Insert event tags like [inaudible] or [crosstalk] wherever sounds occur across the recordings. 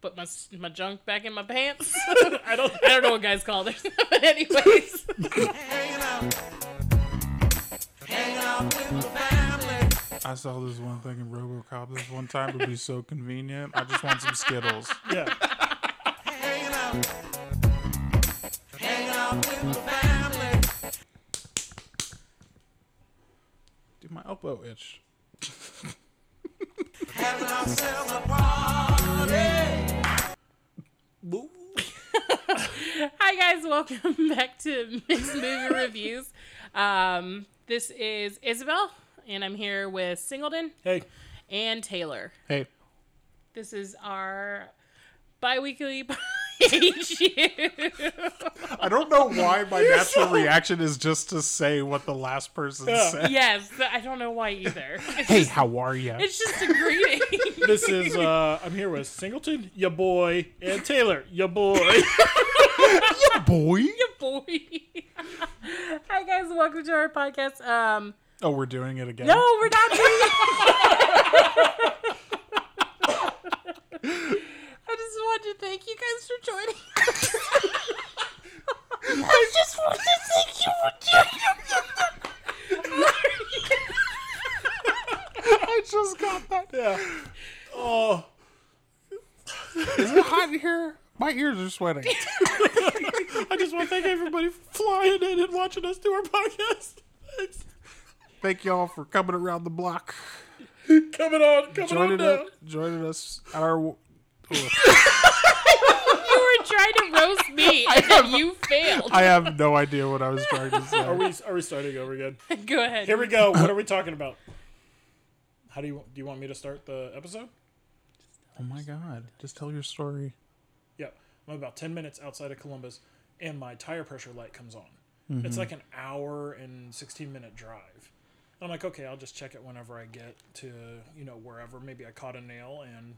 Put my s- my junk back in my pants. [laughs] I don't. I don't know what guys call theirs, [laughs] but anyways. I saw this one thing in RoboCop this one time. It'd be so convenient. I just want some Skittles. Yeah. Dude, my elbow itch. [laughs] Hi guys, welcome [laughs] back to Mixed Movie Reviews. Um, this is Isabel, and I'm here with Singleton Hey. and Taylor. Hey, This is our bi-weekly [laughs] issue. I don't know why my natural reaction is just to say what the last person said. yes, I don't know why either. It's Hey, just, how are you? it's just a greeting. [laughs] This is uh I'm here with Singleton, your boy, and Taylor, your boy. [laughs] Your boy. [laughs] Your boy. Hi guys, welcome to our podcast. Um, Oh, we're doing it again. no, we're not doing it. I just want to thank you guys for joining. us. [laughs] I just want to thank you for joining. [laughs] I just got that. yeah. Oh, Is it hot in here? My ears are sweating. [laughs] I just want to thank everybody for flying in and watching us do our podcast. Thanks. Thank y'all for coming around the block, Coming on, coming on joining down. us, joining us at our. [laughs] You were trying to roast me, and then you failed. I have no idea what I was trying to say. Are we are we starting over again? [laughs] Go ahead. Here we go. What are we talking about? How do you do you want me to start the episode? Oh my god! Just tell your story. Yeah, I'm about 10 minutes outside of Columbus, and my tire pressure light comes on. It's mm-hmm. like an hour and 16 minute drive. I'm like, okay, I'll just check it whenever I get to, you know, wherever. Maybe I caught a nail and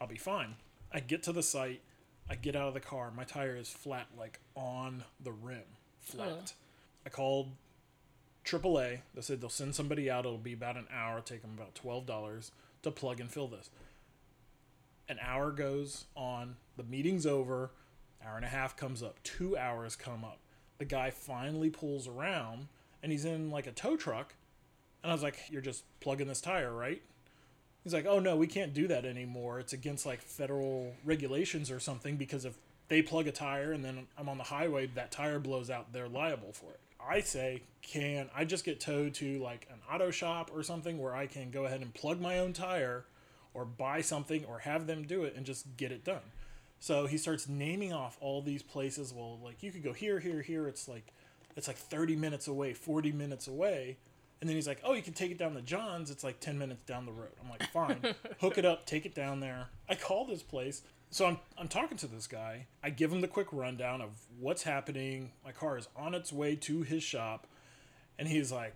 I'll be fine. I get to the site, I get out of the car, my tire is flat, like on the rim, flat. I called AAA. They said they'll send somebody out. It'll be about an hour, take them about $12 to plug and fill this an hour goes on the meeting's over hour and a half comes up two hours come up the guy finally pulls around and he's in like a tow truck and i was like you're just plugging this tire right he's like oh no we can't do that anymore it's against like federal regulations or something because if they plug a tire and then i'm on the highway that tire blows out they're liable for it i say can i just get towed to like an auto shop or something where i can go ahead and plug my own tire or buy something or have them do it and just get it done. So he starts naming off all these places. Well, like you could go here, here, here. It's like it's like 30 minutes away, 40 minutes away. And then he's like, "Oh, you can take it down to John's. It's like 10 minutes down the road." I'm like, "Fine. Hook it up, take it down there." I call this place. So I'm I'm talking to this guy. I give him the quick rundown of what's happening. My car is on its way to his shop. And he's like,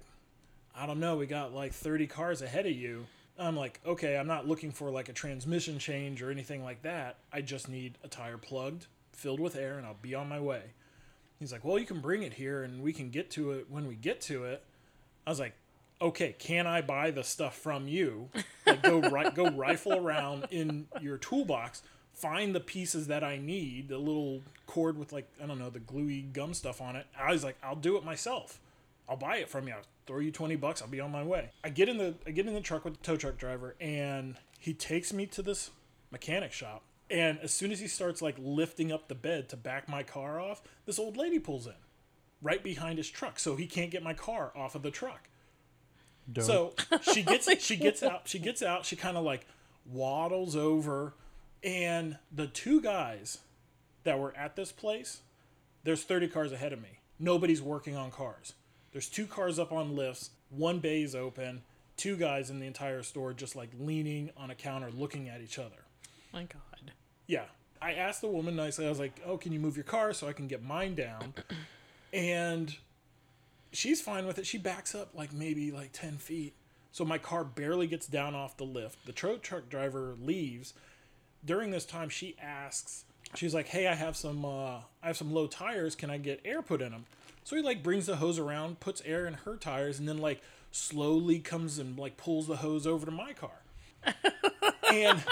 I don't know, we got like 30 cars ahead of you. I'm like, okay, I'm not looking for like a transmission change or anything like that. I just need a tire plugged, filled with air, and I'll be on my way. He's like, well, you can bring it here and we can get to it when we get to it. I was like, okay, can I buy the stuff from you? Like, go ri- go rifle around in your toolbox, find the pieces that I need, the little cord with like I don't know the gluey gum stuff on it. I was like, I'll do it myself. I'll buy it from you. I'll throw you twenty bucks. I'll be on my way. I get in the I get in the truck with the tow truck driver, and he takes me to this mechanic shop. And as soon as he starts like lifting up the bed to back my car off, this old lady pulls in, right behind his truck, so he can't get my car off of the truck. Dope. So [laughs] she gets she gets out she gets out she kind of like waddles over, and the two guys that were at this place, there's 30 cars ahead of me. Nobody's working on cars. There's two cars up on lifts. One bay is open. Two guys in the entire store just like leaning on a counter looking at each other. My God. Yeah. I asked the woman nicely, I was like, oh, can you move your car so I can get mine down? [clears throat] And she's fine with it. She backs up like maybe like 10 feet. So my car barely gets down off the lift. The tow truck driver leaves. During this time, she asks she's like, "Hey, I have some uh, I have some low tires. Can I get air put in them?" So he like brings the hose around, puts air in her tires, and then like slowly comes and like pulls the hose over to my car. and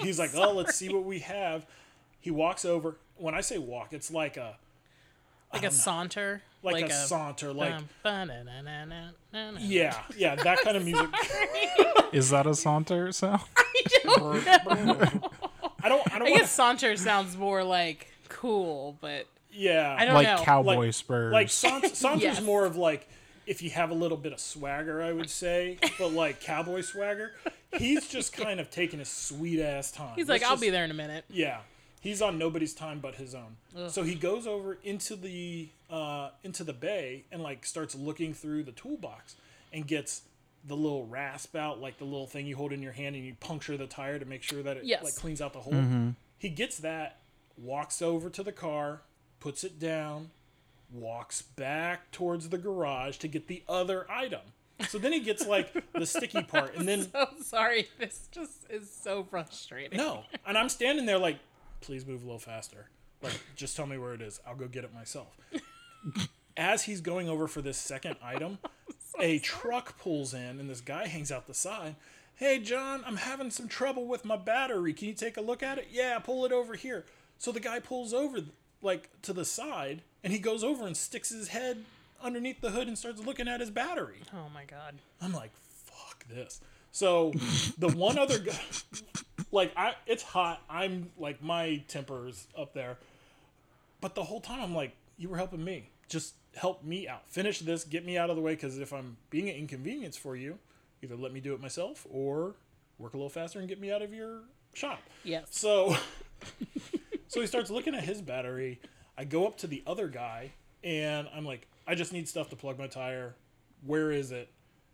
he's like, [laughs] "Oh, let's see what we have." He walks over. When I say walk, it's like a Like a saunter. like, a, saunter, like um, yeah, yeah, that kind of [laughs] music. Is that a saunter sound? [laughs] I don't, I don't I want guess saunter sounds more like cool, but yeah, I don't like know. cowboy Like- spurs. like Saunter, [laughs] Saunter's Yes. more of like if you have a little bit of swagger, I would say, but like cowboy swagger. He's just kind of taking his sweet ass time. he's like, Let's I'll just- be there in a minute. Yeah, he's on nobody's time but his own. So he goes over into the uh, into the bay and like starts looking through the toolbox and gets the little rasp out, like the little thing you hold in your hand and you puncture the tire to make sure that it Yes. like cleans out the hole. He gets that, walks over to the car, puts it down, walks back towards the garage to get the other item. So then he gets like the sticky [laughs] part, and then So sorry. This just is so frustrating. no, and I'm standing there like, please move a little faster. Like, just tell me where it is. I'll go get it myself. [laughs] As he's going over for this second item, [laughs] a truck pulls in, and this guy hangs out the side. Hey, John, I'm having some trouble with my battery. Can you take a look at it? Yeah, pull it over here. So the guy pulls over, like, to the side, and he goes over and sticks his head underneath the hood and starts looking at his battery. Oh my god. I'm like, fuck this. So the one other guy, [laughs] like, I it's hot. I'm like, my temper's up there. But the whole time, I'm like, you were helping me. Just help me out. Finish this. Get me out of the way. Because if I'm being an inconvenience for you, either let me do it myself or work a little faster and get me out of your shop. Yes. So, [laughs] so he starts looking at his battery. I go up to the other guy, and I'm like, I just need stuff to plug my tire. Where is it?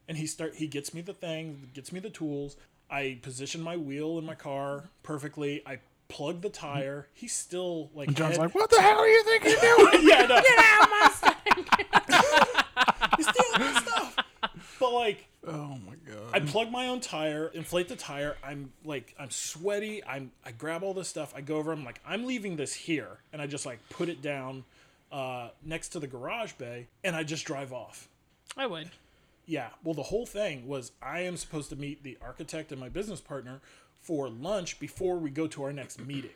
And he start he gets me the thing, gets me the tools. I position my wheel in my car perfectly. I plug the tire. He's still like John's head- like, what the hell are you thinking you're doing? [laughs] yeah, no. Get out my [laughs] He's stealing my stuff. But like oh my god. I plug my own tire, inflate the tire. I'm like, I'm sweaty. I'm, I grab all this stuff. I go over. I'm like, I'm leaving this here, and I just like put it down uh, next to the garage bay, and I just drive off. I would. Yeah. Well, the whole thing was I am supposed to meet the architect and my business partner for lunch before we go to our next meeting.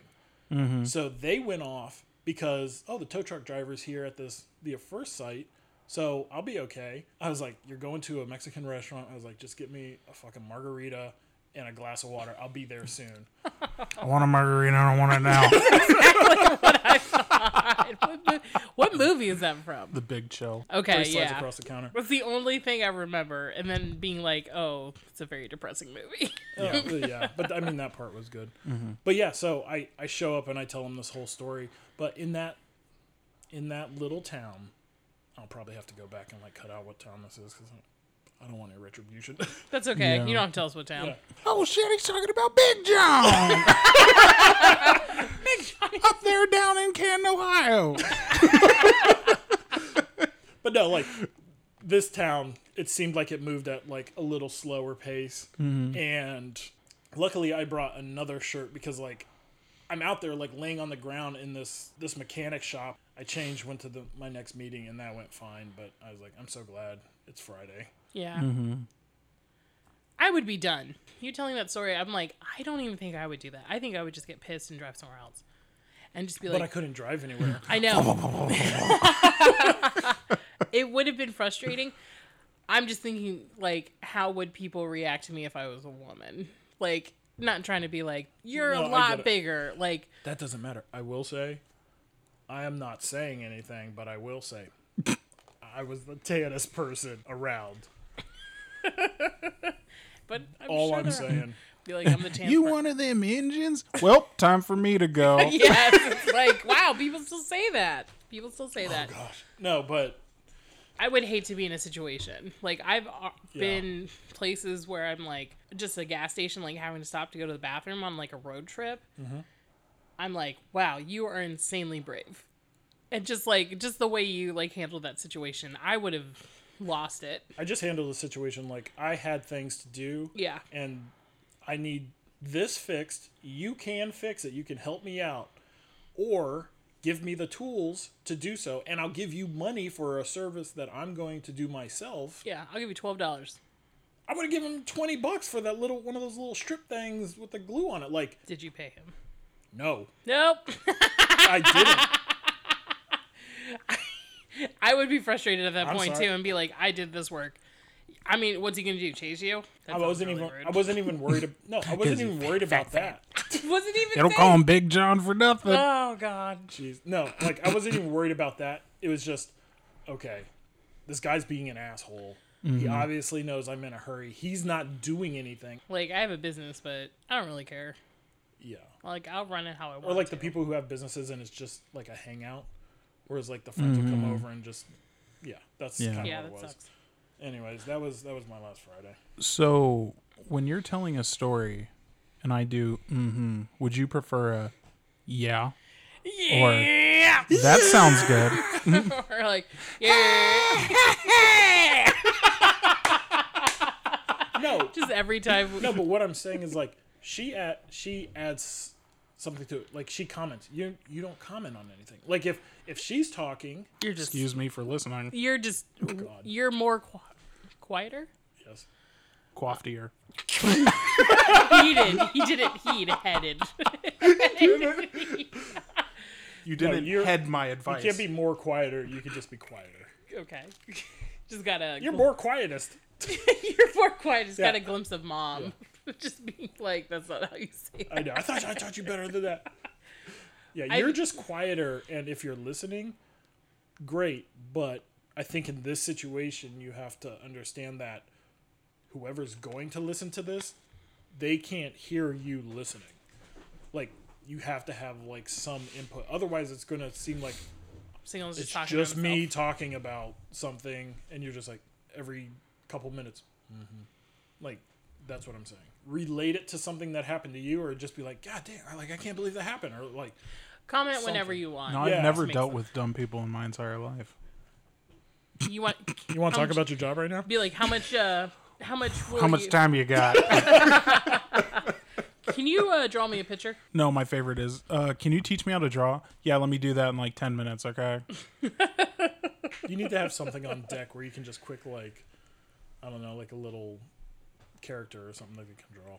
Mm-hmm. So they went off because oh, the tow truck driver's here at this the first site. So I'll be okay. I was like, you're going to a Mexican restaurant. I was like, just get me a fucking margarita and a glass of water. I'll be there soon. [laughs] I want a margarita. I don't want it now. [laughs] exactly what, [laughs] [laughs] mo- what movie is that from? the big chill. Okay, Three yeah. across the counter. That's the only thing I remember, and then being like, "Oh, it's a very depressing movie." yeah, [laughs] yeah. But I mean, that part was good. Mm-hmm. But yeah, so I I show up and I tell him this whole story. But in that in that little town, I'll probably have to go back and like cut out what town this is because I don't want any retribution. [laughs] That's okay. Yeah. You don't have to tell us what town. Yeah. Oh shit, he's talking about Big John. [laughs] Big John up there down in Canton, Ohio. [laughs] but no, like this town, it seemed like it moved at like a little slower pace. Mm-hmm. And luckily, I brought another shirt because like I'm out there like laying on the ground in this this mechanic shop. I changed, went to the my next meeting, and that went fine. But I was like, I'm so glad it's Friday. Yeah. Mm-hmm. I would be done. You telling that story, I'm like, I don't even think I would do that. I think I would just get pissed and drive somewhere else, and just be like, But I couldn't drive anywhere. I know. [laughs] it would have been frustrating. I'm just thinking, like, how would people react to me if I was a woman? Like, not trying to be like, you're No, a lot bigger. Like, that doesn't matter. I will say, I am not saying anything, but I will say, [laughs] I was the tannest person around. [laughs] but I'm All sure I'm saying. [laughs] Be like, I'm the. [laughs] You one of them engines? Well, time for me to go. yes, it's like, wow, people still say that. People still say oh, that. Gosh, no, but I would hate to be in a situation like I've been places where I'm like just a gas station, like having to stop to go to the bathroom on like a road trip. Mm-hmm. I'm like, wow, you are insanely brave, and just like just the way you like handled that situation, I would have lost it. I just handled the situation like I had things to do. Yeah, and I need this fixed. You can fix it. You can help me out. or give me the tools to do so, and I'll give you money for a service that I'm going to do myself. Yeah, I'll give you twelve dollars. I would have given him twenty bucks for that little one of those little strip things with the glue on it. Like, Did you pay him? no, Nope. [laughs] I didn't. I would be frustrated at that I'm point sorry. too, and be like, "I did this work." I mean, what's he gonna do? Chase you? That I wasn't really even. rude. I wasn't even worried. ab- No, I [laughs] wasn't even worried about that. [laughs] wasn't even. They don't call him Big John for nothing. [laughs] Oh God. Jeez, no, like I wasn't even worried about that. It was just, okay, this guy's being an asshole. He Mm-hmm. obviously knows I'm in a hurry. He's not doing anything. Like I have a business, but I don't really care. Yeah. Like I'll run it how I want. Or like to. the people who have businesses and it's just like a hangout, whereas like the friends will come over and just, yeah, that's Yeah. kind of Yeah, what that it was. sucks. Anyways, that was that was my last Friday. So when you're telling a story, and I do, mm-hmm, would you prefer a yeah? Or Yeah. that sounds good. [laughs] or like yeah. [laughs] No, Just every time. no, but what I'm saying is like she add she adds something to it. Like she comments. You you don't comment on anything. Like if if she's talking, You're just. Excuse me for listening. You're just. God. You're more qu- quieter. yes, Quaffed ear. Heated. He didn't heat. Headed. [laughs] You didn't you're- head my advice. you can't be more quieter. You could just be quieter. okay. [laughs] Just got a. You're more quietest. [laughs] You're more quiet. Just got a glimpse of mom. [laughs] Just being like, that's not how you say I know. I thought I taught you better than that. [laughs] Yeah, you're just quieter, and if you're listening, great. But I think in this situation, you have to understand that whoever's going to listen to this, they can't hear you listening. Like you have to have like some input. Otherwise, it's going to seem like Single's just it's talking just me talking about something, and you're just like every couple minutes. Mm-hmm. Like that's what I'm saying. Relate it to something that happened to you, or just be like, God damn, like I can't believe that happened, or like, Comment whenever you want. No, I've never Makes dealt sense. with dumb people in my entire life. You want [laughs] you want to talk much- about your job right now? be like, how much? uh How much? Will How much you, time you got? [laughs] [laughs] Can you uh, draw me a picture? no, my favorite is, uh, can you teach me how to draw? Yeah, let me do that in like 10 minutes, okay? You need to have something on deck where you can just quick like, I don't know, like a little character or something that you can draw.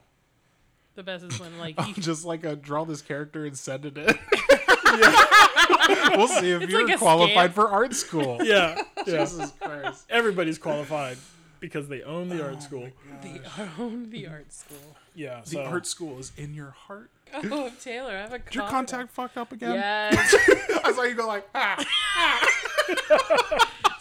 The best is when like [laughs] you, Just like a draw this character and send it in. [laughs] we'll see if It's you're like a qualified scam. for art school. [laughs] Yeah, yeah. Jesus Christ. Everybody's qualified because they own the art school. the own the art school. Yeah, The so art school is in your heart. Oh, Taylor, I have a Did your contact fuck up again? Yes. I saw you go like, ah.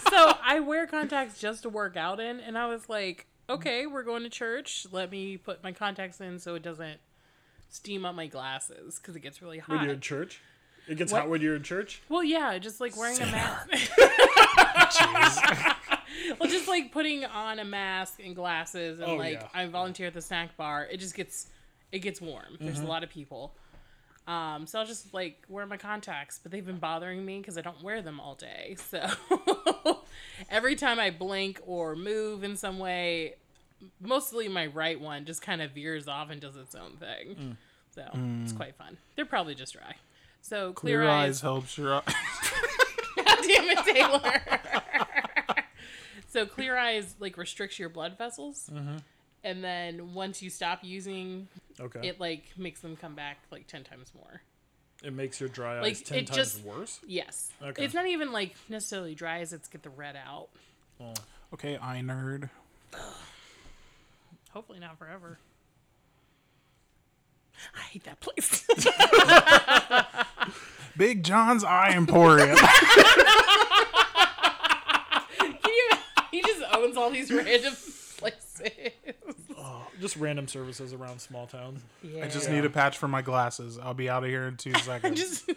so I wear contacts just to work out in, and I was like, okay, we're going to church. Let me put my contacts in so it doesn't steam up my glasses because it gets really hot. when you're in church, it gets What? hot when you're in church. Well, yeah, just like wearing a mask. [laughs] [laughs] well, just like putting on a mask and glasses, and Oh, like yeah. I volunteer at the snack bar. It just gets it gets warm. There's Mm-hmm. a lot of people. Um, so I'll just like wear my contacts, but they've been bothering me because I don't wear them all day. [laughs] So every time I blink or move in some way, mostly my right one just kind of veers off and does its own thing. Mm. So it's quite fun. They're probably just dry. So Clear, clear, eyes helps your eyes. [laughs] [laughs] God damn it, Taylor. so clear eyes like restricts your blood vessels, Mm-hmm. and then once you stop using Okay, it, it, like makes them come back like ten times more. It makes your dry eyes Like, ten it times just- worse. Yes, Okay. it's not even like necessarily dry as it's get the red out. Oh. okay, eye nerd. [sighs] Hopefully not forever. I hate that place. [laughs] Big John's Eye Emporium. [laughs] [laughs] Can you, he just owns all these random places. Just random services around small towns. Yeah. I just need a patch for my glasses. I'll be out of here in two [laughs] seconds. just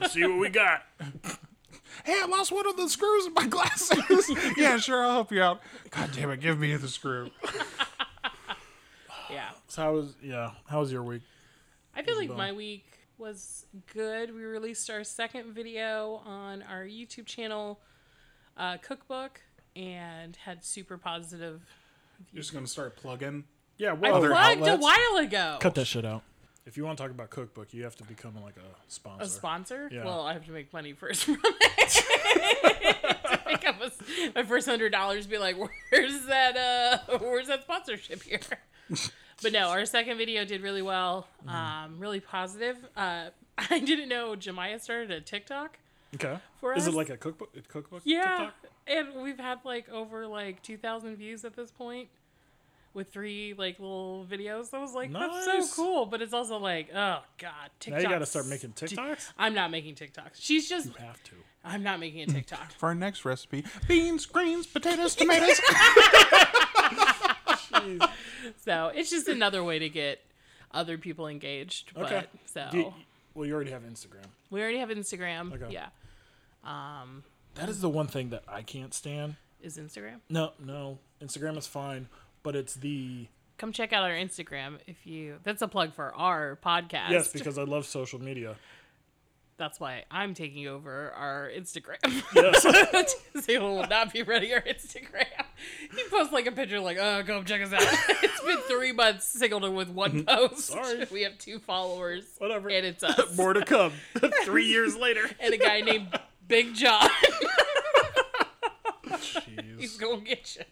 Let's see what we got. [laughs] hey, I lost one of the screws in my glasses. [laughs] yeah, sure, I'll help you out. God damn it, give me the screw. yeah. So how was yeah? How was your week? I feel like my week was good. We released our second video on our YouTube channel, uh, cookbook, and had super positive. You're just gonna start plugging. Yeah, I well, Other plugged outlets? a while ago. cut that shit out. If you want to talk about cookbook, you have to become like a sponsor. A sponsor? Yeah. Well, I have to make money first from it. [laughs] to pick up a s my first hundred dollars, be like, where's that? Uh, where's that sponsorship here? [laughs] but no, our second video did really well. Mm-hmm. Um, really positive. Uh, [laughs] I didn't know Jemiah started a TikTok. Okay. For Is us? it like a cookbook? A cookbook? Yeah, TikTok? and we've had like over like two thousand views at this point. With three like little videos, I was like, "That's so cool," but it's also like, "Oh God, TikTok." Now you got to start making TikToks. I'm not making TikToks. She's just. You have to. I'm not making a TikTok. [laughs] For our next recipe, beans, greens, potatoes, tomatoes. [laughs] so it's just another way to get other people engaged. But Okay. so you- well, you already have Instagram. we already have Instagram. Okay. Yeah. Um, That is the one thing that I can't stand. is Instagram? No, no. Instagram is fine, but it's the Come check out our Instagram if you. That's a plug for our podcast. yes because I love social media. that's why I'm taking over our Instagram. [laughs] Yes. Zayla will not be running our Instagram. He posts like a picture, like, "Oh, come check us out." [laughs] it's been three months singled with one mhm. post. Sorry. we have two followers. Whatever. and it's us. [laughs] More to come. Three years later. and a guy named Big John. Jeez. He's gonna get you.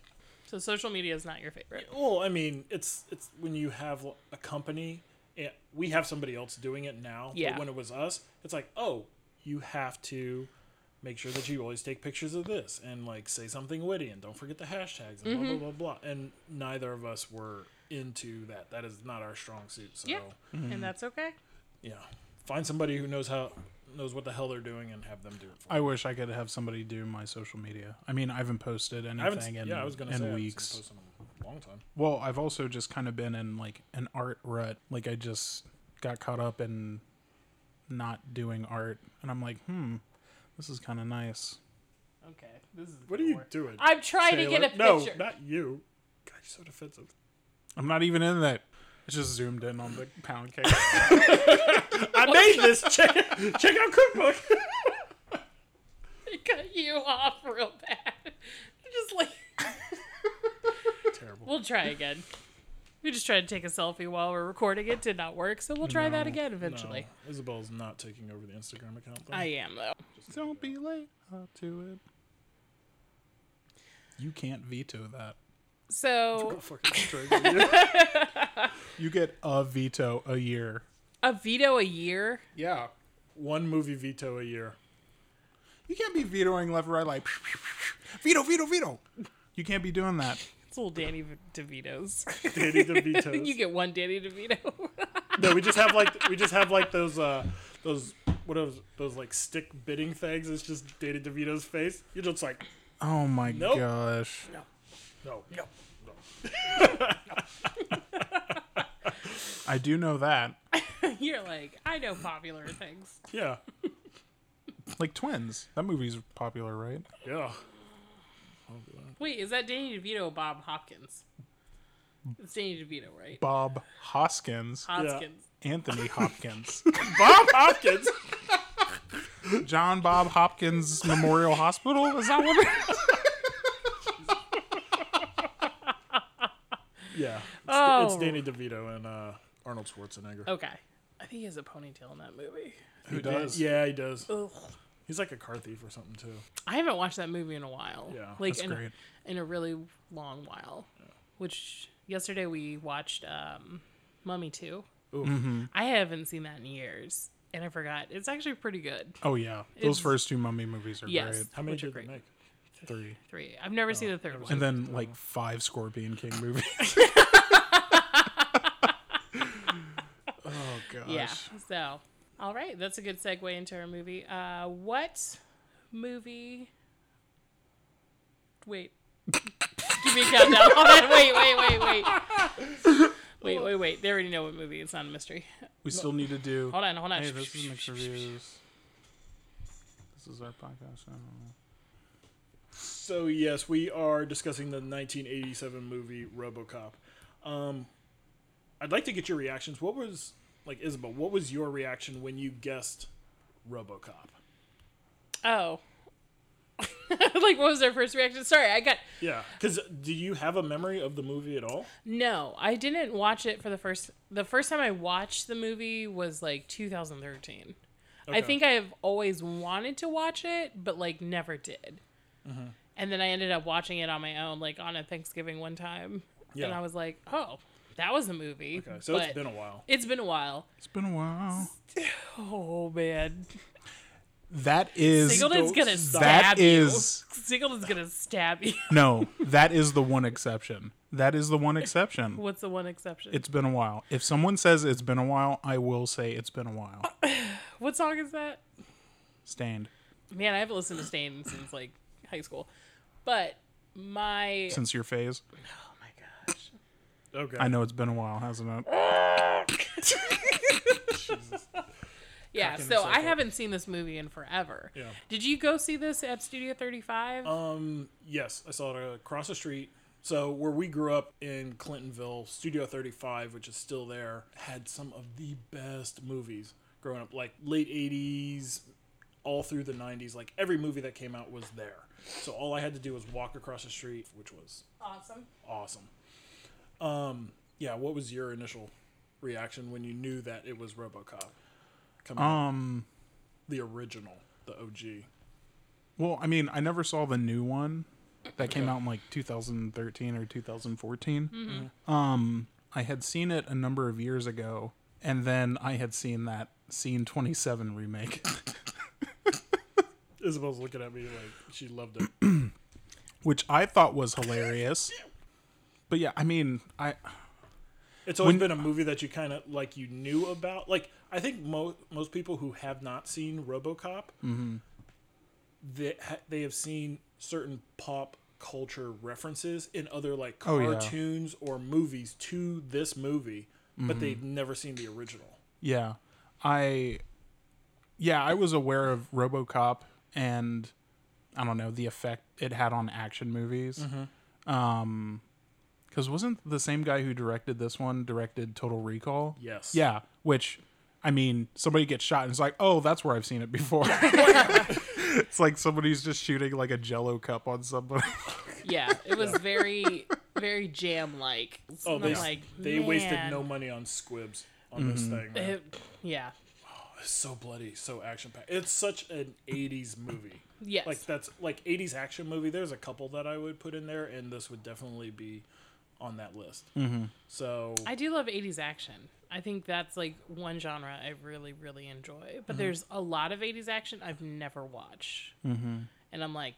So social media is not your favorite. Well, I mean, it's it's when you have a company. And we have somebody else doing it now. Yeah. But when it was us, it's like, oh, you have to make sure that you always take pictures of this and like say something witty and don't forget the hashtags and Mm-hmm. blah blah blah blah. And neither of us were into that. That is not our strong suit. So Yeah. And that's okay. yeah, find somebody who knows how knows what the hell they're doing and have them do it. For I wish I could have somebody do my social media. I mean, I haven't posted you. I haven't. anything in, yeah, I was gonna in say I haven't weeks. in a long time. Well, I've also just kind of been in like an art rut. Like I just got caught up in not doing art, and I'm like, hmm, this is kind of nice. Okay. This is What are you doing? I'm trying to get a picture. No, not you. God, you're so defensive. I'm not even in that. It's just zoomed in on the pound cake. [laughs] I made this. Check check out cookbook. it cut you off real bad. [laughs] Just like [laughs] Terrible. we'll try again. We just tried to take a selfie while we're recording. It did not work, so we'll try that again eventually. No, Isabel's not taking over the Instagram account. Though. I am though. Don't be late up to it. You can't veto that. So Go fucking straight [laughs] you. You get a veto a year. a veto a year. Yeah. One movie veto a year. You can't be vetoing left, right, like veto, veto, veto. You can't be doing that. It's little Danny DeVito's. Danny DeVito's. [laughs] you get one Danny DeVito. no, we just have like we just have like those uh those what are those, those like stick bidding things. It's just Danny DeVito's face. You're just like Oh my Nope. gosh. no, no, no. I do know that. [laughs] You're like, I know popular things. Yeah, Like twins. That movie's popular, right? yeah. Wait, is that Danny DeVito or Bob Hopkins? It's Danny DeVito, right? Bob Hoskins. Hoskins. Anthony [laughs] Hopkins. Bob Hopkins. John Bob Hopkins Memorial Hospital? Is that what it is? [laughs] Yeah, it's, Oh. it's Danny DeVito and uh, Arnold Schwarzenegger. Okay. I think he has a ponytail in that movie. Who Dan- does? Yeah, he does. Ugh. He's like a car thief or something too. I haven't watched that movie in a while. Yeah, like That's in, great. in a really long while. Which yesterday we watched um, Mummy Two. Ooh. I haven't seen that in years, and I forgot. It's actually pretty good. Oh yeah. Those It's- first two mummy movies are Yes. great. How many did they great. make? Three. Three. I've never seen the third one. And then like five Scorpion King movies. [laughs] [laughs] oh gosh. Yeah. So, all right, that's a good segue into our movie. Uh, what movie? Wait. [laughs] Give me a countdown. Hold on. Wait, wait, wait, wait. Wait, wait, wait. They already know what movie. It's not a mystery. We still need to do. Hold on, hold on. Hey, this is mixed reviews. This is our podcast. I don't know. So yes, we are discussing the 1987 movie RoboCop. Um, I'd like to get your reactions. What was like Isabel? What was your reaction when you guessed RoboCop? Oh. [laughs] like, what was their first reaction? Sorry, I got Yeah, because do you have a memory of the movie at all? no. I didn't watch it for the first. The first time I watched the movie was like 2013. I think I've always wanted to watch it, but like never did. Mm-hmm. And then I ended up watching it on my own, like on a Thanksgiving one time, Yeah. and I was like, oh, that was a movie. Okay, so but it's been a while. it's been a while. It's been a while. Oh man, That is Singleton's gonna that stab is you. Singleton's gonna stab you. [laughs] no. That is the one exception. That is the one exception. What's the one exception? It's been a while. If someone says it's been a while, I will say it's been a while. [coughs] what song is that? Staind Man, I haven't listened to Staind since like high school. But my since your phase. oh my gosh. Okay. I know it's been a while, hasn't it? [laughs] Yeah, Cracking so I haven't seen this movie in forever. Yeah. Did you go see this at Studio 35? Um, yes, I saw it across the street. So where we grew up in Clintonville, Studio 35, which is still there, had some of the best movies growing up. Like late 80s, all through the 90s. Like every movie that came out was there. So all I had to do was walk across the street, which was awesome. awesome. Um, yeah. What was your initial reaction when you knew that it was RoboCop coming? out? Um. the original, the OG. Well, I mean, I never saw the new one that came out in like 2013 or 2014. Um, I had seen it a number of years ago, and then I had seen that Scene 27 remake, [laughs] Isabel's looking at me like she loved it. [clears throat] which I thought was hilarious. But yeah, I mean, I It's always When- been a movie that you kind of like you knew about. Like I think most most people who have not seen RoboCop, Mm-hmm. they ha- they have seen certain pop culture references in other like Oh, yeah. cartoons or movies to this movie, but Mm-hmm. they've never seen the original. yeah, I yeah, I was aware of RoboCop and I don't know the effect it had on action movies. Um, because wasn't the same guy who directed this one directed Total Recall? Yes. Yeah, which I mean, somebody gets shot and it's like, oh, that's where I've seen it before. [laughs] [laughs] it's like somebody's just shooting like a Jello cup on somebody. [laughs] Yeah, it was very, very jam like. Oh, they like they wasted no money on squibs on this Mm-hmm. thing. Man. it- yeah. It's so bloody, so action packed. It's such an '80s movie. Yes. like that's like 80s action movie there's a couple that i would put in there and this would definitely be on that list mm-hmm. so I do love 80s action. I think that's like one genre I really, really enjoy. But there's a lot of 80s action I've never watched. Mm-hmm. And I'm like,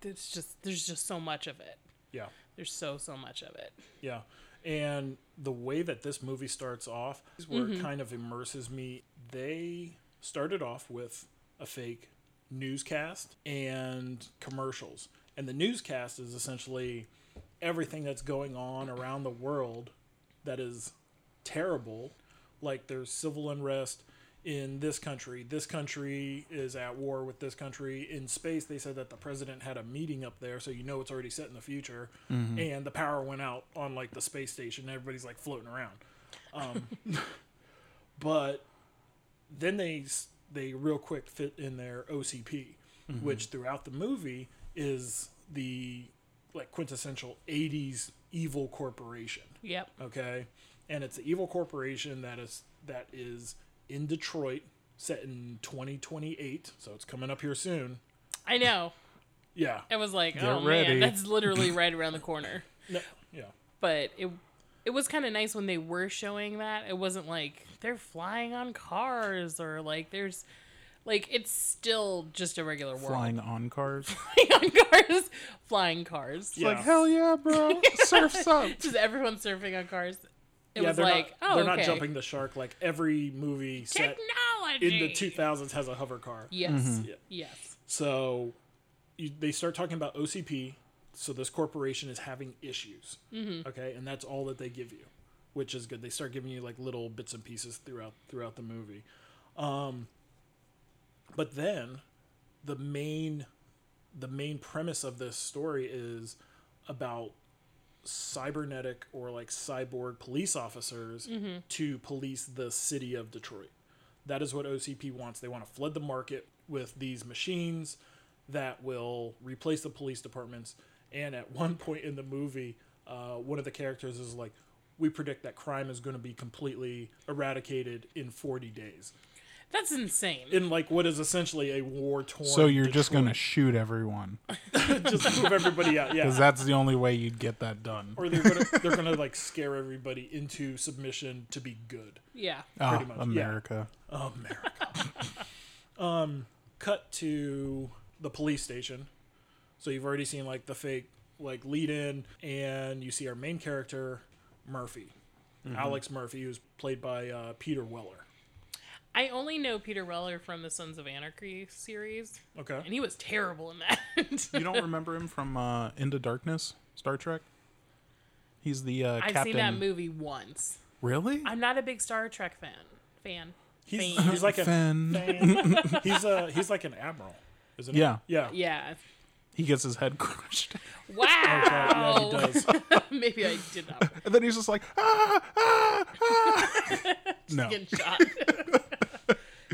there's just there's just so much of it. yeah There's so so much of it. yeah and the way that this movie starts off is where it kind of immerses me they started off with a fake newscast and commercials and the newscast is essentially everything that's going on around the world that is terrible. Like there's civil unrest in this country. This country is at war with this country. In space, they said that the president had a meeting up there, so you know it's already set in the future. And the power went out on like the space station. Everybody's like floating around. Um, [laughs] but then they they real quick fit in their OCP, mm-hmm. which throughout the movie is the like quintessential 80s evil corporation Yep. okay and it's an evil corporation that is that is in detroit set in 2028 so it's coming up here soon I know. [laughs] yeah I was like, Get oh ready. man, that's literally [laughs] right around the corner. no, yeah But it it was kind of nice when they were showing that. It wasn't like they're flying on cars or like there's like it's still just a regular world. Flying on cars. [laughs] Flying on cars, flying cars. Yeah. Like hell yeah, bro. Surfs [laughs] up. Just everyone surfing on cars. It yeah was they're like, not oh, they're okay. not jumping the shark like every movie set technology in the 2000s has a hover car Yes. Mm-hmm. Yeah. Yes. So you, they start talking about OCP. So this corporation is having issues. Mm-hmm. Okay, and that's all that they give you, which is good. They start giving you like little bits and pieces throughout throughout the movie. Um, but then the main the main premise of this story is about cybernetic or like cyborg police officers to police the city of Detroit. That is what OCP wants. They want to flood the market with these machines that will replace the police departments. And at one point in the movie, uh, one of the characters is like, "We predict that crime is going to be completely eradicated in 40 days." That's insane. In like what is essentially a war torn. So you're just gonna shoot everyone [laughs] just move everybody out, yeah. because that's the only way you'd get that done. or they're gonna they're gonna like scare everybody into submission to be good. yeah. Ah, pretty much, yeah. America. America. [laughs] um, cut to the police station. So you've already seen like the fake like lead in, and you see our main character Murphy, Alex Murphy, who's played by uh, Peter Weller. I only know Peter Weller from the Sons of Anarchy series, Okay. and he was terrible in that. You don't remember him from uh, Into Darkness, Star Trek? He's the uh, I've captain. seen that movie once. Really? I'm not a big Star Trek fan. Fan. He's, Fan. [laughs] he's like a Fan. fan. [laughs] he's a he's like an admiral, isn't he? Yeah. Yeah. Yeah. He gets his head [laughs] crushed, Wow. Yeah, he does. [laughs] Maybe I did not and then he's just like, ah, ah, ah. [laughs] no. get shot.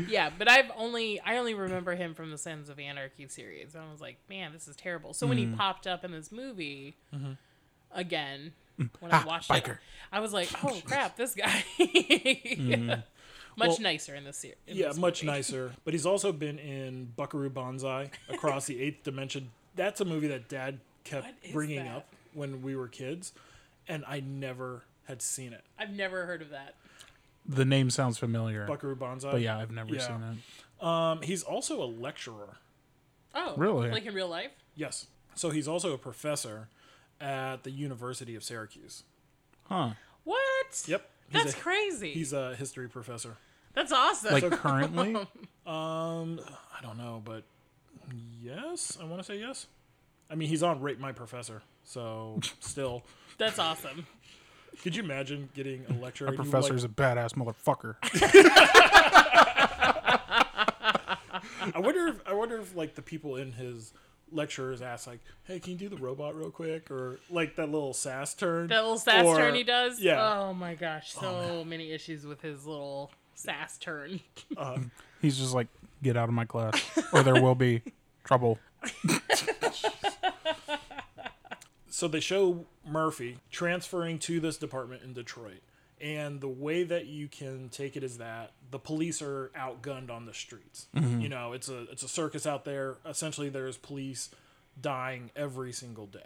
yeah, but I've only I only remember him from the Sons of Anarchy series. And I was like, man, this is terrible. So when Mm-hmm. he popped up in this movie again, when Ah, I watched biker. it, I was like, oh crap, this guy. Much Well, nicer in this series. Yeah, much nicer. But he's also been in Buckaroo Banzai Across the Eighth Dimension. That's a movie that Dad kept bringing that? up when we were kids, and I never had seen it. I've never heard of that. The name sounds familiar, Buckaroo Banzai. but yeah, I've never Yeah. seen it. Um, he's also a lecturer. Oh, Really? Like in real life? Yes. So he's also a professor at the University of Syracuse. Huh? What? Yep. He's That's a, crazy. He's a history professor. That's awesome. Like [laughs] currently? [laughs] Um, I don't know, but yes, I want to say yes. I mean, he's on Rate My Professor, so [laughs] still. That's awesome. Could you imagine getting a lecture? Our and you, professor's like- a badass motherfucker. [laughs] [laughs] I wonder if I wonder if like the people in his lectures ask like, "Hey, can you do the robot real quick?" Or like that little sass turn. That little sass Or- turn he does. Yeah. Oh my gosh, oh, so many issues with his little sass turn. Uh, he's just like, get out of my class, or there will be trouble. [laughs] so they show Murphy transferring to this department in Detroit. And the way that you can take it is that the police are outgunned on the streets. Mm-hmm. You know, it's a it's a circus out there. Essentially, there's police dying every single day.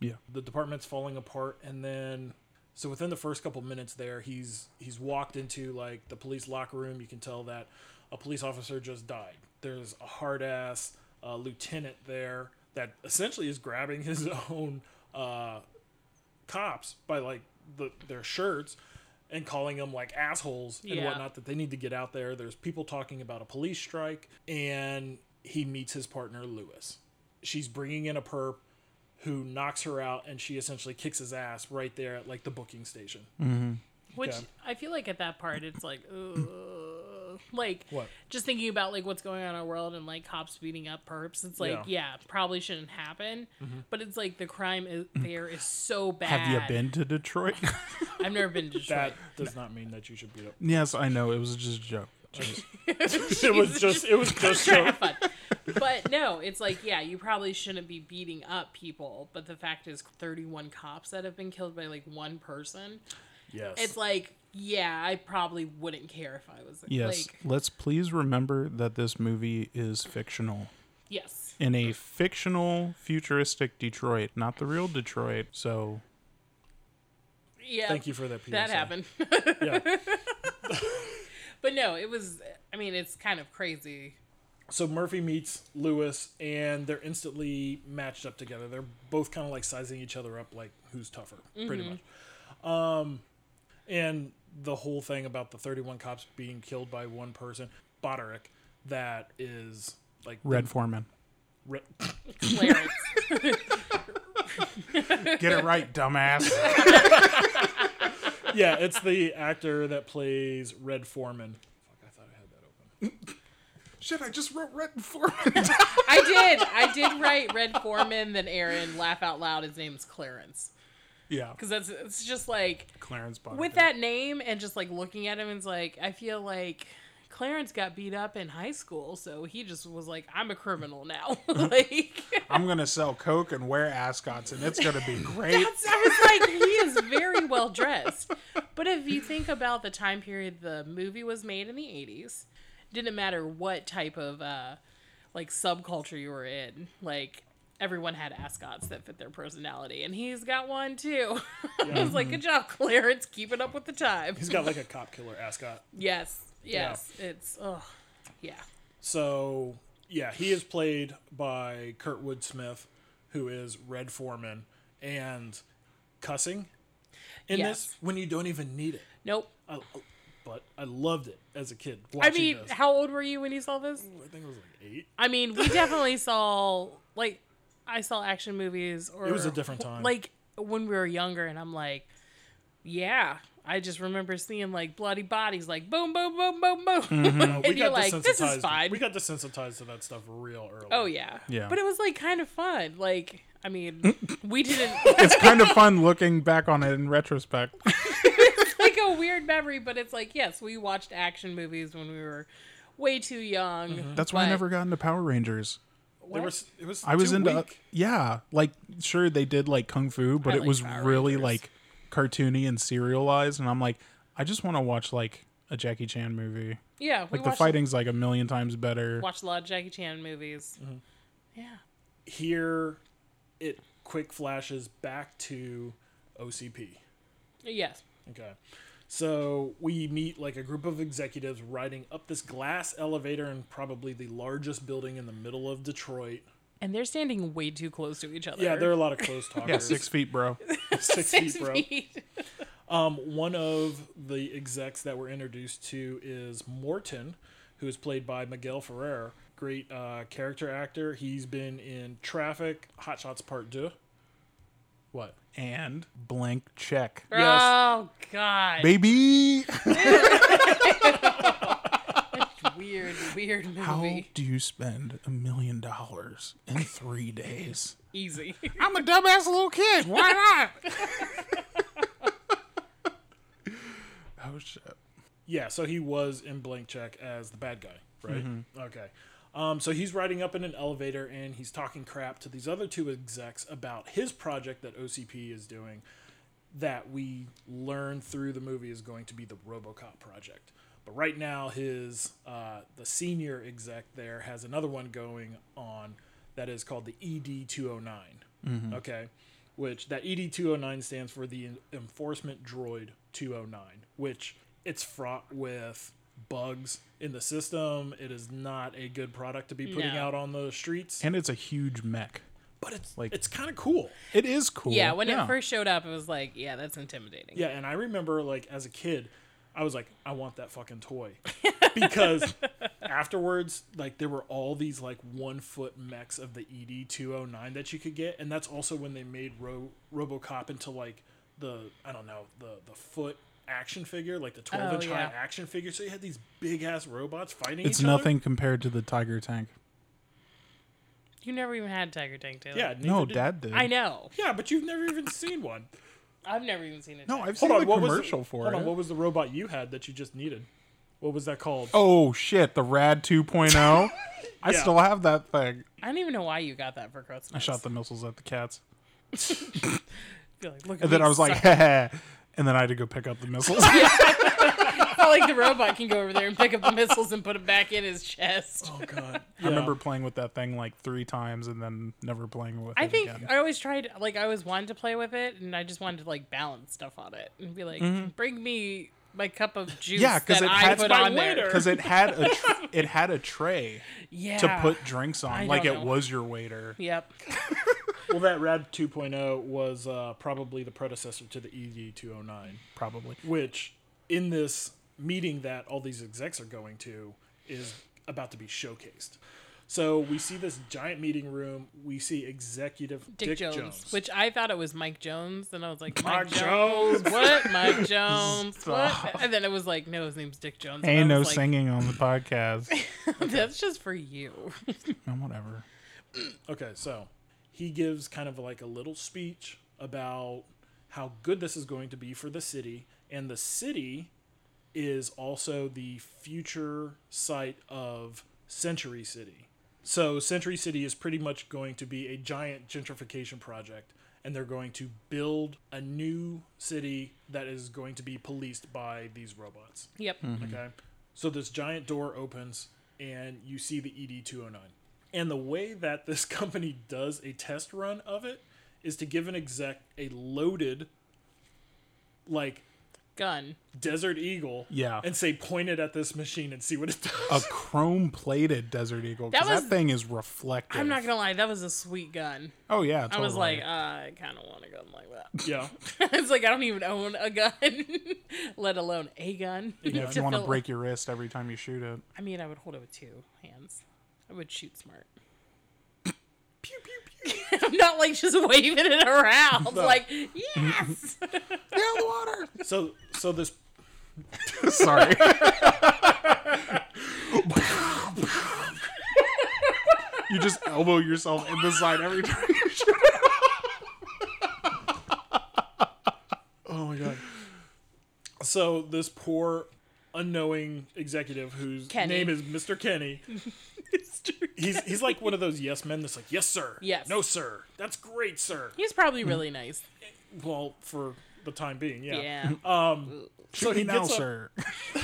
Yeah. The department's falling apart, and then so within the first couple minutes there, he's he's walked into like the police locker room. You can tell that a police officer just died. There's a hard ass uh, lieutenant there that essentially is grabbing his [laughs] own uh, cops by like the, their shirts and calling them like assholes and Yeah. whatnot that they need to get out there. There's people talking about a police strike, and he meets his partner Lewis. She's bringing in a perp who knocks her out, and she essentially kicks his ass right there at like the booking station. Which Okay. I feel like at that part it's like, [clears throat] ugh. Like What? just thinking about like what's going on in our world and like cops beating up perps. It's like, Yeah. Mm-hmm. yeah, probably shouldn't happen. But it's like the crime is there is so bad. [laughs] Have you been to Detroit? [laughs] I've never been to Detroit. That does not mean that you should beat up. [laughs] yes, I know. It was just a joke. It was just it was just so, have fun. But no, it's like, yeah, you probably shouldn't be beating up people. But the fact is, 31 cops that have been killed by like one person. yes. It's like, yeah, I probably wouldn't care if I was Yes. like, Let's please remember that this movie is fictional. yes. In a fictional, futuristic Detroit, not the real Detroit. So, Yeah. Thank you for that. PSA. That happened. Yeah. [laughs] but no, it was, I mean, it's kind of crazy. so Murphy meets Lewis, and they're instantly matched up together. They're both kind of like sizing each other up, like who's tougher, pretty much. Um, and the whole thing about the 31 cops being killed by one person, Boddicker, that is like Red Foreman. Red, Clarence. [laughs] Get it right, dumbass. [laughs] yeah, it's the actor that plays Red Foreman. Fuck, I thought I had that open. Shit, I just wrote Red Foreman. [laughs] I did. I did write Red Foreman, then Aaron laugh out loud. His name's Clarence. Yeah. [laughs] Because that's, it's just like, Clarence with that name and just like looking at him, it's like, I feel like Clarence got beat up in high school, so he just was like, "I'm a criminal now." [laughs] [laughs] like I'm gonna sell coke and wear ascots, and it's gonna be great. that's, I was like, he is very well dressed. But if you think about the time period the movie was made in the '80s, didn't matter what type of uh, like subculture you were in, like everyone had ascots that fit their personality, and he's got one too. [laughs] I was like, "Good job, Clarence, keeping up with the times." He's got like a cop killer ascot. Yes, yes, it's oh, yeah. So yeah, he is played by Kurtwood Smith, who is Red Foreman, and cussing in Yes. this when you don't even need it. Nope. I, but I loved it as a kid. I mean, this. how old were you when you saw this? I think it was like eight. I mean, we definitely saw like I saw action movies or It was a different time. Like when we were younger and I'm like, yeah, I just remember seeing like bloody bodies like boom boom boom boom boom. Uh, [laughs] and we you're got like, this is desensitized. fine. We got desensitized to that stuff real early. oh yeah. Yeah. But it was like kind of fun. Like I mean, we [laughs] didn't It's [laughs] kind of fun looking back on it in retrospect. like a weird memory, but it's like, yes, we watched action movies when we were way too young. Mm-hmm. That's why I never got into Power Rangers. They were, What? s- it was I was too into weak. yeah, like sure they did like kung fu, but I it like was Power really Rangers. like cartoony and serialized, and I'm like, I just want to watch like a Jackie Chan movie. Yeah, we Like the watched, fighting's like a million times better. watched a lot of Jackie Chan movies. Mm-hmm. Yeah. Here, it quick flashes back to OCP. Yes. Okay. So we meet like a group of executives riding up this glass elevator in probably the largest building in the middle of Detroit. And they're standing way too close to each other. Yeah, there are a lot of close talkers. Yeah, six feet, bro. six [laughs] six feet, bro. feet. Um, one of the execs that we're introduced to is Morton, who is played by Miguel Ferrer. Great uh, character actor. He's been in Traffic, Hot Shots Part Two. What? And blank check, Yes. Oh God. baby. [laughs] Weird, weird movie. How do you spend a million dollars in three days? Easy. I'm a dumbass little kid. Why not? [laughs] oh shit. Yeah, so he was in Blank Check as the bad guy, right? Mm-hmm. Okay. Um, so he's riding up in an elevator and he's talking crap to these other two execs about his project that OCP is doing that we learn through the movie is going to be the RoboCop project. But right now, his uh, the senior exec there has another one going on that is called the ED two hundred nine. Okay, which that ED two hundred nine stands for the Enforcement Droid two hundred nine, which it's fraught with bugs in the system. It is not a good product to be putting No. out on the streets, And it's a huge mech. but it's like- it's kind of cool. It is cool. Yeah, when it first showed up, it was like, yeah, that's intimidating. Yeah, and I remember like as a kid, I was like, I want that fucking toy. [laughs] because afterwards, like there were all these like one foot mechs of the ED two oh nine that you could get, and that's also when they made Ro- RoboCop into like the I don't know, the the foot action figure, like the 12 inch oh, yeah. high action figure. So you had these big ass robots fighting It's each other. nothing compared to the Tiger Tank. You never even had Tiger Tank, Taylor. Yeah, No, did- Dad did. I know. Yeah, but you've never even seen one. I've never even seen it. No, I've Hold seen on, the what commercial the, for hold it. on, what was the robot you had that you just needed? What was that called? oh shit, the Rad 2.0. [laughs] I Yeah. still have that thing. I don't even know why you got that for Christmas. I shot the missiles at the cats, [laughs] like, look at and then I was like, suck. Heh. [laughs] and then I had to go pick up the missiles. [laughs] [laughs] I like the robot can go over there and pick up the missiles and put them back in his chest. Oh god. I remember playing with that thing like three times and then never playing with I it I think again. I always tried, like, I always wanted to play with it, and I just wanted to like balance stuff on it and be like, mm-hmm. bring me my cup of juice yeah, because it I had put my on there. because it had a tr- [laughs] it had a tray Yeah. to put drinks on, I like it know. was your waiter. Yep. Well, that Rad 2.0 was uh, probably the predecessor to the ED 209, Probably. which in this meeting that all these execs are going to is about to be showcased. So we see this giant meeting room. We see executive Dick, Dick, Jones, Jones, which I thought it was Mike Jones, and I was like, Mike Mike, Jones, Jones. what? Mike Jones, [laughs] Stop. what? And then it was like, no, his name's Dick Jones. Ain't no like, singing on the [laughs] podcast. That's just for you. and whatever. Okay, so he gives kind of like a little speech about how good this is going to be for the city, and the city is also the future site of Century City. So Century City is pretty much going to be a giant gentrification project and they're going to build a new city that is going to be policed by these robots. Yep. Mm-hmm. Okay. So this giant door opens and you see the ED 209. And the way that this [laughs] company does a test run of it is to give an exec a loaded, like, Gun. Desert Eagle Yeah. and say, point it at this machine and see what it [laughs] does. a chrome plated Desert Eagle. That Because that, thing is reflective. I'm not gonna lie, that was a sweet gun. Oh yeah, I was like, uh, I kind of want a gun like that. [laughs] yeah. it's like I don't even own a gun, let alone a gun. yeah, if you want to break your wrist every time you shoot it. I mean, I would hold it with two hands. I would shoot smart. [coughs] pew, pew, pew. [laughs] I'm not like just waving it around. Like, yes. [laughs] Get out the water. So, so this [laughs] Sorry. you just elbow yourself in the side every time you shoot. Oh my god. So this poor unknowing executive whose Kenny. name is Mr. Kenny. [laughs] he's he's like one of those yes men that's like, yes sir. Yes. No sir. That's great, sir. He's probably really nice. Eh, well, for the time being, yeah. Yeah. [laughs] Um, so he now, gets up, sir.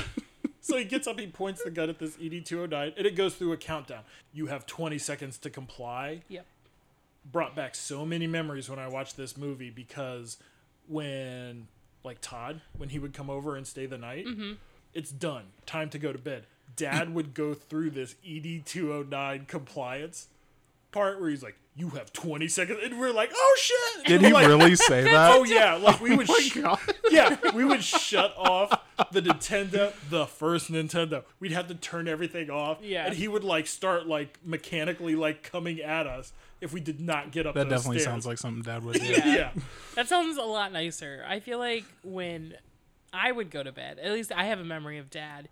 [laughs] so he gets up, he points the gun at this ED two oh nine, and it goes through a countdown. You have twenty seconds to comply. yep. brought back so many memories when I watched this movie because when like Todd when he would come over and stay the night, mm-hmm. It's done. Time to go to bed. Dad would go through this ED two oh nine compliance part where he's like, "You have twenty seconds," and we're like, "Oh shit!" Did he [laughs] Like, really say [laughs] that? Oh yeah, like we [laughs] oh, would. sh- yeah, we would shut off the Nintendo, the first Nintendo. We'd have to turn everything off. Yeah. And he would like start like mechanically like coming at us if we did not get up. That those definitely stairs. sounds like something Dad would do. Yeah. yeah. That sounds a lot nicer. I feel like when I would go to bed, at least I have a memory of dad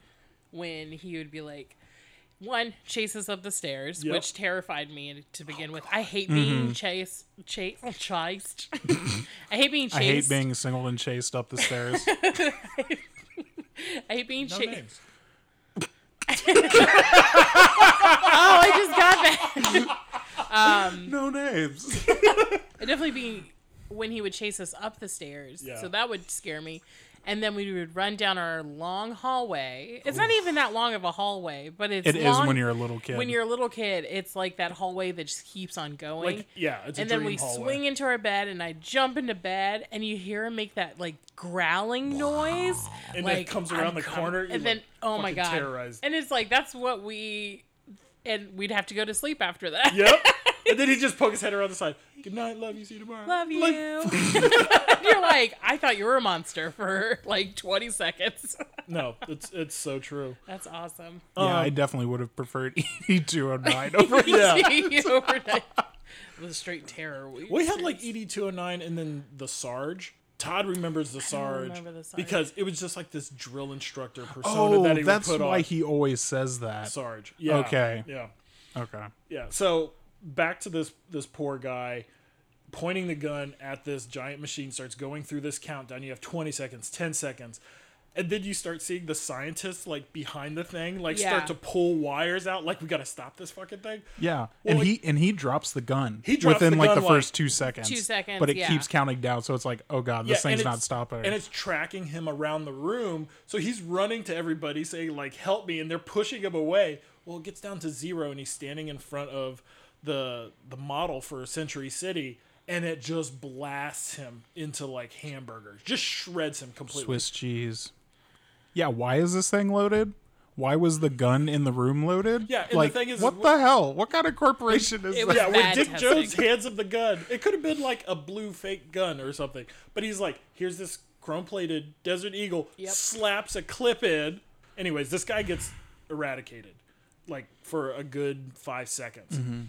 when he would be like, one, chases up the stairs, Yep. which terrified me to begin oh, with. I hate being mm-hmm. chased, chased, [laughs] chased. [laughs] I hate being chased. I hate being singled and chased up the stairs. [laughs] I hate being No chased. names. Oh, I just got that. Um, no names. It definitely be when he would chase us up the stairs. Yeah. So that would scare me. And then we would run down our long hallway. It's not even that long of a hallway, but it's It is long- when you're a little kid. when you're a little kid. It's like that hallway that just keeps on going. Like yeah, it's a and then we hallway. swing into our bed, and I jump into bed, and you hear him make that like growling noise, And like it comes around "I'm the coming." corner, and then like, oh my god, terrorized. and it's like that's what we, and we'd have to go to sleep after that. Yep. [laughs] and then he just poke his head around the side. Good night, love you, see you tomorrow. Love you. Like, [laughs] [laughs] You're like, I thought you were a monster for like 20 seconds. [laughs] no, it's it's so true. That's awesome. yeah, I Um, definitely would have preferred E E209 over Yeah. Overnight. It was straight terror. We, We had like ED two oh nine and then the Sarge. Todd remembers the Sarge, remember the Sarge. because it was just like this drill instructor persona Oh, that he that's would put why on. he always says that. Sarge. Yeah. Okay. Yeah. Okay. Yeah. So back to this this poor guy pointing the gun at this giant machine starts going through this countdown. You have 20 seconds, 10 seconds. And then you start seeing the scientists like behind the thing, like Yeah. start to pull wires out. Like we gotta stop this fucking thing. Yeah, Well, and like- he and he drops the gun. He drops within the like gun, the like, first two seconds. Two seconds, but it yeah. keeps counting down. So it's like, oh god, this and thing's not stopping. And it's tracking him around the room. So he's running to everybody saying, like, help me, and they're pushing him away. Well, it gets down to zero, and he's standing in front of the the model for Century City, and it just blasts him into like hamburgers. Just shreds him completely. Swiss cheese. Yeah, why is this thing loaded? Why was the gun in the room loaded? Yeah, and the like thing is- what the hell? What kind of corporation is It that? was Yeah, when Dick testing. Jones hands him the gun, it could have been like a blue fake gun or something. But he's like, here's this chrome plated Desert Eagle, Yep. slaps a clip in. Anyways, this guy gets eradicated like for a good five seconds. Mm-hmm.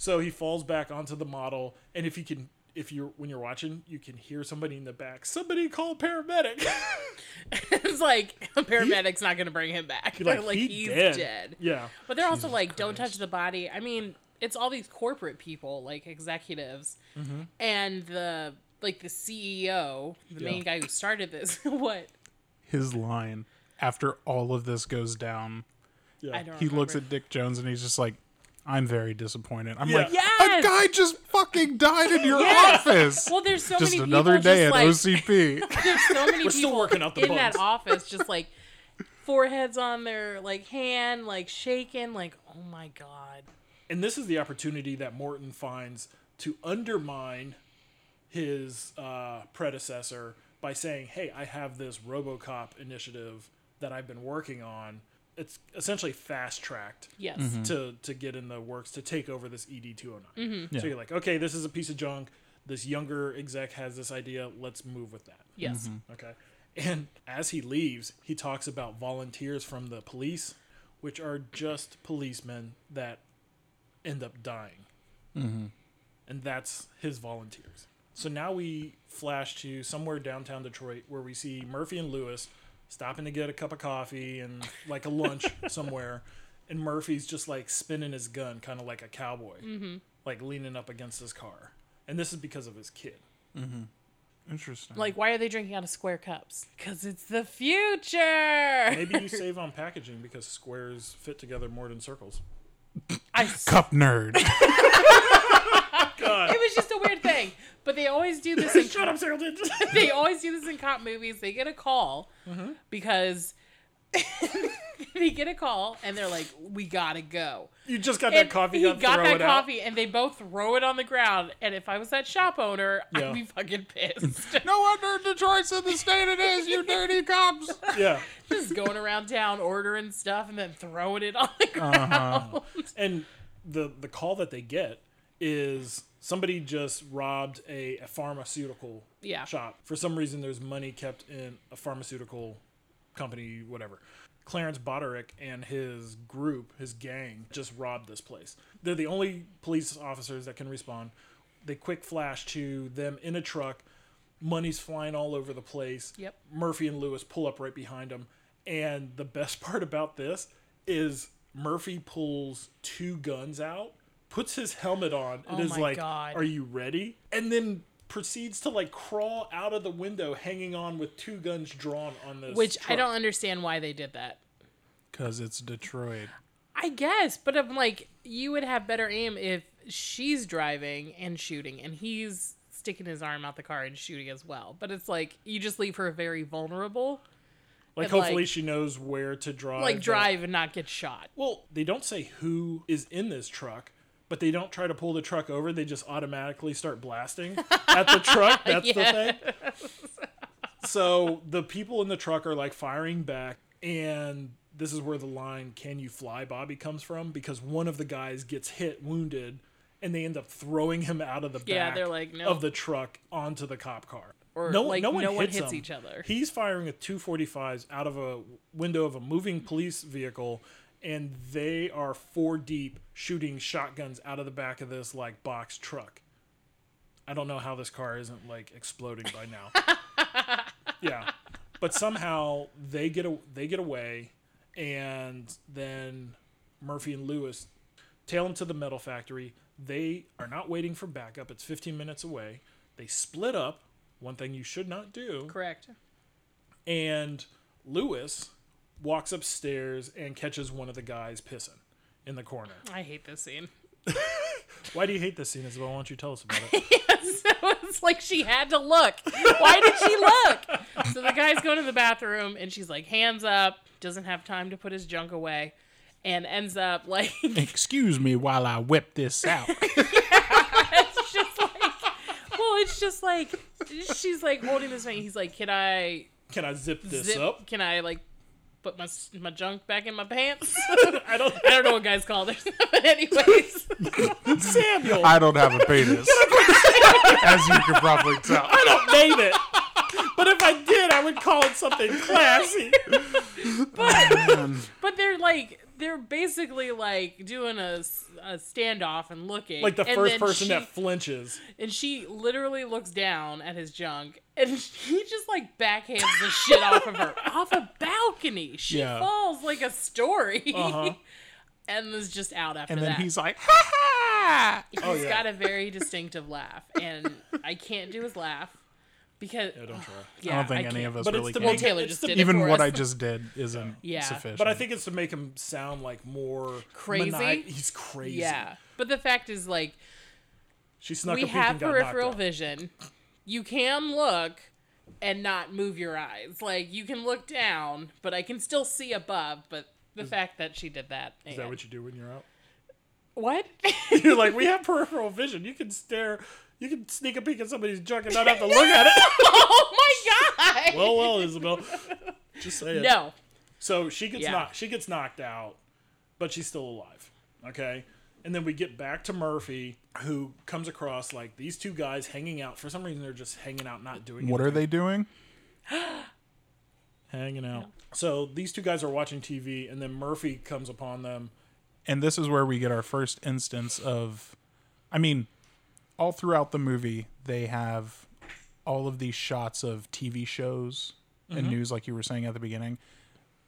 So he falls back onto the model, and if you can. If you're when you're watching, you can hear somebody in the back. Somebody call paramedic. [laughs] it's like [laughs] a paramedic's not going to bring him back. like, [laughs] like he he's dead. dead. Yeah, But they're also like, don't touch the body. I mean, it's all these corporate people, like executives, Mm-hmm. and the like the CEO, the main guy who started this. what? His line. after all of this goes down, Yeah. I don't. he looks at Dick Jones and he's just like, "I'm very disappointed." I'm Yeah. like, Yes! "A guy just fucking died in your Yes! office." Well, there's so just many another people day just at like, OCP. [laughs] There's so many We're people still working out the in that office, just like foreheads on their like hand, like shaking, like oh my god. and this is the opportunity that Morton finds to undermine his uh, predecessor by saying, "Hey, I have this RoboCop initiative that I've been working on. It's essentially fast tracked Yes. Mm-hmm. to to get in the works to take over this ED two hundred nine. Mm-hmm. Yeah. So you're like, okay, this is a piece of junk. This younger exec has this idea. Let's move with that. Yes. Mm-hmm. Okay. And as he leaves, he talks about volunteers from the police, which are just policemen that end up dying. Mm-hmm. And that's his volunteers. So now we flash to somewhere downtown Detroit where we see Murphy and Lewis stopping to get a cup of coffee and like a lunch [laughs] somewhere. And Murphy's just like spinning his gun, kind of like a cowboy, like leaning up against his car. And this is because of his kid. Mm-hmm. Interesting. Like, why are they drinking out of square cups? Because it's the future. Maybe you save [laughs] on packaging because squares fit together more than circles. I s- cup nerd. [laughs] God. it was just a weird thing. But they always do this in Shut up, Singleton. they always do this in cop movies. They get a call Mm-hmm. because [laughs] they get a call and they're like, "We gotta go." you just got that coffee. He got, got that it out. coffee, and they both throw it on the ground. And if I was that shop owner, Yeah. I'd be fucking pissed. [laughs] no wonder Detroit's in the state it is. You dirty cops. [laughs] Yeah, Just going around town ordering stuff and then throwing it on the ground. Uh-huh. and the the call that they get is somebody just robbed a, a pharmaceutical Yeah. shop. For some reason, there's money kept in a pharmaceutical company, whatever. Clarence Boddicker and his group, his gang, just robbed this place. They're the only police officers that can respond. They quick flash to them in a truck. Money's flying all over the place. Yep. Murphy and Lewis pull up right behind them. And the best [laughs] part about this is Murphy pulls two guns out, puts his helmet on, and Oh is like, God. Are you ready? And then proceeds to like crawl out of the window hanging on with two guns drawn on this. Which I don't understand why they did that. Because it's Detroit. I guess, but I'm like, you would have better aim if she's driving and shooting, and he's sticking his arm out the car and shooting as well. But it's like you just leave her very vulnerable, Like and, like- hopefully she knows where to drive. like that- drive and not get shot. Well, they don't say who is in this truck, but they don't try to pull the truck over. They just automatically start blasting at the truck. [laughs] That's the thing. So the people in the truck are like firing back, and this is where the line "Can you fly, Bobby?" comes from because one of the guys gets hit, wounded, and they end up throwing him out of the back Yeah, they're like, "No." of the truck onto the cop car. Or, no, like, no one no one hits, hits each other. He's firing with 245s out of a window of a moving police vehicle, and they are four deep shooting shotguns out of the back of this like box truck. I don't know how this car isn't like exploding by now. [laughs] yeah, but somehow they get a, they get away, and then Murphy and Lewis tail them to the metal factory. They are not waiting for backup. It's 15 minutes away. They split up. One thing you should not do. Correct. And Lewis walks upstairs and catches one of the guys pissing in the corner. [laughs] I hate this scene. Why do you hate this scene, Isabel? Why don't you tell us about it? [laughs] so [laughs] it's like she had to look. Why did she look? So the guy's going to the bathroom and she's like, hands up, doesn't have time to put his junk away, and ends up like Excuse me while I whip this out. it's just like well, it's just like she's like holding this thing. He's like, Can I Can I zip this zip up? can I like put my my junk back in my pants? [laughs] I don't. I don't know what guys call it. [laughs] but anyways. [laughs] Samuel, I don't have a penis. as you can probably tell. I don't name it. But if I did, I would call it something classy. But oh, they're like they're basically like doing a, a standoff and looking Like the first person she, that flinches. and she literally looks down at his junk and he just like backhands the shit off of her [laughs] off a balcony. She Yeah. falls like a story. Uh-huh. [laughs] and is just out after that. And then that. he's like, ha ha! He's Oh, yeah. got a very distinctive laugh, and I can't do his laugh. because Yeah, don't try. yeah, I don't think any of us But really the can. Well, Taylor it's just the- did it Even for what us. I just did isn't [laughs] Yeah. sufficient. But I think it's to make him sound like more Crazy? mani- He's crazy. Yeah, but the fact is, like, She snuck we a peek have and got peripheral knocked out. vision. You can look and not move your eyes. Like you can look down, but I can still see above. But the fact that she did that, Is that what you do when you're out? what? [laughs] You're like, we have peripheral vision. You can stare. You can sneak a peek at somebody's junk and not have to look at it. [laughs] oh my god! well, well, Isabel. Just say it. no, So she gets Yeah. knocked. She gets knocked out, but she's still alive. Okay. And then we get back to Murphy, who comes across like these two guys hanging out. For some reason, they're just hanging out, not doing. what are they doing? [gasps] Hanging out. So these two guys are watching TV, and then Murphy comes upon them. And this is where we get our first instance of I mean, all throughout the movie they have all of these shots of TV shows and Mm-hmm. news like you were saying at the beginning.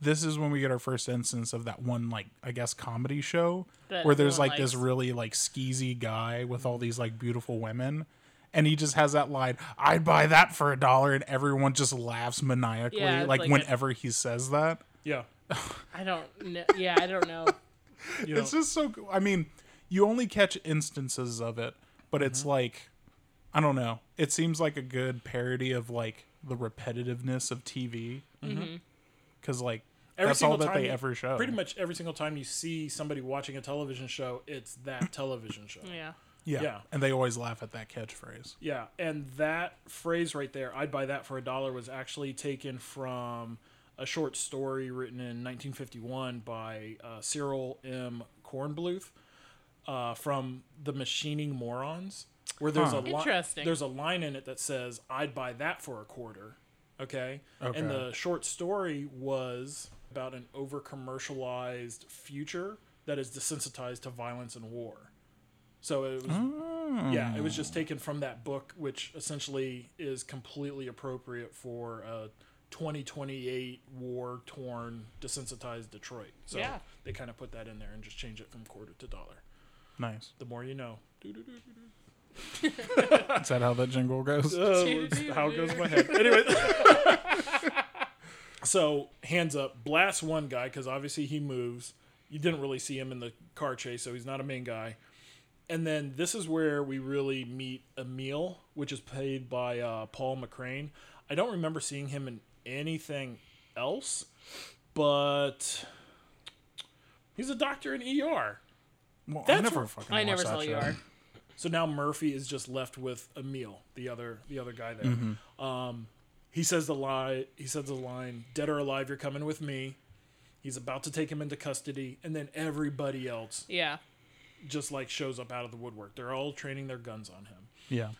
This is when we get our first instance of that one like I guess comedy show That where there's everyone like this really like skeezy guy with all these like beautiful women and he just has that line, I'd buy that for a dollar and everyone just laughs maniacally Yeah, it's like, like a- whenever he says that. Yeah. [laughs] I don't. know. Yeah, I don't know. [laughs] You know, It's just so. I mean, you only catch instances of it, but Mm-hmm. it's like, I don't know. It seems like a good parody of like the repetitiveness of TV. Because like Mm-hmm. Every that's all that time they you- ever show. pretty much every single time you see somebody watching a television show, it's that [clears throat] television show. Yeah. Yeah. yeah. And they always laugh at that catchphrase. Yeah, and that phrase right there, "I'd buy that for a dollar," was actually taken from a short story written in 1951 by uh, Cyril M. Kornbluth uh, from "The Marching Morons," where there's Huh. a li- there's a line in it that says, "I'd buy that for a quarter." Okay, Okay. and the short story was about an over commercialized future that is desensitized to violence and war. So it was yeah, it was just hmm. taken from that book, which essentially is completely appropriate for a 2028 war torn, desensitized Detroit. So Yeah. they kind of put that in there and just change it from quarter to dollar. Nice. The more you know. [laughs] Is that how that jingle goes? [laughs] Oh, it's how it goes in my head. Anyway. [laughs] so, hands up, blast one guy, because obviously he moves. You didn't really see him in the car chase, so he's not a main guy. And then this is where we really meet Emil, which is played by uh, Paul McCrane. I don't remember seeing him in anything else, but he's a doctor in ER. Well, I never fucking I never saw that you So now Murphy is just left with Emil, the other the other guy there. Um, he says the lie. He says the line, "Dead or alive, you're coming with me." He's about to take him into custody, and then everybody else Yeah. just like shows up out of the woodwork. They're all training their guns on him, Yeah.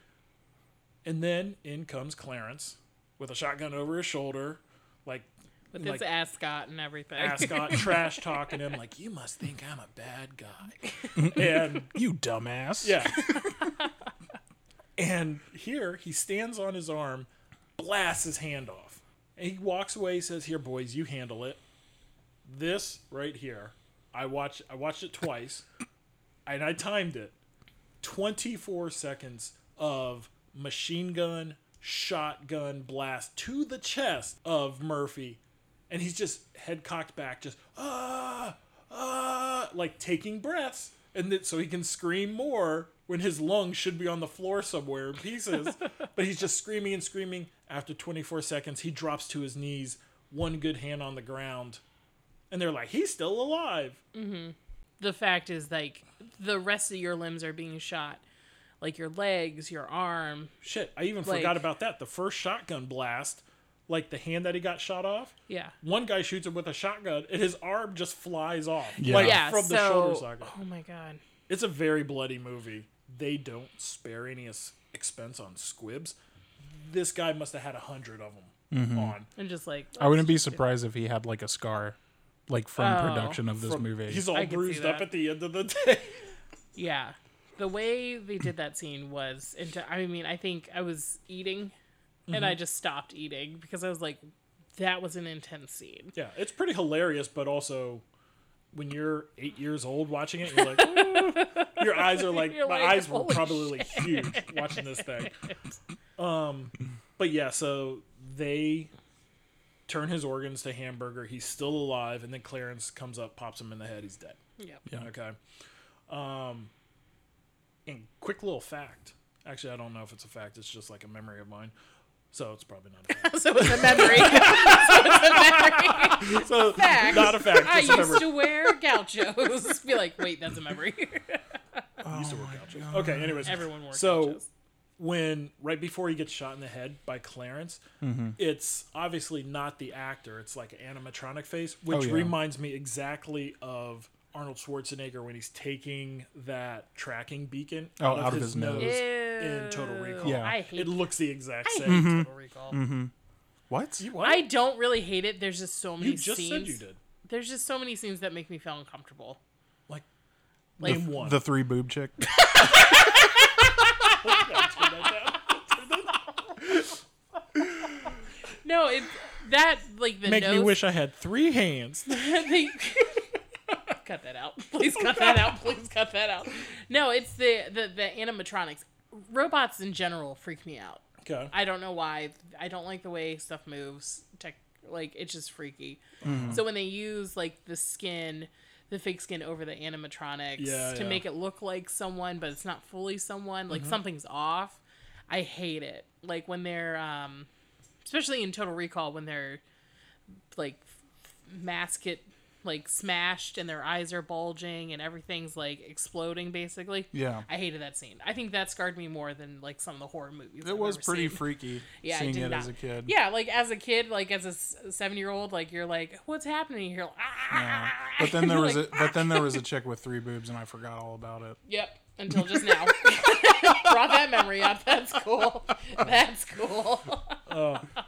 and then in comes Clarence with a shotgun over his shoulder, like With like his ascot and everything. ascot trash [laughs] talking him, like you must think I'm a bad guy, [laughs] and You dumbass. Yeah. [laughs] and here he stands on his arm, blasts his hand off. And he walks away, He says, Here, boys, you handle it. This right here, I watched I watched it twice and I timed it. 24 seconds of machine gun, shotgun blast to the chest of Murphy. And he's just head cocked back, just ah, ah, like taking breaths. And that, so he can scream more when his lungs should be on the floor somewhere in pieces. [laughs] but he's just screaming and screaming. After 24 seconds, he drops to his knees, one good hand on the ground. And they're like, he's still alive. Mm-hmm. the fact is, like, the rest of your limbs are being shot. Like your legs, your arm. Shit, I even Like- forgot about that. The first shotgun blast, like the hand that he got shot off, Yeah. one guy shoots him with a shotgun and his arm just flies off. Yeah. Like Yeah. from the shoulder socket. oh my god. It's a very bloody movie. They don't spare any expense on squibs. This guy must have had a hundred of them Mm-hmm. on. And just like I wouldn't be surprised if he had like a scar, like from Oh. production of this From- movie. He's all I bruised up at the end of the day. [laughs] Yeah. The way they did that scene was, into, I mean, I think I was eating and Mm-hmm. I just stopped eating because I was like, that was an intense scene. yeah, it's pretty hilarious, but also when you're eight years old watching it, you're like, "Ooh." [laughs] your eyes are like, You're my like, eyes were probably like huge watching this thing. [laughs] But yeah, so they turn his organs to hamburger. He's still alive, and then Clarence comes up, pops him in the head. He's dead. Yep. Yeah. Okay. Um, and quick little fact. Actually, I don't know if it's a fact. It's just like a memory of mine. So it's probably not a fact. [laughs] [laughs] so it's a memory. so it's a memory. so Fact. not a fact. I Just memory. used to wear gauchos. [laughs] Be like, wait, that's a memory. used to work out. Okay. Anyways, Everyone wore so gauchos. When right before he gets shot in the head by Clarence, Mm-hmm. it's obviously not the actor. It's like an animatronic face, which Oh, yeah. reminds me exactly of Arnold Schwarzenegger when he's taking that tracking beacon Oh, out of his nose. in Total Recall. Yeah. I hate It looks the exact I same. hate Total Recall. What? You, what? I don't really hate it. There's just so many you just scenes. said you did. There's just so many scenes that make me feel uncomfortable. Like, Like, name one. The three boob chick. [laughs] No, it that like the Make me wish I had three hands. [laughs] they, cut that out. Please cut that out. Please cut that out. No, it's the the the animatronics. Robots in general freak me out. Okay. I don't know why. I don't like the way stuff moves. Tech, like it's just freaky. Mm-hmm. So when they use like the skin, the fake skin over the animatronics Yeah, to yeah. make it look like someone, but it's not fully someone. Mm-hmm. Like something's off. I hate it. Like when they're, um, especially in Total Recall, when they're like mask it like smashed and their eyes are bulging and everything's like exploding basically. Yeah. I hated that scene. I think that scarred me more than like some of the horror movies. It I've was pretty seen. freaky [laughs] Yeah, seeing it not. as a kid. Yeah, like as a kid, like as a seven-year-old, like you're like, what's happening here? [laughs] Yeah. Ah! [laughs] But then there was like, a but then there was a chick with three boobs and I forgot all about it. Yep. Until just now, brought that memory up. That's cool. [laughs] That's cool.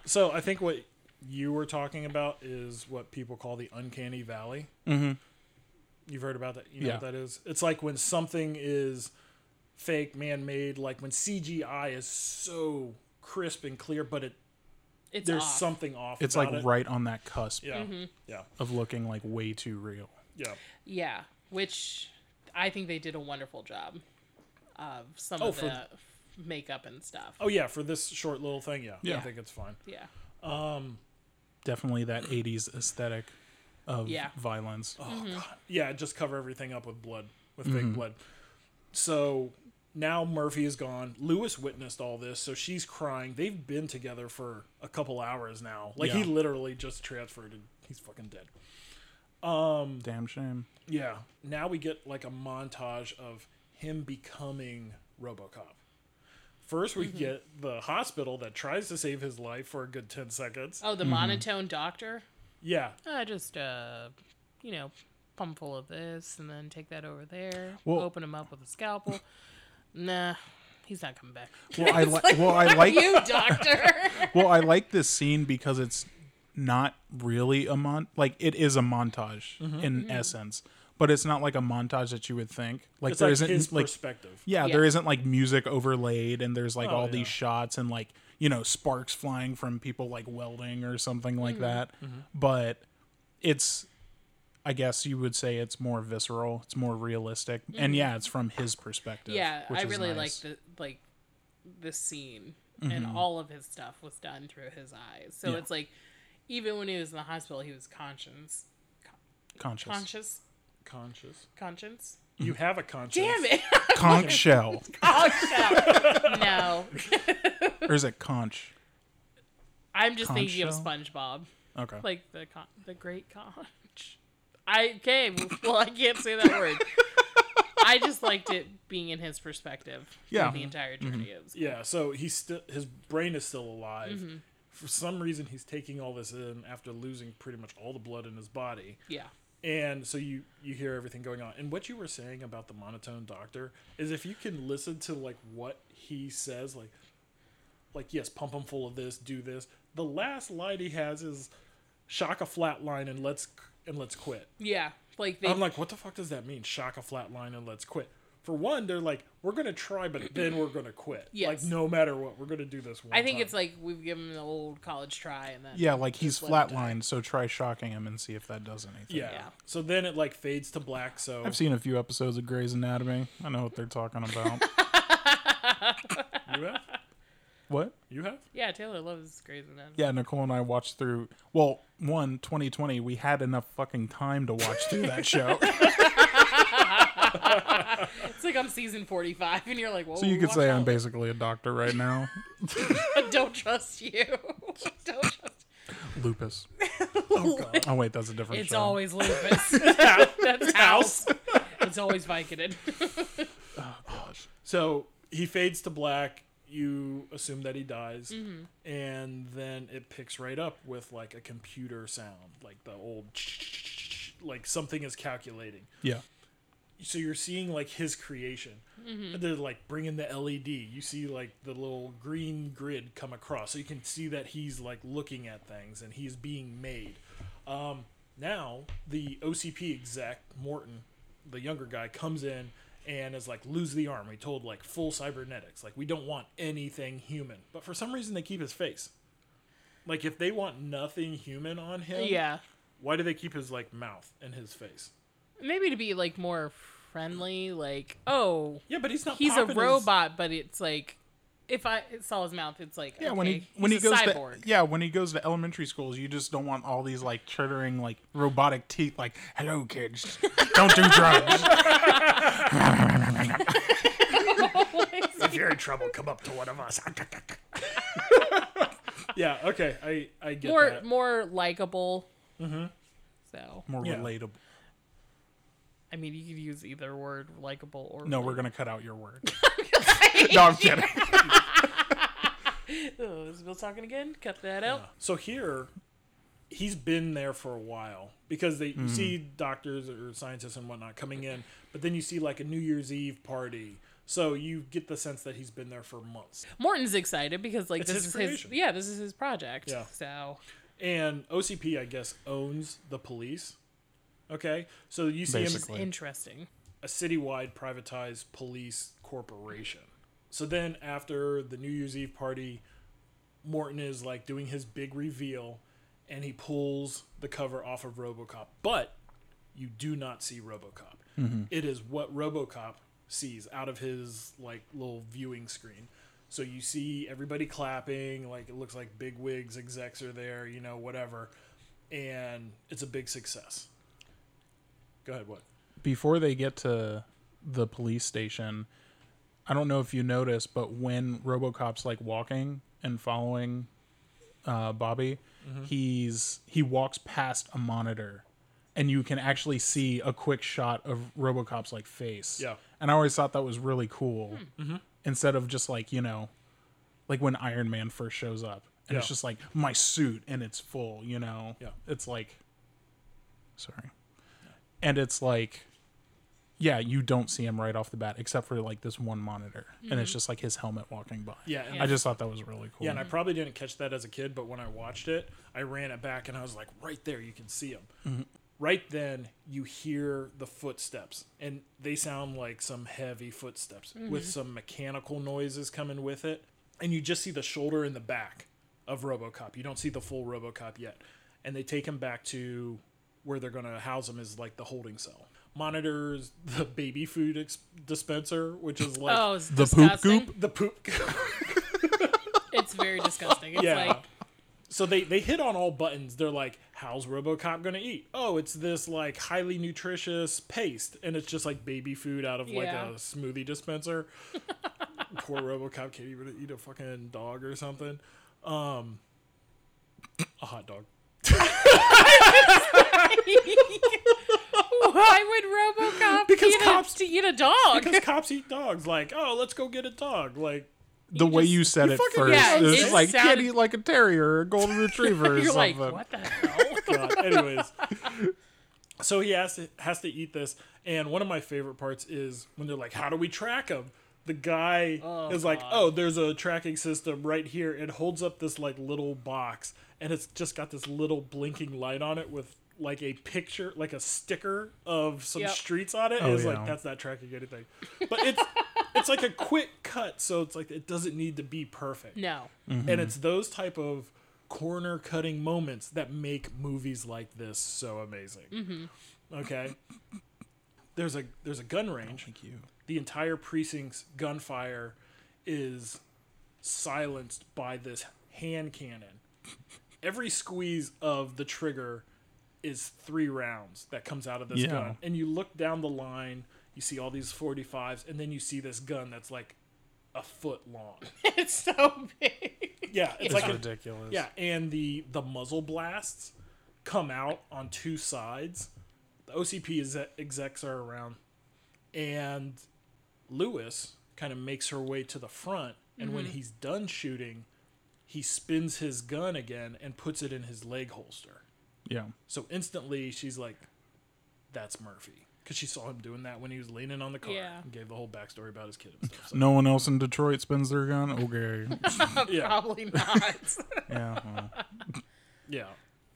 So I think what you were talking about is what people call the uncanny valley. Mm-hmm. You've heard about that? You know Yeah. what that is? It's like when something is fake, man-made. Like when CGI is so crisp and clear, but it It's there's off. something off. It's about like it. right on that cusp Yeah, Mm-hmm. yeah, of looking like way too real. yeah. Yeah, which I think they did a wonderful job of some Oh, of for- the makeup and stuff. Oh yeah, for this short little thing, yeah, I think it's fine. Yeah. Um, Definitely that 80s aesthetic of Yeah. violence. Oh mm-hmm. god, yeah, just cover everything up with blood, with fake mm-hmm. blood. So now Murphy is gone. Lewis witnessed all this, so she's crying. They've been together for a couple hours now. Like he literally just transferred and he's fucking dead. Um, Damn shame. Yeah. Now we get like a montage of him becoming RoboCop. First, we get the hospital that tries to save his life for a good ten seconds. Oh, the monotone doctor. Yeah, I just, uh, you know, pump full of this and then take that over there. Well- open him up with a scalpel. [sighs] Nah, he's not coming back. Well, I [laughs] li- well, I like you, doctor. [laughs] well, I like this scene because it's not really a mon like it is a montage Mm-hmm. in essence, but it's not like a montage that you would think. Like it's there like not his like perspective. yeah, Yeah. there isn't like music overlaid and there's like Oh, all yeah. these shots and like you know sparks flying from people like welding or something like mm-hmm. that. Mm-hmm. But it's I guess you would say it's more visceral, it's more realistic, and mm-hmm. yeah, it's from his perspective. yeah, which I is really nice. like the like the scene and mm-hmm. all of his stuff was done through his eyes. So Yeah. it's like even when he was in the hospital, he was conscious, conscious. conscious, Conscious. conscience. You have a conscience. Damn it! [laughs] Conch shell. oh, shut. no, or is it conch? I'm just Conch thinking of shell? SpongeBob, Okay. like the con- the great conch. I okay, [laughs] well I can't say that word. I just liked it being in his perspective. Yeah. the entire journey. It was Yeah, so he's still his brain is still alive. Mm-hmm. For some reason, he's taking all this in after losing pretty much all the blood in his body, yeah. And so you you hear everything going on. And what you were saying about the monotone doctor is if you can listen to like what he says, like like yes, pump him full of this, do this. The last line he has is shock a flat line and let's and let's quit. Yeah, like they I'm like, what the fuck does that mean? Shock a flat line and let's quit. For one, they're like, we're gonna try, but then we're gonna quit. Yes. Like no matter what, we're gonna do this one. I think time. it's like we've given him the old college try, and then Yeah, like he's just let him die. flatlined, so try shocking him and see if that does anything. yeah. yeah. So then it like fades to black. So I've seen a few episodes of Grey's Anatomy. I know what they're talking about. [laughs] you have? What? You have? Yeah, Taylor loves Grey's Anatomy. Yeah, Nicole and I watched through. Well, one 2020, we had enough fucking time to watch through that show, [laughs] It's like I'm season 45, and you're like, well, so you could say all I'm basically a doctor right now. But [laughs] don't trust you. [laughs] don't trust. Lupus. [laughs] Oh god. Oh wait, that's a different It's show. always lupus. That's house. It's always Vicodin. Oh, so he fades to black. You assume that he dies, mm-hmm. and then it picks right up with like a computer sound, like the old, like something is calculating. yeah. So you're seeing like his creation. And They're like bringing the LED. You see like the little green grid come across, so you can see that he's like looking at things and he's being made. Um, now the OCP exec Morton, the younger guy, comes in and is like, "Lose the arm." We told like full cybernetics. Like we don't want anything human, but for some reason they keep his face. Like if they want nothing human on him, yeah. why do they keep his like mouth and his face? Maybe to be like more friendly, like, oh, Yeah, but he's not. he's a popping his- robot, but it's like, if I saw his mouth, it's like, Yeah, okay, when he when he goes cyborg. to yeah when he goes to elementary schools, you just don't want all these like chittering like robotic teeth. Like, hello kids, don't do drugs. [laughs] If you're in trouble, come up to one of us. [laughs] yeah. Okay. I I get more that. more likable. Mm-hmm. So More Yeah. relatable. I mean, you could use either word, likable or No, we're gonna cut out your word. [laughs] no, I'm kidding. [laughs] Oh, is Bill talking again? Cut that out. So here, he's been there for a while because they you see mm. doctors or scientists and whatnot coming in, but then you see like a New Year's Eve party. So you get the sense that he's been there for months. Morton's excited because like It's this his is his yeah, this is his project. Yeah. So And OCP, I guess, owns the police. Okay, so you see him Basically. interesting. a citywide privatized police corporation. So then after the New Year's Eve party, Morton is like doing his big reveal and he pulls the cover off of RoboCop. But you do not see RoboCop. Mm-hmm. It is what RoboCop sees out of his like little viewing screen. So you see everybody clapping, like it looks like big wigs execs are there, you know, whatever. And it's a big success. Go ahead, what? Before they get to the police station, I don't know if you noticed, but when RoboCop's like walking and following uh, Bobby, Mm-hmm. he's he walks past a monitor, and you can actually see a quick shot of RoboCop's like face. Yeah. and I always thought that was really cool. Hmm. Instead of just like you know, like when Iron Man first shows up, and it's just like my suit and it's full. You know, Yeah. it's like, sorry, and it's like yeah, you don't see him right off the bat, except for like this one monitor, and it's mm-hmm. just like his helmet walking by. Yeah, and I just thought that was really cool. Yeah, and I probably didn't catch that as a kid, but when I watched it, I ran it back and I was like, right there, you can see him. Mm-hmm. Right then, you hear the footsteps, and they sound like some heavy footsteps with mm-hmm. some mechanical noises coming with it. And you just see the shoulder and the back of Robocop. You don't see the full Robocop yet. And they take him back to where they're going to house him is like the holding cell. Monitors the baby food ex- dispenser, which is like oh, it's The poop goop? the poop. [laughs] It's very disgusting. It's Yeah. like so they they hit on all buttons. They're like, "How's RoboCop gonna eat?" Oh, it's this like highly nutritious paste, and it's just like baby food out of like a smoothie dispenser. [laughs] Poor RoboCop can't even eat a fucking dog or something. Um, a hot dog. [laughs] why would RoboCop Because eat a- cops- to eat a dog? Because cops eat dogs. Like, oh, let's go get a dog. Like, the You way just- you said you it first Yeah, is it like can't sounded- eat like a terrier or a golden [laughs] retriever or You're like, something. what the oh, hell? God. Anyways, [laughs] so he has to has to eat this, and one of my favorite parts is when they're like, "How do we track him?" The guy Oh, is like, God. "Oh, there's a tracking system right here." It holds up this like little box, and it's just got this little blinking light on it with like a picture, like a sticker of some Yep. streets on it. Oh, it's yeah. like that's not tracking anything, but it's [laughs] it's like a quick cut, so it's like it doesn't need to be perfect No. Mm-hmm. and it's those type of corner cutting moments that make movies like this so amazing okay there's a there's a gun range Thank you. the entire precinct's gunfire is silenced by this hand cannon. Every squeeze of the trigger is three rounds that comes out of this Yeah. gun. And you look down the line, you see all these 45s, and then you see this gun that's like a foot long. [laughs] it's so big. Yeah, it's It's like a, ridiculous. yeah, and the the muzzle blasts come out on two sides. The OCP is execs are around, and Lewis kind of makes her way to the front. And when mm-hmm. he's done shooting, he spins his gun again and puts it in his leg holster. Yeah. So instantly, she's like, "That's Murphy," because she saw him doing that when he was leaning on the car. Yeah. and gave the whole backstory about his kid and stuff. So, No one else in Detroit spins their gun. Okay. [laughs] yeah, Probably not. [laughs] yeah. well. yeah.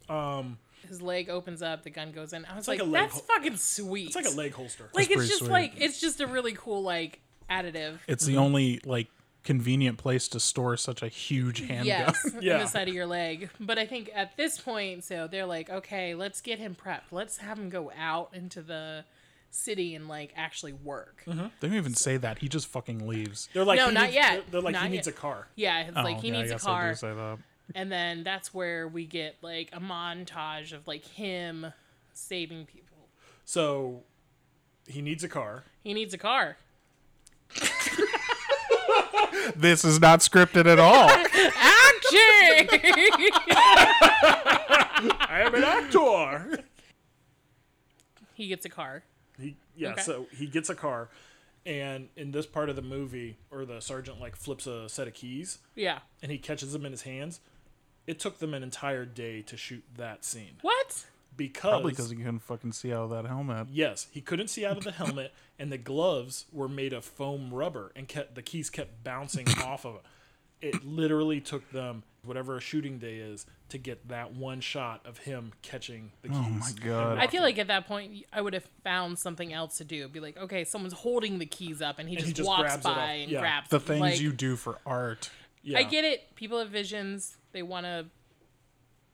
Um, His leg opens up, the gun goes in. I was like like, that's hol- fucking sweet. it's like a leg holster. Like it's pretty just sweet. like it's just a really cool like additive. It's the only like convenient place to store such a huge handgun. Yes, [laughs] in the side of your leg. But I think at this point, so they're like, okay, let's get him prepped. Let's have him go out into the city and like actually work. Mm-hmm. They don't even say that. He just fucking leaves. They're like, No, he not needs, yet. They're, they're like, Not he needs yet. a car. Yeah, it's like Oh, he yeah, I needs a guess I do car, say that. and then that's where we get like a montage of like him saving people. So he needs a car. He needs a car. [laughs] This is not scripted at all. Action! [laughs] I am an actor. he gets a car. he, yeah, Okay. so he gets a car, and in this part of the movie, or the sergeant like flips a set of keys, Yeah. and he catches them in his hands. It took them an entire day to shoot that scene What? Because Probably because he couldn't fucking see out of that helmet. yes, he couldn't see out of the [laughs] helmet, and the gloves were made of foam rubber, and kept the keys kept bouncing [laughs] off of it. It literally took them whatever a shooting day is to get that one shot of him catching the oh keys. Oh my God. I feel like at that point I would have found something else to do. Be like, okay, someone's holding the keys up, and he And just, he just walks grabs by and Yeah. grabs The things Like, you do for art. yeah. I get it. People have visions. They want to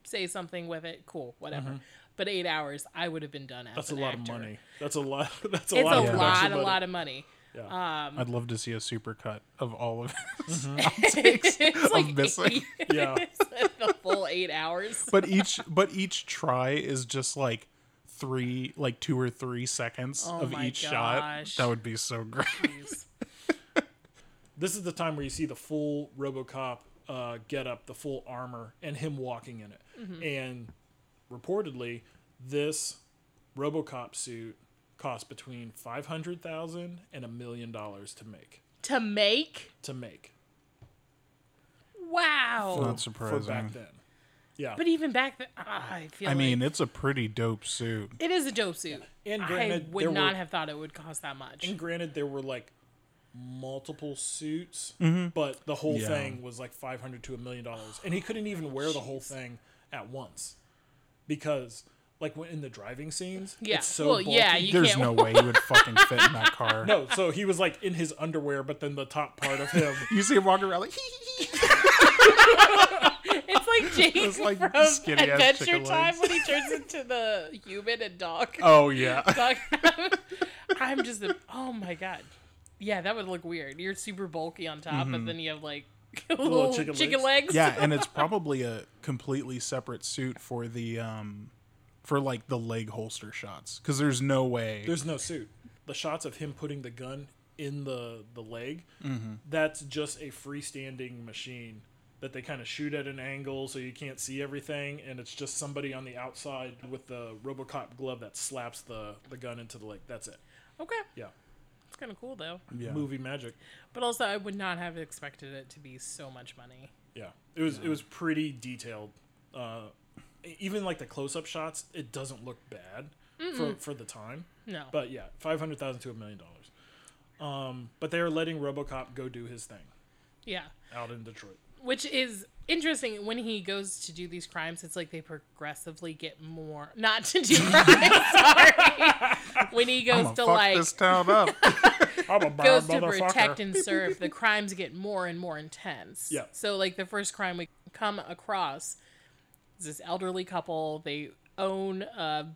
say something with it. Cool, whatever. Mm-hmm. But eight hours, I would have been done as Mm-hmm. That's a lot actor. of money. That's a lot. [laughs] That's a It's lot. a of lot, production a money. lot of money. Yeah. Um, I'd love to see a supercut of all of it. [laughs] [laughs] it's like missing. eight, Yeah. the full eight hours. but each but each try is just like three like two or three seconds Oh of my each shot. That would be so great. This is the time where you see the full RoboCop uh, get up, the full armor, and him walking in it. Mm-hmm. And reportedly, this RoboCop suit cost between five hundred thousand and a million dollars to make. to make? To make Wow. Not for surprising. back then. Yeah, But even back then, I feel I mean, it's a pretty dope suit. it is a dope suit. And I granted, would not were- have thought it would cost that much. and granted, there were like multiple suits, Mm-hmm. but the whole Yeah. thing was like five hundred to a million dollars, and he couldn't even wear the whole thing at once because, like, when in the driving scenes, Yeah. it's so Well, yeah, bulky. you There's can't- no way you would fucking fit in that car. [laughs] No, so he was like in his underwear, but then the top part of him. [laughs] You see him walking around like [laughs] It's like Jake It's like from Adventure Time when he turns into the human and dog. Oh yeah. dog. I'm just a, oh my god. Yeah, that would look weird. You're super bulky on top, but mm-hmm. then you have like [laughs] little, chicken chicken, legs. legs. Yeah, and it's [laughs] probably a completely separate suit for the um for like the leg holster shots cuz there's no way There's no suit. The shots of him putting the gun in the the leg, Mm-hmm. that's just a freestanding machine that they kind of shoot at an angle so you can't see everything, and it's just somebody on the outside with the RoboCop glove that slaps the the gun into the leg. That's it. Okay, Yeah, it's kind of cool though. yeah. movie magic. But also, I would not have expected it to be so much money. Yeah, it was it was pretty detailed. Uh, even like the close up shots, it doesn't look bad for for the time. No, But yeah, five hundred thousand to a million dollars. Um, but they are letting RoboCop go do his thing yeah, out in Detroit. Which is interesting. When he goes to do these crimes, it's like they progressively get more not to do [laughs] crimes. sorry, when he goes I'ma to fuck like this town up. [laughs] I'm a bad goes to motherfucker. protect and serve, the crimes get more and more intense. Yeah. So like the first crime we come across is this elderly couple. They own a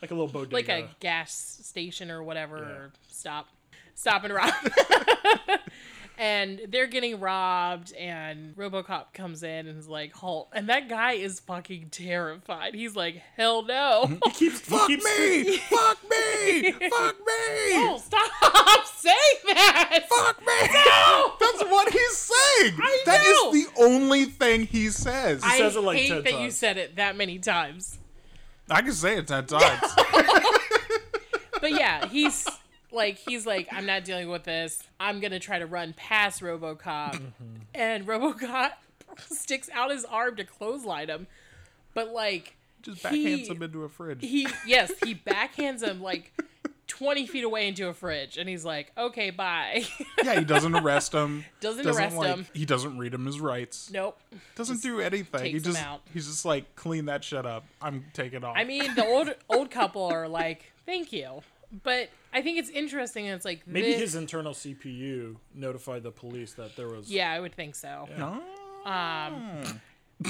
like a little bodega. like a gas station or whatever or stop stop and rob [laughs] and they're getting robbed and RoboCop comes in and is like, "Halt!" And that guy is fucking terrified. He's like, "Hell no!" He keeps, he Fuck keeps- me! Fuck me! [laughs] Fuck me! oh, stop [laughs] saying that! Fuck me! No! That's what he's saying. I That know. is the only thing he says. I says it like hate 10 that you said it that many times. I can say it ten [laughs] times. But yeah, he's like he's like I'm not dealing with this. I'm gonna try to run past RoboCop, Mm-hmm. and RoboCop [laughs] sticks out his arm to clothesline him, but like Just he- backhands him into a fridge. he yes he backhands him like 20 feet away into a fridge, and he's like, okay, bye. [laughs] yeah, he doesn't arrest him. Doesn't arrest like, him. He doesn't read him his rights. nope. Doesn't do anything. He just he's just like clean that shit up. I'm taking off. I mean, the old old couple are like, thank you, but I think it's interesting. And it's like Maybe this- his internal CPU notified the police that there was. yeah, I would think so. no. Um,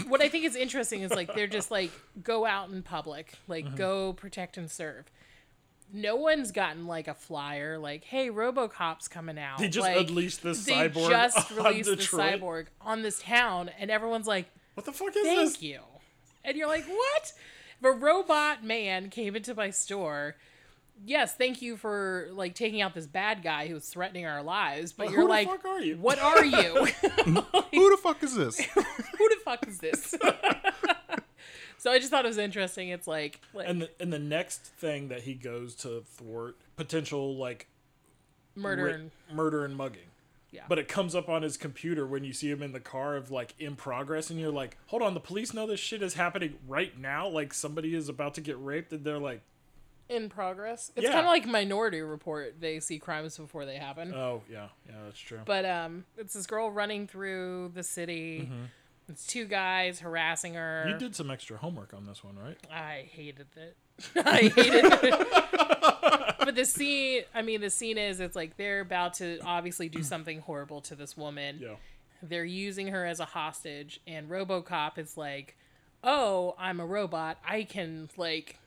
what I think is interesting is like they're just like go out in public, like Mm-hmm. go protect and serve. No one's gotten like a flyer like, "Hey, RoboCop's coming out." They just like, unleashed this They cyborg just on released the Detroit. cyborg on this town, and everyone's like, What the fuck is "Thank this? you," and you're like, "What?" If a robot man came into my store. Yes, thank you for like taking out this bad guy who's threatening our lives. But But you're who the like, fuck are you? what are you? [laughs] [laughs] Who the fuck is this? [laughs] who the fuck is this? so I just thought it was interesting. It's like, like And the, and the next thing that he goes to thwart potential like murder ri- and murder and mugging. yeah. But it comes up on his computer when you see him in the car of like in progress, and you're like, hold on, the police know this shit is happening right now. Like somebody is about to get raped, and they're like, in progress. It's Yeah. kind of like Minority Report. They see crimes before they happen. oh yeah, yeah, that's true. but um, it's this girl running through the city. It's two guys harassing her. Mm-hmm. you did some extra homework on this one, right? I hated it. [laughs] I hated it. but the scene, I mean, the scene is it's like they're about to obviously do something horrible to this woman. Yeah. they're using her as a hostage and robocop is like oh i'm a robot i can like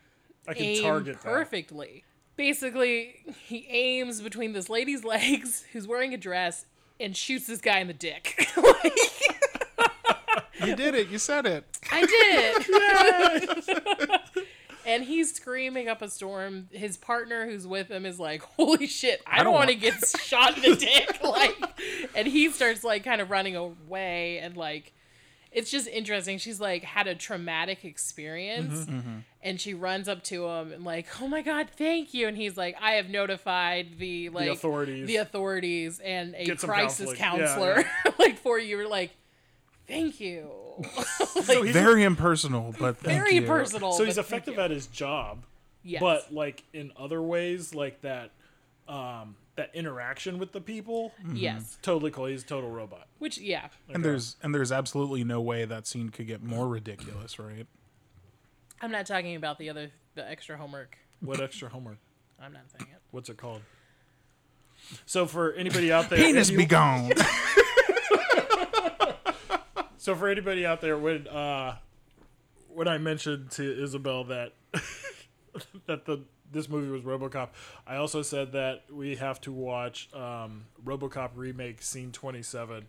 I can aim target that. perfectly basically he aims between this lady's [laughs] legs who's wearing a dress and shoots this guy in the dick [laughs] like, You did it. You said it. i did [laughs] and he's screaming up a storm his partner who's with him is like holy shit i, don't don't want to get shot in the dick like and he starts like kind of running away and like it's just interesting she's like had a traumatic experience Mm-hmm. and she runs up to him and like oh my god thank you and he's like i have notified the like the authorities. the authorities and a Get crisis counseling. Yeah, counselor [laughs] like for you You're like thank you [laughs] So he's, Very impersonal, but thank very you. personal so he's effective at his job, yes. but like in other ways, like that, um, that interaction with the people, yes totally cool. He's a total robot. which yeah And there's and there's absolutely no way that scene could get more ridiculous, right? i'm not talking about the other the extra homework What extra homework? [laughs] i'm not saying it What's it called? So for anybody out there, Penis if you- be gone. [laughs] So for anybody out there, when uh, when I mentioned to Isabel that [laughs] that the this movie was RoboCop, I also said that we have to watch um, RoboCop remake scene twenty seven,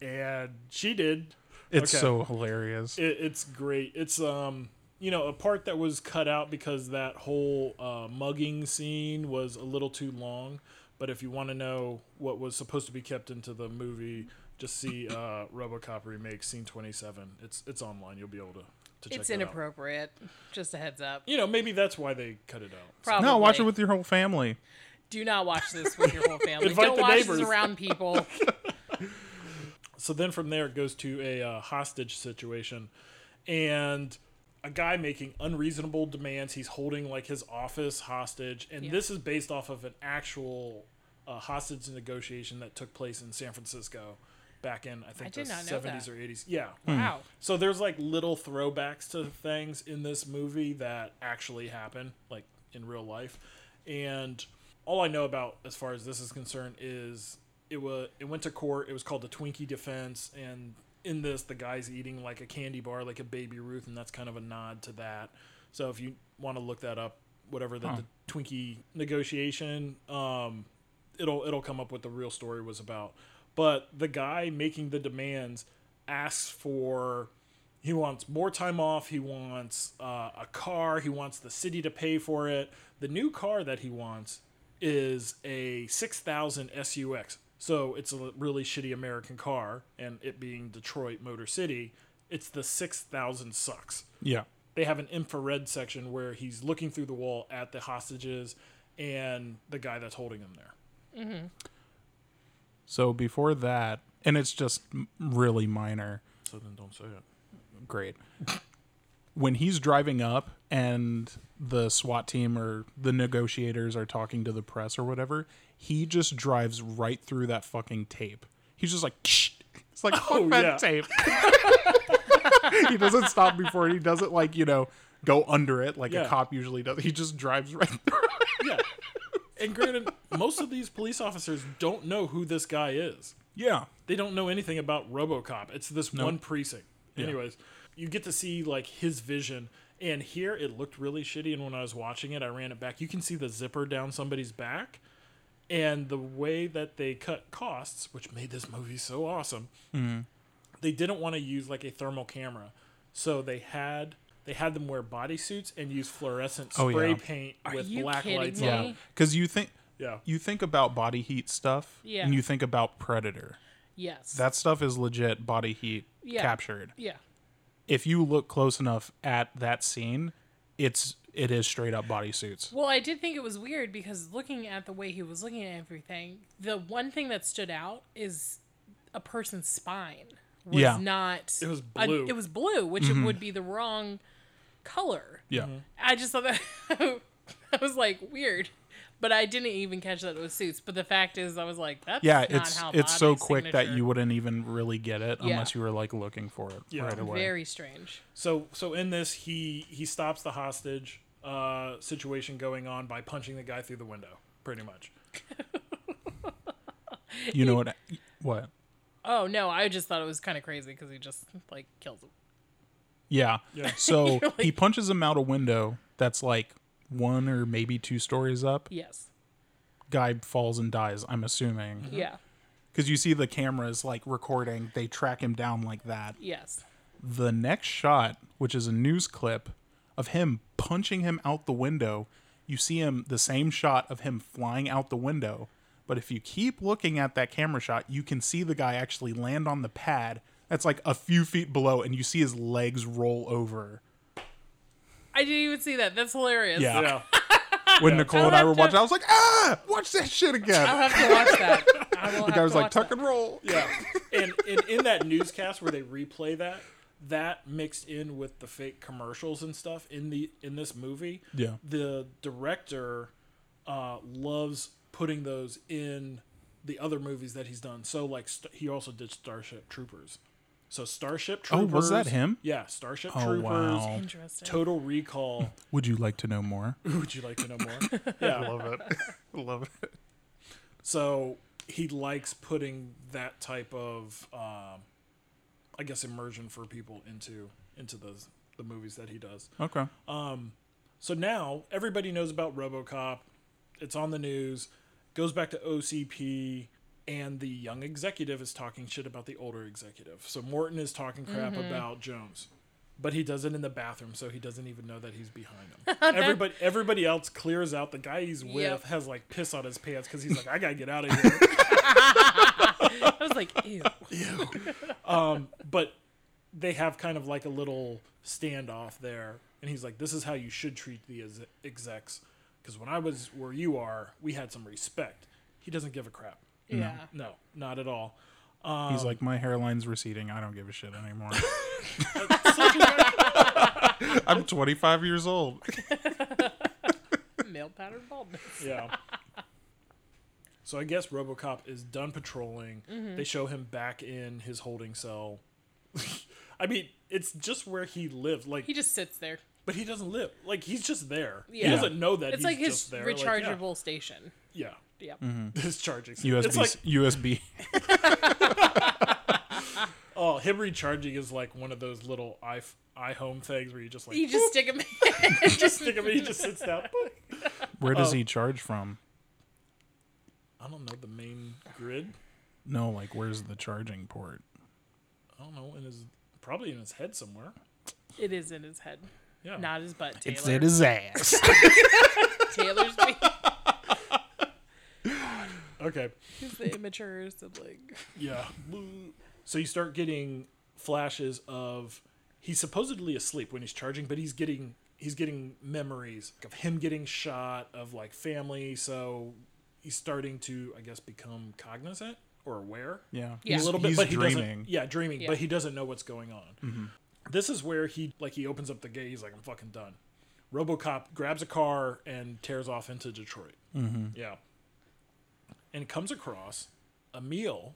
and she did. It's Okay. so hilarious. It, it's great. It's um you know a part that was cut out because that whole uh, mugging scene was a little too long. But if you want to know what was supposed to be kept into the movie, just see uh, RoboCop remake scene twenty seven. It's it's online. You'll be able to to check it's that out. inappropriate just a heads up You know, maybe that's why they cut it out. Probably. no, watch it with your whole family. do not watch this with your whole family Invite don't the watch neighbors. this around people [laughs] So then from there it goes to a uh, hostage situation, and a guy making unreasonable demands. He's holding like his office hostage, and Yeah. this is based off of an actual uh, hostage negotiation that took place in San Francisco back in I think I the seventies or eighties. Yeah. wow So there's like little throwbacks to things in this movie that actually happen, like in real life. And all I know about as far as this is concerned is it was it went to court. It was called the Twinkie defense, and in this, the guy's eating like a candy bar, like a Baby Ruth, and that's kind of a nod to that. So if you want to look that up, whatever the, Huh. the Twinkie negotiation, um, it'll it'll come up what the real story was about. But the guy making the demands asks for he wants more time off he wants uh, a car he wants the city to pay for it. The new car that he wants is a 6000 sux so it's a really shitty american car and it being detroit motor city it's the 6000 sucks. Yeah. they have an infrared section where he's looking through the wall at the hostages and the guy that's holding them there So before that, and it's just really minor. so then don't say it Great. When he's driving up and the SWAT team or the negotiators are talking to the press or whatever, he just drives right through that fucking tape. He's just like, it's like oh, fuck Oh, that yeah. tape. [laughs] he doesn't stop before he doesn't like you know go under it like Yeah. a cop usually does. He just drives right [laughs] through. Yeah and granted most of these police officers don't know who this guy is Yeah. they don't know anything about RoboCop. It's this one precinct. Anyways, you get to see like his vision. And here it looked really shitty. And when I was watching it, I ran it back. You can see the zipper down somebody's back. And the way that they cut costs, which made this movie so awesome, mm-hmm. they didn't want to use like a thermal camera. So they had they had them wear bodysuits and use fluorescent Oh, spray yeah. paint Are with you black kidding lights me? on. Yeah. Because you think Yeah. you think about body heat stuff Yeah. and you think about predator. Yes. That stuff is legit body heat Yeah. captured. yeah. If you look close enough at that scene, it's it is straight up bodysuits. Well, I did think it was weird because looking at the way he was looking at everything, the one thing that stood out is a person's spine was Yeah. not. It was a- blue. it was blue, which Mm-hmm. it would be the wrong color. Yeah. I just thought that [laughs] I was like weird, but I didn't even catch that it was suits. But the fact is, I was like, that's Yeah, not it's how it's so body quick that you wouldn't even really get it Yeah. unless you were like looking for it Yeah. right away. Very strange. So so in this he he stops the hostage uh, situation going on by punching the guy through the window, pretty much. You know what what? Oh no, I just thought it was kind of crazy because he just like kills him. Yeah. Yeah. So [laughs] You're he punches him out a window that's like one or maybe two stories up. Yes. Guy falls and dies, I'm assuming. Mm-hmm. Yeah. Because you see the cameras like recording, they track him down like that. Yes. The next shot, which is a news clip of him punching him out the window, you see him the same shot of him flying out the window. But if you keep looking at that camera shot, you can see the guy actually land on the pad that's like a few feet below, and you see his legs roll over. I didn't even see that. That's hilarious. Yeah. Yeah. [laughs] When Nicole I'll and I were to- watching, I was like, ah, watch that shit again. I'll have to watch that. [laughs] I the guy was like, tuck and roll. Yeah. [laughs] And, and in that newscast where they replay that, that mixed in with the fake commercials and stuff in the in this movie, Yeah. the director uh, loves putting those in the other movies that he's done. So like st- he also did Starship Troopers. So Starship Troopers. Oh, was that him? Yeah, Starship Oh, Troopers. wow. Interesting. Total Recall. [laughs] Would you like to know more? [laughs] Would you like to know more? Yeah. [laughs] Love it. Love it. So he likes putting that type of, um, I guess, immersion for people into into the the movies that he does. Okay. Um, so now everybody knows about RoboCop. It's on the news. Goes back to OCP, and the young executive is talking shit about the older executive. So Morton is talking crap Mm-hmm. about Jones. But he does it in the bathroom, so he doesn't even know that he's behind him. [laughs] everybody, everybody else clears out. The guy he's with Yep. has like piss on his pants because he's like, "I gotta get out of [laughs] here." I was like, ew. Ew. But they have kind of like a little standoff there and he's like this is how you should treat the ex- execs because when i was where you are we had some respect he doesn't give a crap Yeah. no not at all He's um, like, my hairline's receding. I don't give a shit anymore. [laughs] [laughs] I'm 25 years old. [laughs] Male pattern baldness. yeah so i guess robocop is done patrolling mm-hmm. they show him back in his holding cell i mean it's just where he lives. like He just sits there. but he doesn't live like he's just there he doesn't know that It's he's like his just there Like, yeah. rechargeable station. yeah, Yep. his mm-hmm. [laughs] charging USB. it's like USB. [laughs] [laughs] Oh, him recharging is like one of those little i iHome things where you just like You just stick him. In. just stick him and he just sits down. Where does Oh. he charge from? I don't know the main grid. No, like where's the charging port? I don't know, in his probably in his head somewhere. It is in his head, Yeah. not his butt. Taylor. It's in his ass. Taylor's being Okay. he's the immature sibling. Yeah. So you start getting flashes of he's supposedly asleep when he's charging, but he's getting he's getting memories of him getting shot, of like family. So he's starting to, I guess, become cognizant or aware. yeah. Yeah. a little bit, he's but he dreaming. doesn't. Yeah, dreaming, Yeah. but he doesn't know what's going on. This is where he like he opens up the gate. He's like, I'm fucking done. RoboCop grabs a car and tears off into Detroit. Mm-hmm. Yeah, and comes across Emil,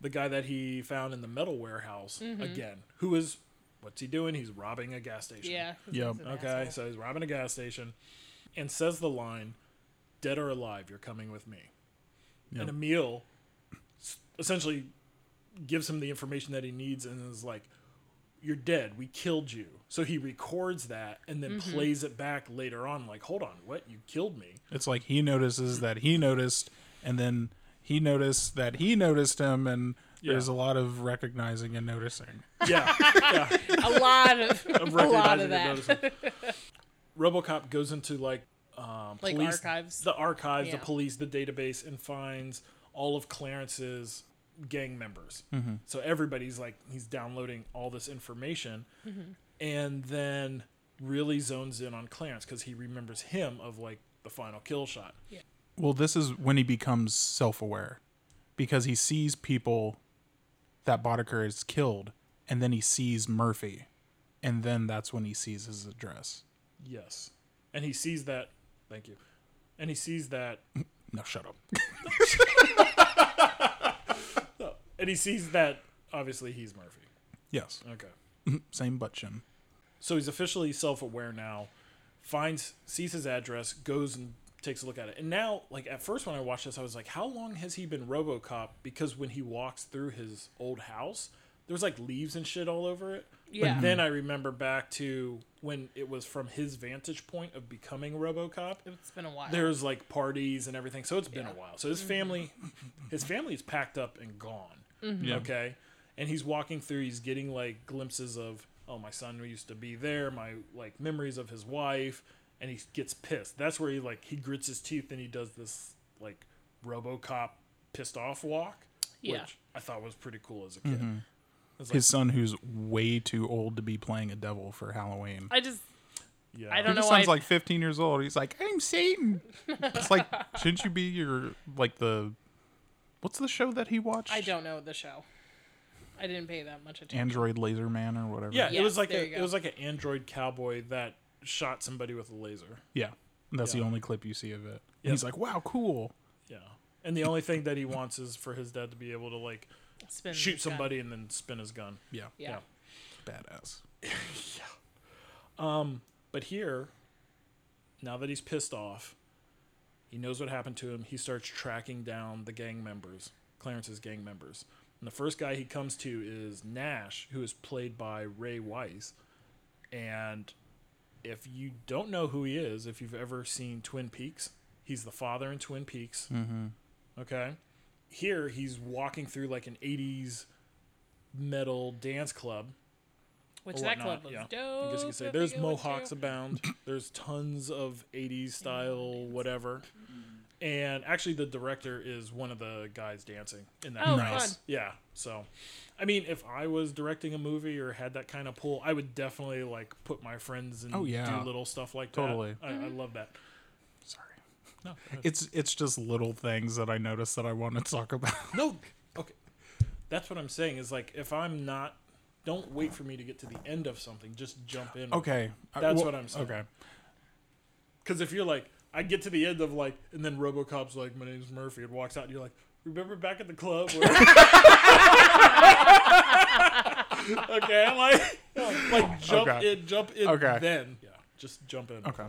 the guy that he found in the metal warehouse mm-hmm. again. Who is what's he doing? He's robbing a gas station. Yeah. [laughs] Yep. Okay, asshole. so he's robbing a gas station, and says the line, "Dead or alive, you're coming with me." Yep. And Emil essentially gives him the information that he needs and is like, "You're dead. We killed you." So he records that and then Mm-hmm. plays it back later on, like, "Hold on, what? You killed me?" It's like he notices that he noticed, and then he noticed that he noticed him, and there's a lot of recognizing and noticing. Yeah, yeah. [laughs] a lot of, [laughs] Of a lot of recognizing that. and noticing. RoboCop goes into like um, Like police, archives? the archives, the police, the database, and finds all of Clarence's gang members. Mm-hmm. So everybody's like he's downloading all this information, Mm-hmm. and then really zones in on Clarence because he remembers him of like the final kill shot. Well, this is when he becomes self-aware, because he sees people that Boddicker has killed, and then he sees Murphy, and then that's when he sees his address. Yes, and he sees that. Thank you. And he sees that [laughs] No, shut up. [laughs] and he sees that obviously he's Murphy. yes, Okay. Mm-hmm. same butt chin. So he's officially self-aware now. Finds sees his address, goes and takes a look at it. And now, like at first when I watched this, I was like, how long has he been RoboCop? Because when he walks through his old house, there's like leaves and shit all over it. Yeah. But then I remember back to when it was from his vantage point of becoming RoboCop. It's been a while. There's like parties and everything, so it's been Yeah. a while. So his mm-hmm. family, his family is packed up and gone. Mm-hmm. Yeah. Okay, and he's walking through. He's getting like glimpses of, oh, my son used to be there. My like memories of his wife, and he gets pissed. That's where he like he grits his teeth and he does this like RoboCop pissed off walk, Yeah. which I thought was pretty cool as a kid. Mm-hmm. It's like, His son, who's way too old to be playing a devil for Halloween. I just yeah, I He don't know just why. sounds like 15 years old. He's like, I'm Satan. it's like, shouldn't you be your like the what's the show that he watched? I don't know the show. I didn't pay that much attention. Android Laser Man or whatever. Yeah, it Yes, was like there a you it was like an android cowboy that shot somebody with a laser. yeah. That's Yeah. the only clip you see of it. And Yep. he's like, "Wow, cool." Yeah, and the only thing that he wants is for his dad to be able to like Spin shoot his gun. somebody and then spin his gun. Yeah, Yeah. badass. [laughs] Yeah. Um, but here, now that he's pissed off, he knows what happened to him. He starts tracking down the gang members, Clarence's gang members. And the first guy he comes to is Nash, who is played by Ray Wise. And if you don't know who he is, if you've ever seen Twin Peaks, he's the father in Twin Peaks. Mm-hmm. Okay. Here, he's walking through like an 80s metal dance club Which or that whatnot, club was yeah. dope. I guess you could say there's mohawks abound. There's tons of 80s style whatever. And actually the director is one of the guys dancing in that. Oh, Nice. fun. Yeah. So I mean, if I was directing a movie or had that kind of pull, I would definitely like put my friends and Oh, yeah. do little stuff like Totally. that. I, I love that. Sorry. No, It's it's just little things that I noticed that I want to talk about. no. Okay. That's what I'm saying is like if I'm not don't wait for me to get to the end of something, just jump in. Okay, uh, That's well, what I'm saying. Okay, Because if you're like, I get to the end of like, and then RoboCop's like, my name's Murphy, and walks out, and you're like, remember back at the club? Where... [laughs] [laughs] okay, like, [laughs] like jump Okay. in, jump in. Okay. Then, yeah, just jump in. okay.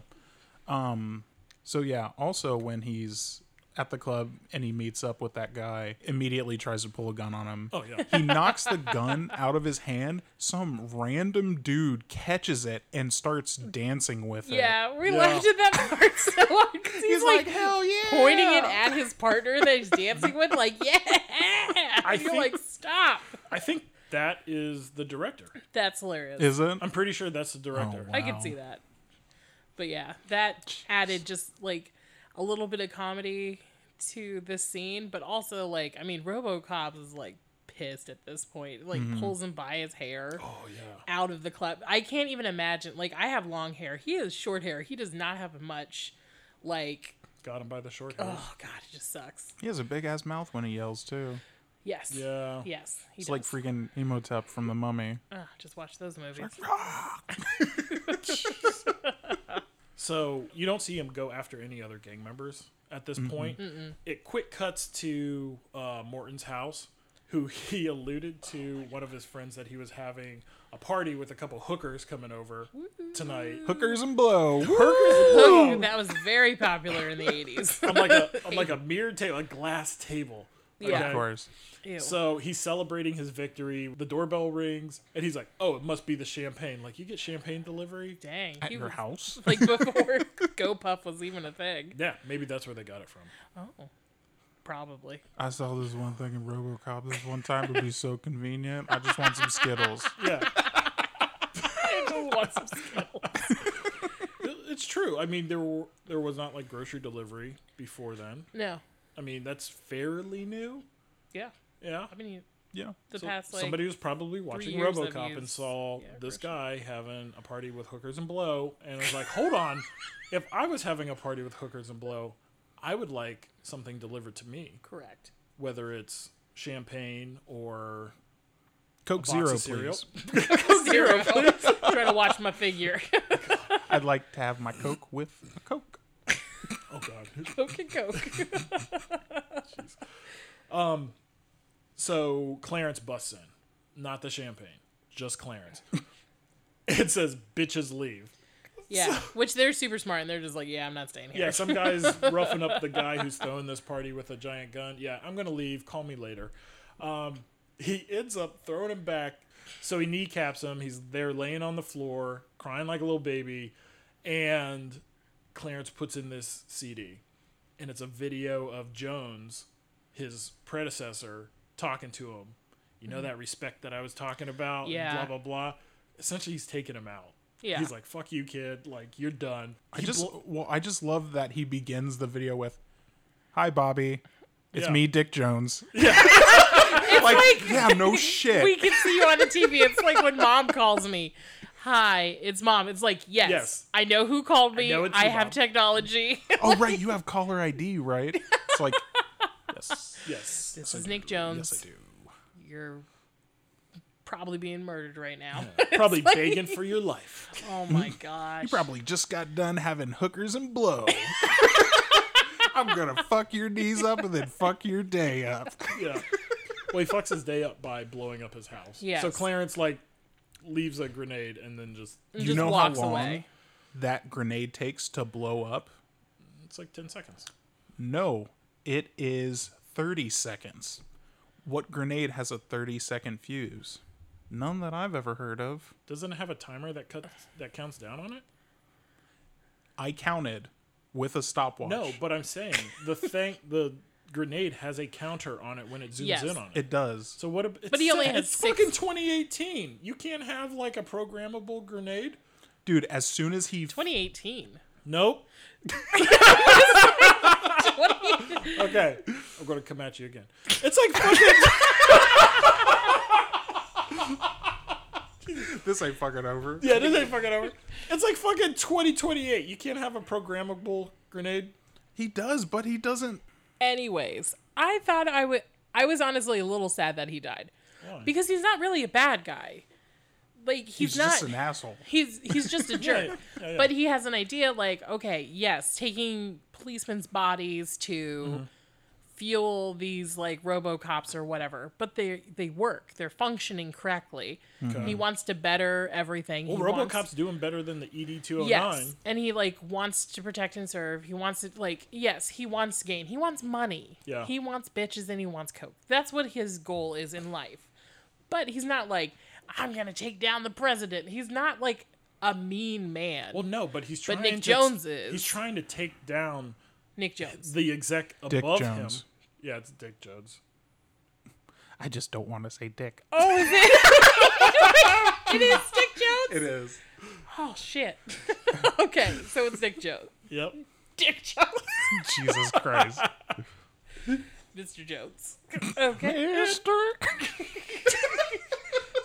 Um, so yeah. Also, when he's at the club and he meets up with that guy, immediately tries to pull a gun on him. Oh yeah. He knocks the gun out of his hand. Some random dude catches it and starts dancing with it. Yeah, we Yeah. laughed at that part so hard 'cause he's, He's like, like, hell yeah. pointing it at his partner that he's dancing with, like, yeah. I And you're think- like, stop. I think that is the director. That's hilarious. Is it? I'm pretty sure that's the director. Oh, I can see that. But yeah, that added just like a little bit of comedy to this scene, but also like I mean, RoboCop is like pissed at this point. Like pulls him by his hair Oh yeah. out of the club. I can't even imagine. Like I have long hair. He has short hair. He does not have much. Like Got him by the short hair. oh god, it just sucks. He has a big ass mouth when he yells too. Yes. Yeah. Yes. He It's does. like freaking Imhotep from the Mummy. Ah, just watch those movies. [laughs] [laughs] [laughs] So you don't see him go after any other gang members at this point. It quick cuts to uh, Morton's house, who [laughs] he alluded to one of his friends that he was having a party with a couple hookers coming over tonight. Hookers and blow. Oh, [laughs] that was very popular in the 80s. I'm like a I'm like a [laughs] mirrored table, a glass table. Yeah. Of course. Ew. So he's celebrating his victory. The doorbell rings, and he's like, "Oh, it must be the champagne. Like you get champagne delivery." Dang. At he your was- house? [laughs] like [laughs] before GoPuff was even a thing. Yeah, maybe that's where they got it from. Oh, probably. I saw this one thing in RoboCop this one time. It'd be so convenient. I just want some Skittles. [laughs] Yeah, I just want some Skittles. it's true. I mean, there were there was not like grocery delivery before then. No. I mean, that's fairly new. Yeah. Yeah. I mean, Yeah. the So past like somebody was probably watching RoboCop and saw yeah, this grocery. guy having a party with hookers and blow, and was like, "Hold on, if I was having a party with hookers and blow, I would like something delivered to me, correct. whether it's champagne or Coke box Zero, of cereal. please. [laughs] Zero. trying to watch my figure. [laughs] I'd like to have my Coke with a Coke. Oh God. [laughs] Coke and Coke. So Clarence busts in, not the champagne, just Clarence. [laughs] it says "bitches leave." Yeah. [laughs] Which they're super smart and they're just like, yeah, I'm not staying here. Yeah, some guys roughing up the guy who's throwing this party with a giant gun. Yeah, I'm gonna leave. Call me later. Um, he ends up throwing him back, so he kneecaps him. He's there laying on the floor, crying like a little baby, and Clarence puts in this CD, and it's a video of Jones, his predecessor, talking to him. You know mm-hmm. that respect that I was talking about. Yeah. Blah blah blah. Essentially, he's taking him out. Yeah. He's like, "Fuck you, kid. Like you're done." I He just blo- well, I just love that he begins the video with, "Hi, Bobby, it's Yeah. me, Dick Jones." [laughs] It's Like, like, yeah, no [laughs] shit. we can see you on the TV. It's like when mom calls me. Hi, it's mom. It's like, yes, Yes. I know who called me. know I, have Mom. technology. [laughs] oh right, you have caller ID, right? It's like, [laughs] yes, yes. this is Nick Jones. yes, I do. You're probably being murdered right now. [laughs] Probably begging for your life. oh my gosh. You probably just got done having hookers and blow. I'm gonna fuck your knees up and then fuck your day up. Yeah. Well, he fucks his day up by blowing up his house. Yeah. So Clarence like leaves a grenade and then just And You just know how long away. that grenade takes to blow up? it's like ten seconds. No, it is 30 seconds. What grenade has a 30 second fuse? None that I've ever heard of. Doesn't it have a timer that cuts that counts down on it? I counted with a stopwatch. No, but I'm saying the thing the grenade has a counter on it when it zooms Yes. in on it. it does. so what? ab- It's But he only set- has it's six- fucking 2018. You can't have like a programmable grenade. Dude, as soon as he 2018. Nope. [laughs] okay, I'm gonna come at you again. It's like fucking. [laughs] this ain't fucking over. Yeah, this ain't fucking over. It's like fucking 2028. You can't have a programmable grenade. He does, but he doesn't. Anyways, I thought I would. I was honestly a little sad that he died because he's not really a bad guy. Like he's, He's, not. just an asshole. He's he's just a [laughs] jerk. yeah, yeah, yeah. But he has an idea like, okay, yes, taking policemen's bodies to Mm-hmm. Fuel these like RoboCops or whatever, but they they work. They're functioning correctly. He wants to better everything. Well, he RoboCop's wants- doing better than the E ED two oh hundred Yes, nine. and he like wants to protect and serve. He wants to like yes, he wants gain. He wants money. Yeah. He wants bitches and he wants coke. That's what his goal is in life. But he's not like I'm gonna take down the president. He's not like a mean man. Well, no, but he's trying. To But Nick to, Jones is. He's trying to take down Nick Jones. the exec Dick above Jones. him. Yeah, it's Dick Jones. I just don't want to say dick. Oh, is it? [laughs] it is Dick Jones. It is. Oh shit. [laughs] okay, so it's Dick Jones. Yep. Dick Jones. [laughs] Jesus Christ. Mr. Jones. Okay. Mister.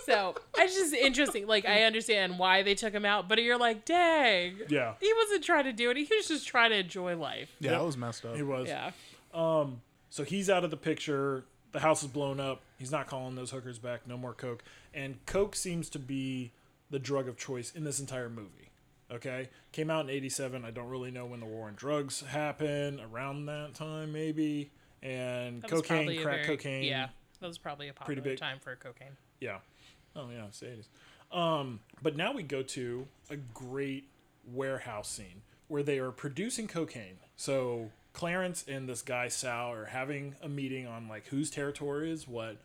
So it's just interesting. Like I understand why they took him out, but you're like, dang. Yeah. He wasn't trying to do it. He was just trying to enjoy life. Yeah, that was messed up. He was. Yeah. Um, So he's out of the picture. The house is blown up. He's not calling those hookers back. No more coke. And coke seems to be the drug of choice in this entire movie. Okay, came out in '87. I don't really know when the war on drugs happened. Around that time, maybe. And cocaine, crack very- cocaine. Yeah. That was probably a popular big. time for cocaine. Yeah. Oh yeah, it's the 80s. Um, but now we go to a great warehouse scene where they are producing cocaine. So Clarence and this guy Sal are having a meeting on like whose territory is what.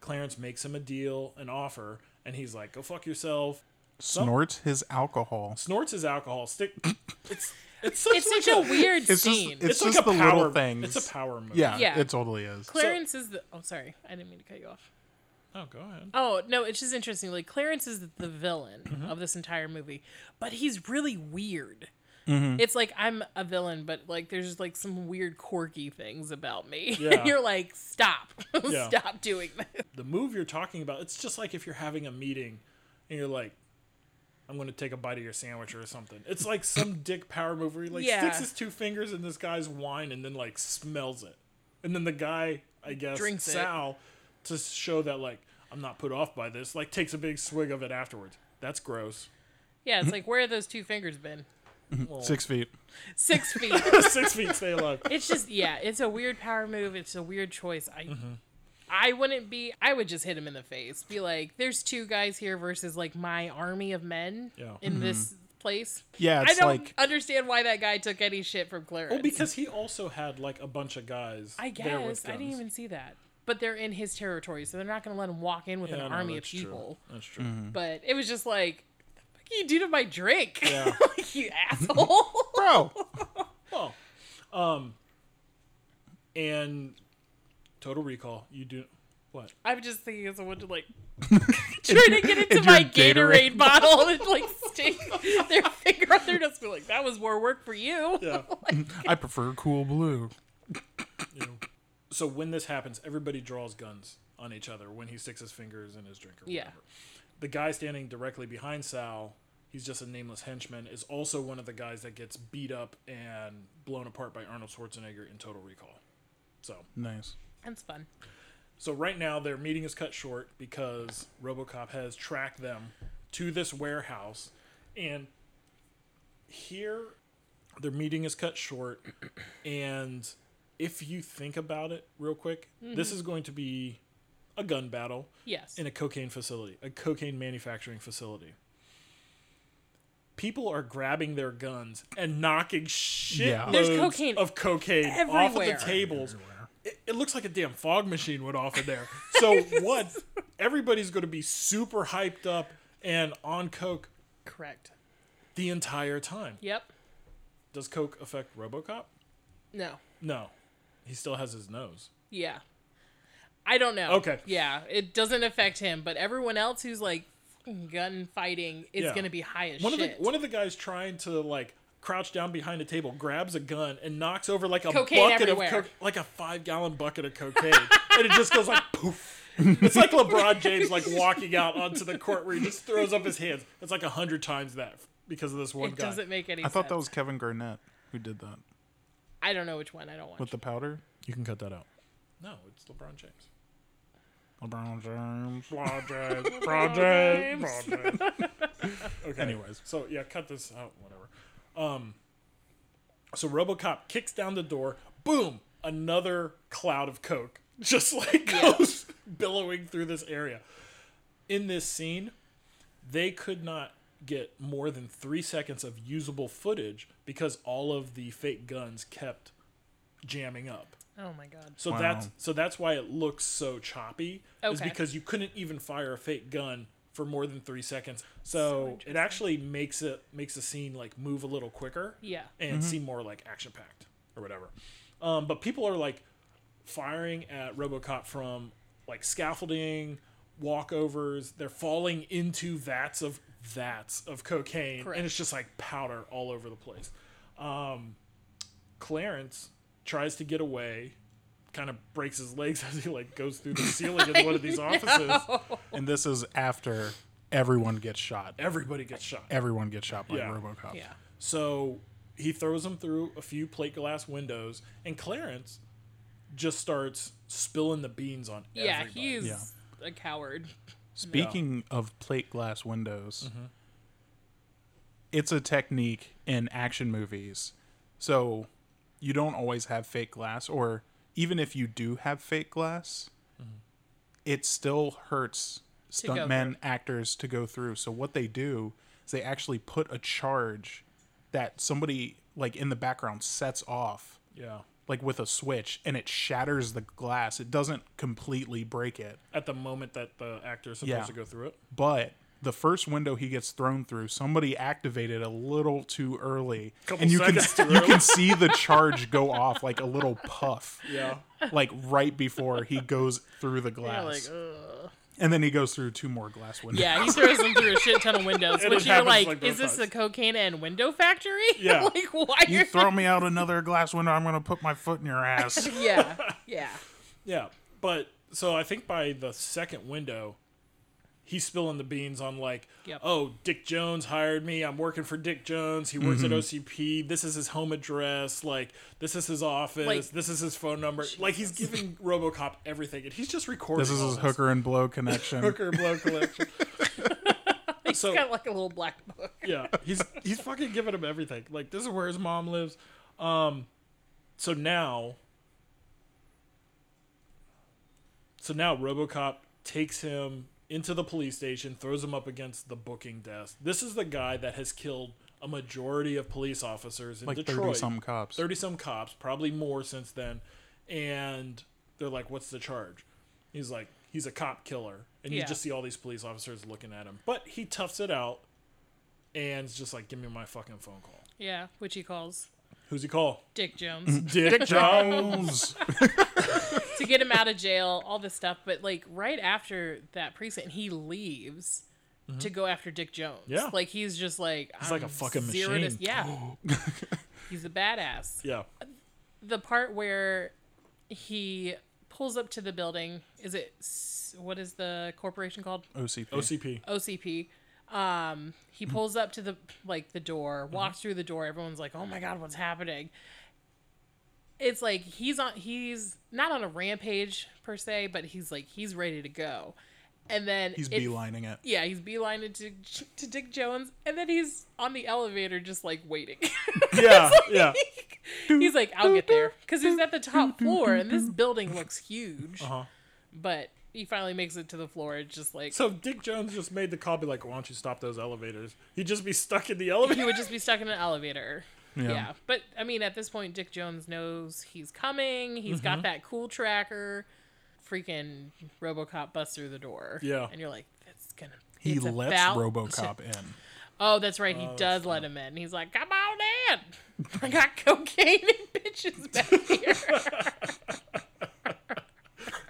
Clarence makes him a deal, an offer, and he's like, "Go fuck yourself." Snorts his alcohol. Snorts his alcohol. Stick. [coughs] It's it's such, It's like such a, weird It's just- scene. it's- like a the power, little things. It's a power move. Yeah, Yeah. it totally is. Clarence is the. Oh, sorry. I didn't mean to cut you off. Oh, go ahead. Oh no, it's just interesting. Like Clarence is the villain Mm-hmm. of this entire movie, but he's really weird. Mm-hmm. It's like I'm a villain, but like there's like some weird quirky things about me. [laughs] Yeah. you're like, stop, [laughs] Yeah. stop doing this. the move you're talking about, it's just like if you're having a meeting and you're like, I'm going to take a bite of your sandwich or something. It's like some [laughs] dick power move where he like Yeah. sticks his two fingers in this guy's wine and then like smells it. And then the guy, I guess, Drinks it. Sal, to show that like, I'm not put off by this, like takes a big swig of it afterwards. That's gross. Yeah, it's like where have those two fingers been? Six feet. Six [laughs] feet. Six feet, stay alive. it's just yeah, it's a weird power move. It's a weird choice. I Mm-hmm. I wouldn't be. I would just hit him in the face. Be like, "There's two guys here versus like my army of men Yeah. in this place." Yeah, I it's don't like understand why that guy took any shit from Clarence. Well, because he also had like a bunch of guys. I there with guess I didn't guns. even see that. But they're in his territory, so they're not going to let him walk in with Yeah, an no, army of that's true. people. That's true. But it was just like, "What can you do to my drink? Yeah. [laughs] like, you asshole." [laughs] bro. [laughs] Well, um, and Total Recall, you do what? I'm just thinking of someone to like trying to get into your my Gatorade Gatorade, bottle and like stick their finger on their nose. Be like, that was more work for you. Yeah. I prefer cool blue. you know. So when this happens, everybody draws guns on each other when he sticks his fingers in his drink or Yeah. Whatever. The guy standing directly behind Sal, he's just a nameless henchman, is also one of the guys that gets beat up and blown apart by Arnold Schwarzenegger in Total Recall. So Nice. That's fun. So right now their meeting is cut short because RoboCop has tracked them to this warehouse and here their meeting is cut short and if you think about it real quick, this mm-hmm. is going to be a gun battle Yes. in a cocaine facility, a cocaine manufacturing facility. People are grabbing their guns and knocking shit Yeah. There's cocaine of cocaine off of the tables. It, it looks like a damn fog machine went off in there. [laughs] So what? Everybody's going to be super hyped up and on coke Correct. the entire time. Yep. Does coke affect RoboCop? No. No, he still has his nose. Yeah. I don't know. Okay. Yeah, it doesn't affect him, but everyone else who's like gun fighting is Yeah. gonna be high as One shit. of the one of the guys trying to like crouch down behind a table grabs a gun and knocks over like a Cocaine bucket everywhere. of coke, like a five gallon bucket of cocaine, [laughs] and it just goes like poof. It's like LeBron James like walking out onto the court where he just throws up his hands. It's like a hundred times that because of this one it guy. doesn't make any I sense. thought that was Kevin Garnett who did that I don't know which one. I don't want with the powder. You can cut that out. No, it's LeBron James. LeBron James. [laughs] LeBron James. LeBron James. [laughs] Okay. Anyways. So yeah, cut this out. Whatever. Um. So RoboCop kicks down the door. Boom! another cloud of coke [laughs] just like goes billowing through this area. In this scene, they could not get more than three seconds of usable footage because all of the fake guns kept jamming up. Oh my god. So Wow. that's so that's why it looks so choppy. Is because you couldn't even fire a fake gun for more than three seconds. So, it actually makes it makes the scene like move a little quicker Yeah. and seem more like action packed or whatever. Um, but people are like firing at RoboCop from like scaffolding, walkovers. They're falling into vats of vats of cocaine, Correct. and it's just like powder all over the place. Um, Clarence tries to get away, kind of breaks his legs [laughs] as he like goes through the ceiling in one of these [laughs] offices. And this is after everyone gets shot. Everybody gets shot. Everyone gets shot by Yeah. RoboCop. Yeah. So he throws him through a few plate glass windows, and Clarence just starts spilling the beans on Yeah, everybody. he's Yeah. a coward. Speaking of plate glass windows, Mm-hmm. it's a technique in action movies. So you don't always have fake glass, or even if you do have fake glass, Mm-hmm. it still hurts stuntmen, actors to go through. So what they do is they actually put a charge that somebody like in the background sets off Yeah. like with a switch and it shatters the glass. It doesn't completely break it. At the moment that the actor is supposed Yeah. to go through it. but the first window he gets thrown through, somebody activated a little too early, Couple and you can seconds you can see the charge go off like a little puff, Yeah. like right before he goes through the Yeah, glass, like, ugh. and then he goes through two more glass windows. Yeah, he throws them through a shit ton of windows. Which it you're like, like, is this times. a cocaine and window factory? [laughs] Yeah. like, why You throw me out another glass window, I'm gonna put my foot in your ass. [laughs] Yeah, yeah. Yeah. But so I think by the second window, he's spilling the beans on like, Yep. oh, Dick Jones hired me. I'm working for Dick Jones. He works at OCP. This is his home address. Like, this is his office. Like- this is his phone number. Like, he's giving RoboCop everything, and he's just recording. This is all his hooker and blow connection. [laughs] hooker blow connection. [laughs] He's So- got like a little black book. yeah, he's he's fucking giving him everything. Like, this is where his mom lives. Um, so now, so now RoboCop takes him into the police station, throws him up against the booking desk. This is the guy that has killed a majority of police officers in Like Detroit. thirty some cops. 30 some cops, probably more since then. And they're like, What's the charge? He's like, He's a cop killer. And you just see all these police officers looking at him. But he toughs it out and it's just like, Give me my fucking phone call. Yeah, which he calls Who's he call? Dick Jones [laughs] Dick [laughs] Jones. [laughs] to get him out of jail, all this stuff. But like right after that precinct, he leaves to go after Dick Jones. Mm-hmm. Yeah. like he's just like He's like a I'm fucking zero to- machine. yeah, [laughs] he's a badass. yeah. the part where he pulls up to the building is it what is the corporation called OCP. OCP. ocp um he pulls up to the like the door walks through the door everyone's like oh my god what's happening it's like he's on he's not on a rampage per se but he's like he's ready to go and then He's it- beelining it. yeah he's beelining to to dick jones and then he's on the elevator just like waiting [laughs] Yeah. Yeah. [laughs] He's like, I'll get there because he's at the top floor, and this building looks huge. Uh-huh. But he finally makes it to the floor. It's just like So Dick Jones just made the call, be like, Why don't you stop those elevators? He'd just be stuck in the elevator. he would just be stuck in an elevator. Yeah. Yeah. but I mean, at this point, Dick Jones knows he's coming. He's Mm-hmm. got that cool tracker. Freaking RoboCop busts through the door. Yeah. and you're like, that's gonna. He lets RoboCop to- in. Oh, that's right. He does let him in. He's like, "Come on in. I got cocaine and bitches back here." [laughs]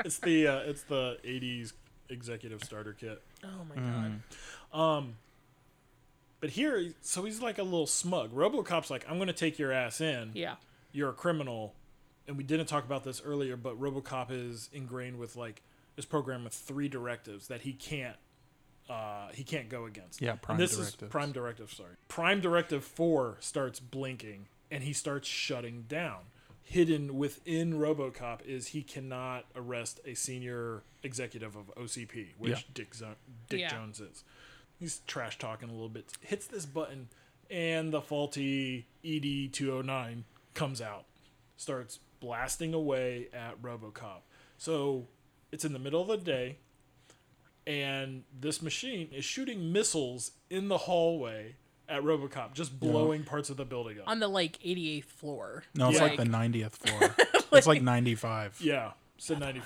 it's the uh, it's the eighties executive starter kit. oh my god. Um, but here, so he's like a little smug. RoboCop's like, "I'm gonna take your ass in. Yeah. You're a criminal." And we didn't talk about this earlier, but RoboCop is ingrained with like this program with three directives that he can't uh, he can't go against. Yeah, And prime this directives. is prime directive. Sorry, prime directive four starts blinking and he starts shutting down. Hidden within RoboCop is he cannot arrest a senior executive of OCP, which Yeah. Dick Zo- Dick Yeah. Jones is. He's trash talking a little bit. Hits this button, and the faulty ED two hundred nine comes out, starts blasting away at RoboCop. So it's in the middle of the day, and this machine is shooting missiles in the hallway at RoboCop, just blowing parts of the building up. on the like 88th floor. No, it's Yeah. like the 90th floor. [laughs] it's like 95. yeah, so ninety.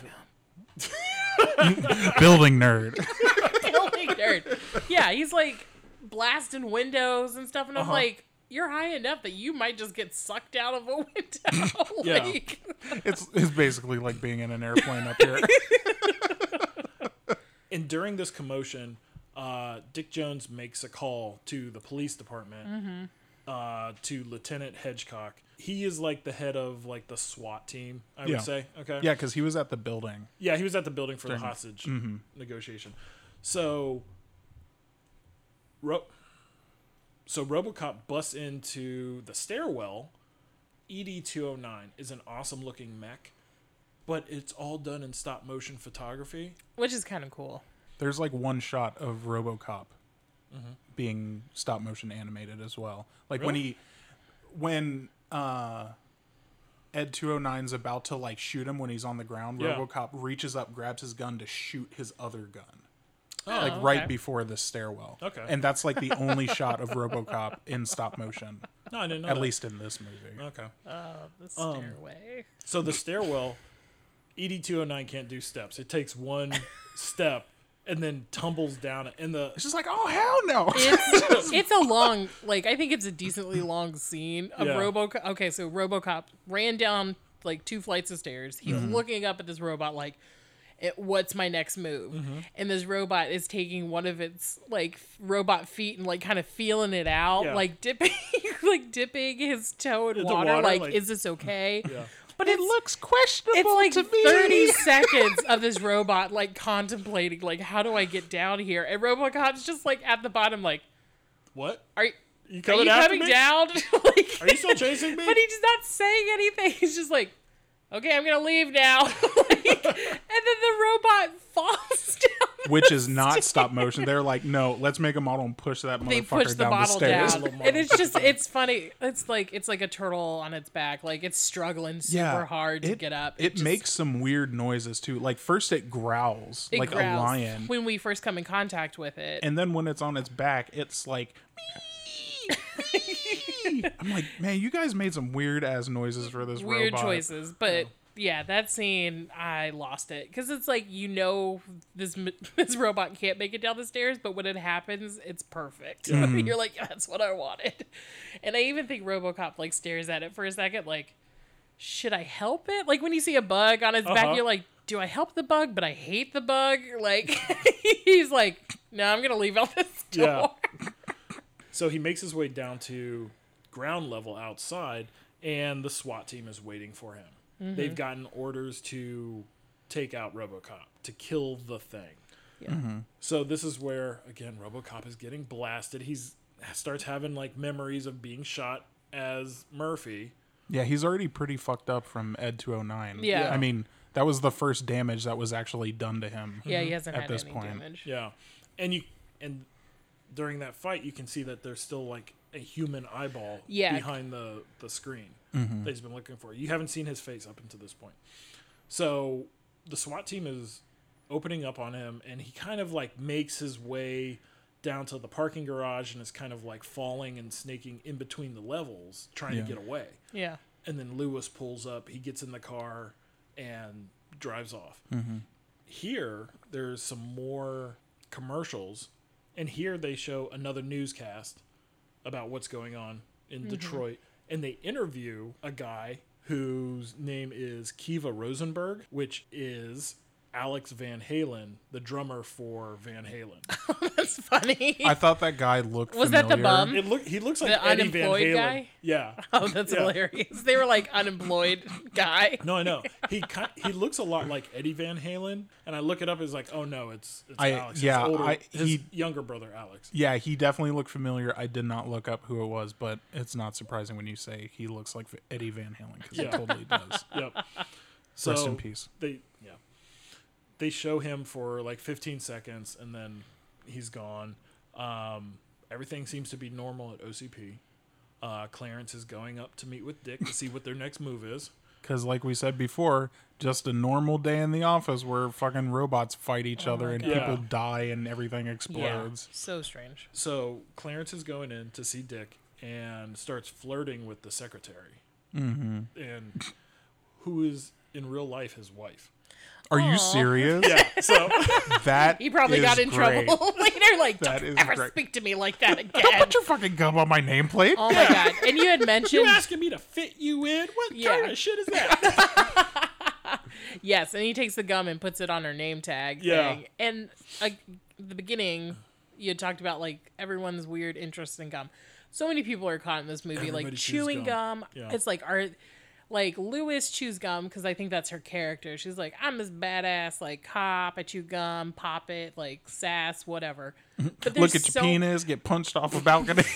[laughs] Building nerd. [laughs] Building nerd. Yeah, he's like blasting windows and stuff, and I'm Uh-huh. like, you're high enough that you might just get sucked out of a window. [laughs] Yeah. like, It's it's basically like being in an airplane up here. [laughs] And during this commotion, uh, Dick Jones makes a call to the police department uh, to Lieutenant Hedgecock. He is like the head of like the SWAT team, I Yeah. would say. Okay. Yeah, because he was at the building. Yeah, he was at the building for During- the hostage negotiation. So, Ro- so RoboCop busts into the stairwell. ED two hundred nine is an awesome looking mech, but it's all done in stop motion photography. which is kind of cool. There's like one shot of RoboCop being stop motion animated as well. Like when he when uh Ed 209's about to like shoot him when he's on the ground, Yeah. RoboCop reaches up, grabs his gun to shoot his other gun. Oh, like okay. right before the stairwell. Okay. And that's like the only [laughs] shot of RoboCop in stop motion, No, I didn't know. at that. least in this movie. Okay. Oh, the Um, stairway. So the stairwell, ED two hundred nine can't do steps. It takes one [laughs] step and then tumbles down. And the It's just like, oh hell no. it's [laughs] it's a long like I think it's a decently long scene of Yeah. RoboCop. Okay, so RoboCop ran down like two flights of stairs. He's Mm-hmm. looking up at this robot like it, what's my next move? Mm-hmm. And this robot is taking one of its like robot feet and like kind of feeling it out, Yeah. like dipping [laughs] like dipping his toe in water, water, like, like- is this okay? [laughs] yeah. But it looks questionable it's like. 30 [laughs] seconds of this robot like contemplating like how do I get down here? And RoboCop's just like at the bottom like what? are you, You are coming you after coming me? down? like, Are you still chasing me? but he's not saying anything. He's just like, okay, I'm gonna leave now. [laughs] like, and then the robot falls [laughs] down. Which is not stop motion. They're like, no, let's make a model and push that They motherfucker push the down the bottle stairs. down, and it's just it's funny. It's like it's like a turtle on its back, like it's struggling super hard to it- get up. It, just- makes some weird noises too. Like first it growls it like growls a lion, when we first come in contact with it. and then when it's on its back, it's like. [laughs] [laughs] I'm like, man, you guys made some weird ass noises for this weird robot. choices but yeah that scene i lost it. Because it's like you know this [laughs] this robot can't make it down the stairs but when it happens it's perfect. [laughs] You're like yeah, that's what i wanted. And i even think robocop like stares at it for a second like should i help it? Like when you see a bug on its Uh-huh. back you're like do i help the bug but i hate the bug? Like he's like no i'm gonna leave out this door. Yeah. So he makes his way down to ground level outside, and the SWAT team is waiting for him. Mm-hmm. They've gotten orders to take out RoboCop, to kill the thing. Yeah. Mm-hmm. So this is where again RoboCop is getting blasted. He's starts having like memories of being shot as Murphy. Yeah, he's already pretty fucked up from Ed 209. Yeah. I mean, that was the first damage that was actually done to him. yeah he hasn't At had this any point. damage Yeah, and you and during that fight, you can see that there's still like a human eyeball Yeah. behind the the screen mm-hmm. that he's been looking for. You haven't seen his face up until this point. So the SWAT team is opening up on him, and he kind of like makes his way down to the parking garage and is kind of like falling and snaking in between the levels, trying Yeah. to get away. yeah And then Lewis pulls up. He gets in the car and drives off. Mm-hmm. Here, there's some more commercials, and here they show another newscast about what's going on in mm-hmm. Detroit, and they interview a guy whose name is Kiva Rosenberg, which is Alex Van Halen, the drummer for Van Halen. [laughs] that's funny I thought that guy looked Was that the bum? It look he looks like The Eddie Van unemployed Halen. guy? Yeah. [laughs] Oh, that's Yeah. hilarious. They were like unemployed guy. No, I know. He ki- he looks a lot like Eddie Van Halen, and I look it up. It's like, oh no, it's it's I- Alex. yeah, his older, I- his he- younger brother Alex. Yeah, he definitely looked familiar. I did not look up who it was, but it's not surprising when you say he looks like Eddie Van Halen because Yeah. he totally does. [laughs] Yep. So Rest in peace. They yeah, they show him for like 15 seconds, and then he's gone. Um, everything seems to be normal at OCP. Uh, Clarence is going up to meet with Dick to see what their next move is [laughs] Because, like we said before, just a normal day in the office where fucking robots fight each other Oh my and God. people Yeah. die and everything Yeah, explodes. so strange. So Clarence is going in to see Dick and starts flirting with the secretary, mm-hmm. and who is in real life his wife. Are you Aw. serious? Yeah. So [laughs] That He probably is got in great. trouble [laughs] later. Like, That don't is ever great. speak to me like that again. [laughs] Don't put your fucking gum on my nameplate. oh my god! And you had you mentioned asking me to fit you in? What Yeah. kind of shit is that? yes, and he takes the gum and puts it on her name tag. Yeah. Thing. And like the beginning, you had talked about like everyone's weird interest in gum. So many people are caught in this movie like Everybody chews chewing gum. gum. Yeah. It's like are like Lewis chews gum because I think that's her character. She's like, I'm this badass like cop. I chew gum, pop it, like sass, whatever. [laughs] But Look at your so, penis, get punched off a balcony. [laughs] [laughs]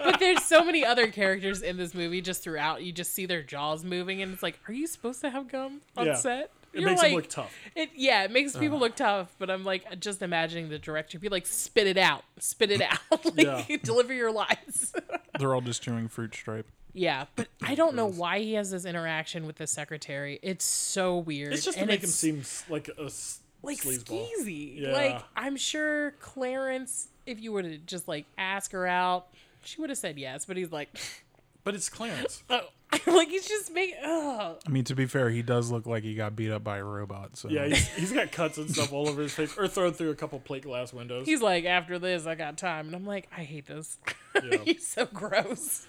But there's so many other characters in this movie just throughout. You just see their jaws moving, and it's like, are you supposed to have gum on Yeah. set? It You're makes like, him look tough. It yeah, it makes people look tough, but I'm like just imagining the director be like, spit it out, spit it out, like Yeah. deliver your lines. They're all just chewing fruit stripe. Yeah, but [clears throat] I don't know why he has this interaction with the secretary. It's so weird. It's just to and make him seem like a s- like sleazeball. skeezy. Yeah. Like I'm sure Clarence, if you were to just like ask her out, she would have said yes. But he's like, [laughs] But it's Clarence. [laughs] oh. [laughs] like he's just making. Oh. I mean, to be fair, he does look like he got beat up by a robot. So Yeah, he's, he's got cuts and stuff all over his face, or thrown through a couple plate glass windows. He's like, after this, I got time, and I'm like, I hate this. Yeah. he's so gross.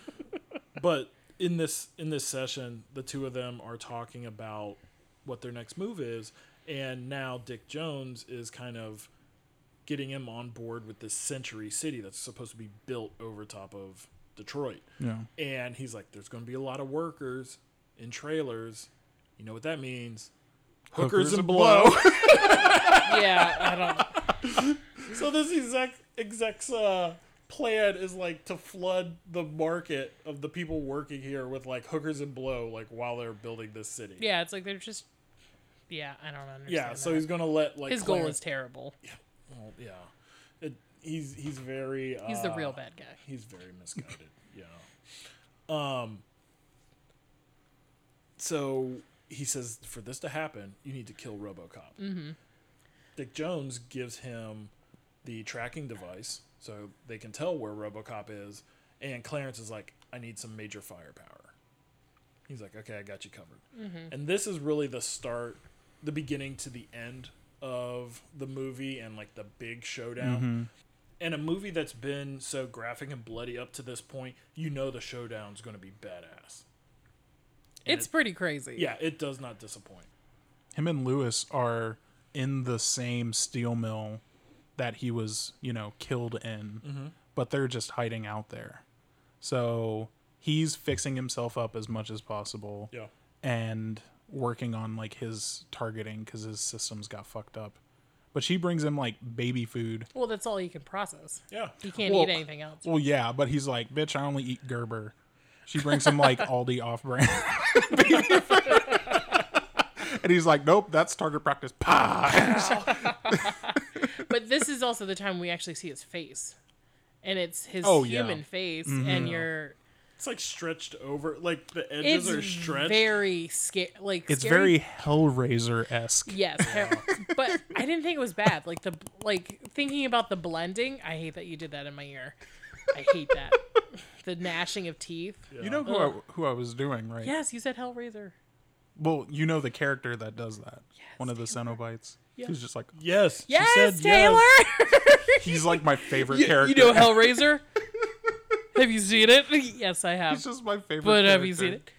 But in this in this session, the two of them are talking about what their next move is, and now Dick Jones is kind of getting him on board with this Century City that's supposed to be built over top of Detroit. yeah. And he's like, "There's going to be a lot of workers in trailers. You know what that means? Hookers, and blow." [laughs] [laughs] yeah, I don't. so this exec exec's uh, plan is like to flood the market of the people working here with like hookers and blow, like while they're building this city. Yeah, it's like they're just. Yeah, I don't understand. Yeah, so that. he's gonna let like his goal is terrible. well, yeah, it, he's he's very uh, He's the real bad guy. He's very [laughs] misguided. yeah. Um. So he says, for this to happen, you need to kill RoboCop. Mm-hmm. Dick Jones gives him the tracking device so they can tell where RoboCop is, and Clarence is like, "I need some major firepower." He's like, "Okay, I got you covered." Mm-hmm. And this is really the start, the beginning to the end of the movie, and like the big showdown mm-hmm. And a movie that's been so graphic and bloody up to this point, you know the showdown's going to be badass. And It's it- pretty crazy. yeah, it does not disappoint. Him and Lewis are in the same steel mill that he was, you know, killed in, Mm-hmm. but they're just hiding out there. So he's fixing himself up as much as possible Yeah. and working on like his targeting because his systems got fucked up. But she brings him like baby food. Well, that's all he can process. Yeah. He can't Well, eat anything else. Well, yeah, but he's like, bitch, I only eat Gerber. She brings him like [laughs] Aldi off brand. [laughs] and he's like, nope, that's target practice. Pa! [laughs] But this is also the time we actually see his face, and it's his Oh, yeah. human face, mm-hmm. and you're. It's like stretched over, like the It's edges are stretched. very scary. Like it's scary very Hellraiser esque. Yes, har- but I didn't think it was bad. Like the like thinking about the blending. I hate that you did that in my ear. I hate that. [laughs] the gnashing of teeth. You know who I, who I was doing, right? Yes, you said Hellraiser. Well, you know the character that does that. One of the Cenobites. He's just like, Yes. she Yes, said Taylor. [laughs] he's like my favorite you, character. you know Hellraiser. [laughs] have you seen it? [laughs] Yes, I have. He's just my favorite. But have you seen it?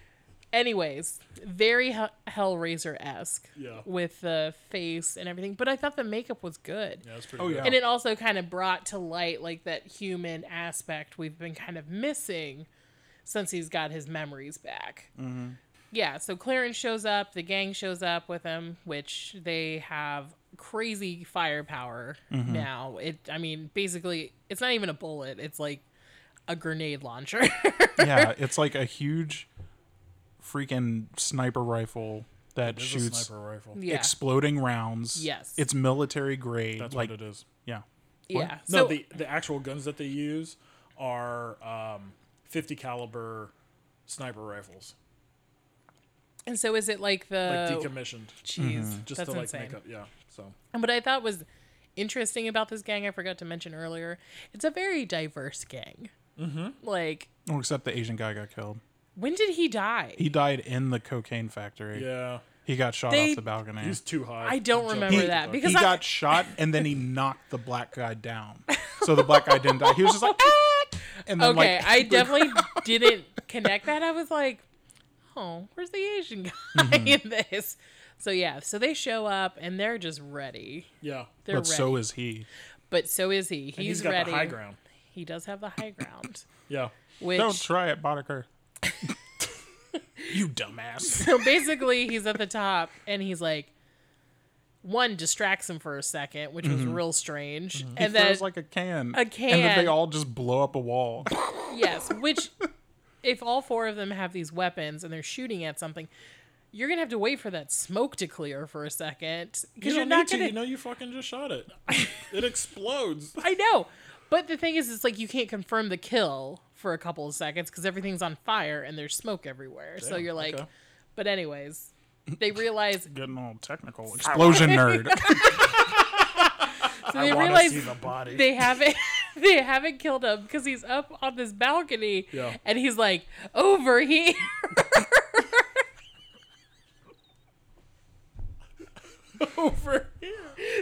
Anyways, very Hell- Hellraiser esque Yeah. with the face and everything. But I thought the makeup was good. Yeah, that's pretty Oh, good. yeah. and it also kind of brought to light like that human aspect we've been kind of missing since he's got his memories back mm-hmm. Yeah so clarence shows up the gang shows up with him which they have crazy firepower now it i mean basically it's not even a bullet it's like a grenade launcher [laughs] yeah, [laughs] it's like a huge freaking sniper rifle that It is a shoots sniper rifle. yeah exploding rounds. Yes. It's military grade. That's like what it is. yeah. yeah No, so the the actual guns that they use are um, 50 caliber sniper rifles. And so is it like the like decommissioned, Jeez, just that's to like insane. make up. Yeah. So And what I thought was interesting about this gang, I forgot to mention earlier, it's a very diverse gang. Mm-hmm. Like, Oh, except the Asian guy got killed. when did he die? He died in the cocaine factory. yeah, He got shot They- off the balcony. he's too high. I don't remember off the that, because he I- got shot [laughs] and then he knocked the black guy down. So the black guy didn't die. He was just like, [laughs] "Ah!" and then okay, [laughs] like, I definitely didn't connect that. I was like, oh, where's the Asian guy [laughs] Mm-hmm. in this? So yeah, so they show up and they're just ready. yeah, They're but ready. so is he. but so is he. He's, and he's got ready. the high ground. He does have the high ground. [coughs] Yeah, Which Don't try it, Boddicker. [laughs] you dumbass. [laughs] so basically he's at the top and he's like one distracts him for a second, which was real strange. He And then throws like a can. a can, And then they all just blow up a wall. yes, which if all four of them have these weapons and they're shooting at something, you're gonna have to wait for that smoke to clear for a second because you're not need to. gonna. You know, you fucking just shot it. [laughs] it explodes. I know, but the thing is, it's like you can't confirm the kill for a couple of seconds because everything's on fire and there's smoke everywhere. so you're like, okay. but anyways, they realize [laughs] Getting all technical. [laughs] Explosion nerd. so they realize the they haven't [laughs] they haven't killed him because he's up on this balcony Yeah. and he's like over here. [laughs] over here.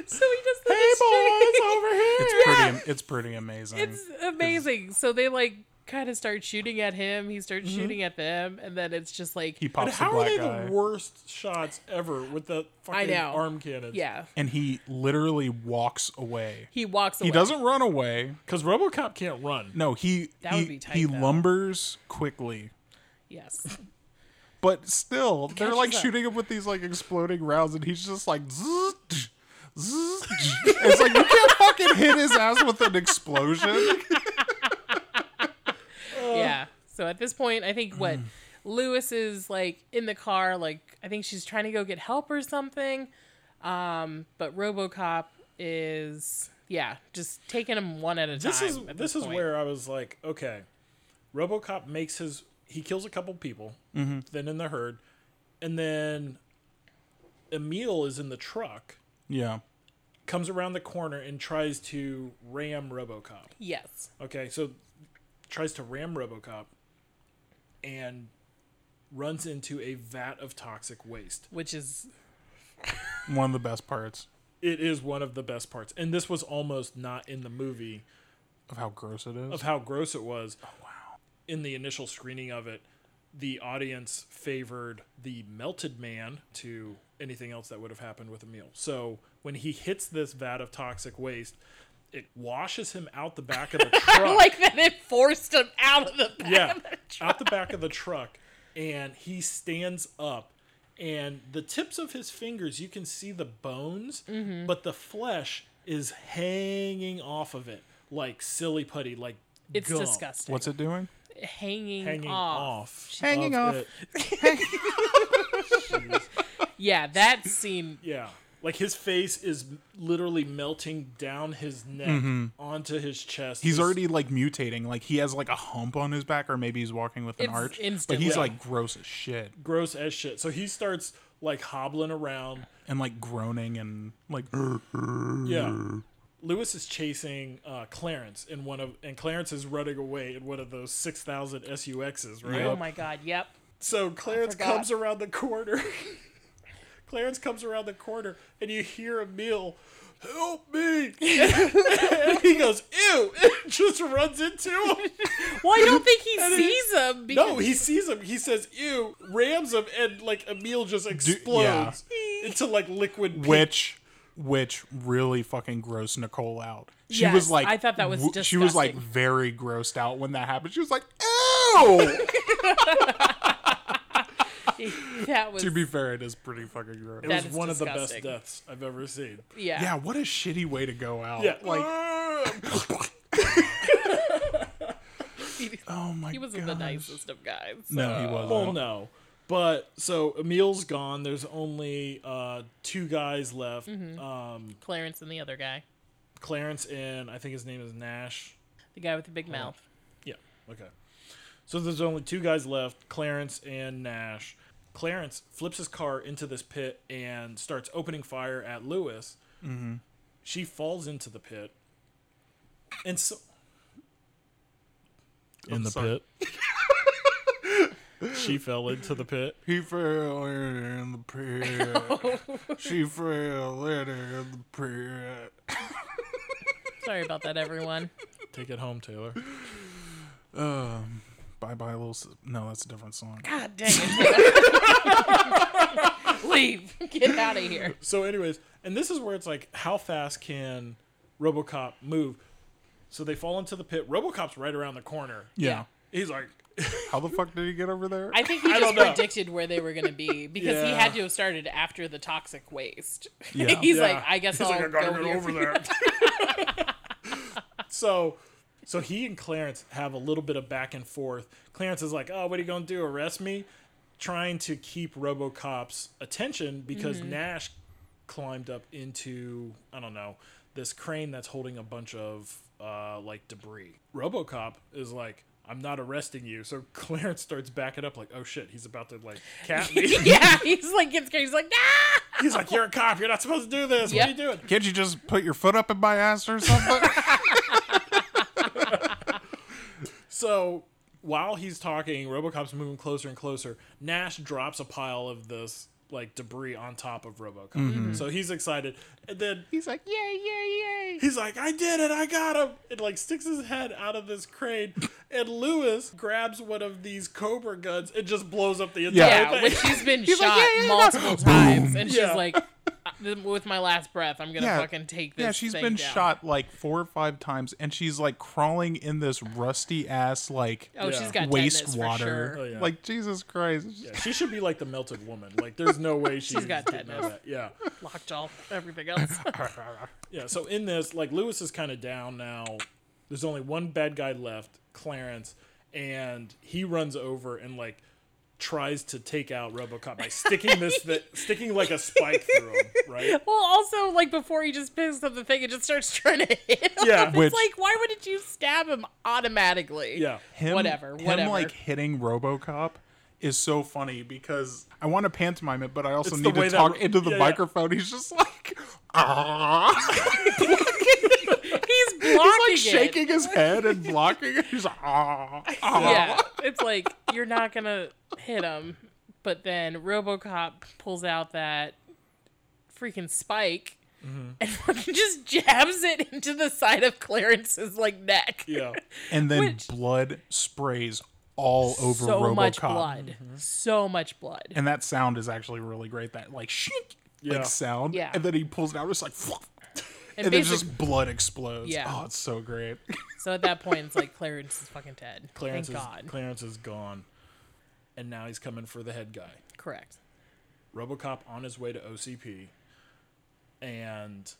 so he does the Hey boys, mistake. over [laughs] here. It's pretty. It's pretty amazing. It's amazing. So they like kind of start shooting at him. He starts Mm-hmm. shooting at them, and then it's just like, he And pops the how are black they guy, the worst shots ever with the fucking know. arm cannons? yeah. and he literally walks away. He walks away. He doesn't run away. because RoboCop can't run. No, he That he, would be tight, he though. lumbers quickly. Yes. But still, they're like Catches up. shooting him with these like exploding rounds, and he's just like, zzz, zzz. it's like you can't fucking hit his ass with an explosion. [laughs] yeah. So at this point, I think what Lewis is like in the car, like I think she's trying to go get help or something. Um, but RoboCop is yeah, just taking them one at a This time. is at this is point. where I was like, okay, RoboCop makes his he kills a couple people, Mm-hmm. then in the herd, and then Emil is in the truck, Yeah, comes around the corner and tries to ram RoboCop. yes, Okay, so tries to ram RoboCop and runs into a vat of toxic waste. which is one of the best parts It is one of the best parts, and this was almost not in the movie of how gross it is. of how gross it was. Oh wow! In the initial screening of it, the audience favored the melted man to anything else that would have happened with Emil. So when he hits this vat of toxic waste, it washes him out the back of the [laughs] truck. like that. It forced him out of the back yeah, of the truck. out the back of the truck, and he stands up, and the tips of his fingers you can see the bones, Mm-hmm. but the flesh is hanging off of it like silly putty, like It's gum disgusting. What's it doing? hanging, hanging off. off, Hanging of off. [laughs] [laughs] Yeah, that scene. Yeah. Like his face is literally melting down his neck onto his chest. Mm-hmm. He's This- already like mutating. Like he has like a hump on his back, or maybe he's walking with an It's arch. But he's Yeah. like gross as shit gross as shit. So he starts like hobbling around. and like groaning and like. [laughs] Yeah. Lewis is chasing uh, Clarence in one of, and Clarence is running away in one of those six thousand SUXs, right? Oh my god. Yep. So Clarence comes around the corner. [laughs] Clarence comes around the corner, and you hear Emil, "Help me!" [laughs] and he goes, "Ew!" [laughs] and just runs into him. Well, I don't think he And sees him. Because No, he sees him. He says, "Ew!" Rams him, and like Emil just explodes into like liquid. pink- which which really fucking grossed Nicole out. She was like I thought that was w- She was like very grossed out when that happened. She was like, "Ew." [laughs] [laughs] that was to be fair, it is pretty fucking gross. It was is one of the best deaths I've ever seen. yeah. yeah, what a shitty way to go out. Yeah, like like [laughs] He, oh my god. he wasn't the nicest of guys. No, he wasn't. well, no. But so Emil's gone. There's only uh, two guys left. Mm-hmm. Um, Clarence and the other guy, Clarence and I think his name is Nash. the guy with the big mouth. Yeah. Okay. So there's only two guys left, Clarence and Nash. Clarence flips his car into this pit and starts opening fire at Lewis. Mm-hmm. She falls into the pit, and so in the sorry. pit. [laughs] she fell into the pit. He fell in the pit. she [laughs] fell in the pit. Sorry about that, everyone. Take it home, Taylor. Um, bye bye, little. S- no, that's a different song. God dang it. [laughs] Leave. Get out of here. So, anyways, and this is where it's like, how fast can RoboCop move? So they fall into the pit. RoboCop's right around the corner. Yeah. He's like, [laughs] How the fuck did he get over there? I think he [laughs] I just don't know. predicted where they were going to be because he had to have started after the toxic waste. Yeah. He's Yeah. like, I guess He's I'll like, I gotta go get here. over there. so, so he and Clarence have a little bit of back and forth. Clarence is like, "Oh, what are you gonna do? Arrest me?" Trying to keep RoboCop's attention because Mm-hmm. Nash climbed up into I don't know this crane that's holding a bunch of uh, like debris. RoboCop is like. I'm not arresting you. So [laughs] Clarence starts backing up, like, oh shit, he's about to like cat [laughs] me. yeah, he's like, gets scared. He's like, nah. he's like, you're a cop. You're not supposed to do this. What are you doing? Can't you just put your foot up in my ass or something? [laughs] So while he's talking, RoboCop's moving closer and closer. Nash drops a pile of this like debris on top of RoboCop. So he's excited, and then He's like, yay, yay, yay. he's like, "I did it! I got him!" It like sticks his head out of this crane, and Lewis grabs one of these Cobra guns and just blows up the entire Yeah, thing. Yeah, which she's been He's like, shot "Yeah, yeah, yeah." multiple times, and she's Yeah. like, "Uh, with my last breath, I'm gonna Yeah. fucking take this. Yeah, she's thing been down." shot like four or five times, and she's like crawling in this rusty ass like Oh, Yeah. she's got tetanus for wastewater. sure. Oh, yeah. Like Jesus Christ. yeah, she should be like the melted woman. Like, there's no way she's, got getting out of tetanus. that. Yeah. Lockjaw, everything else. [laughs] Yeah, so in this, like Lewis is kind of down now. There's only one bad guy left, Clarence, and he runs over and like tries to take out RoboCop by sticking this thi- [laughs] sticking like a spike through him, right? well, also, like before he just picks up the thing, it just starts trying to hit him. [laughs] Yeah. it's Which- like, why wouldn't you stab him automatically? Yeah. Him, Whatever, Him whatever. like hitting RoboCop is so funny because I want to pantomime it, but I also It's need to talk Ro- into the yeah, yeah. microphone. He's just like, [laughs] ah. He's blocking He's like it. shaking his head and blocking it. He's like, ah. ah. Yeah, it's like you're not gonna hit him, but then RoboCop pulls out that freaking spike Mm-hmm. and [laughs] fucking just jabs it into the side of Clarence's like neck. Yeah. [laughs] And then Which- blood sprays all over so RoboCop. much blood, so much blood. And that sound is actually really great. That like shink Yeah. like sound. Yeah. And then he pulls it out. It's like, and, then just blood explodes. Yeah. Oh, it's so great. [laughs] So at that point, it's like Clarence is fucking dead. Clarence Thank is God. Clarence is gone. And now he's coming for the head guy. Correct. RoboCop on his way to OCP. And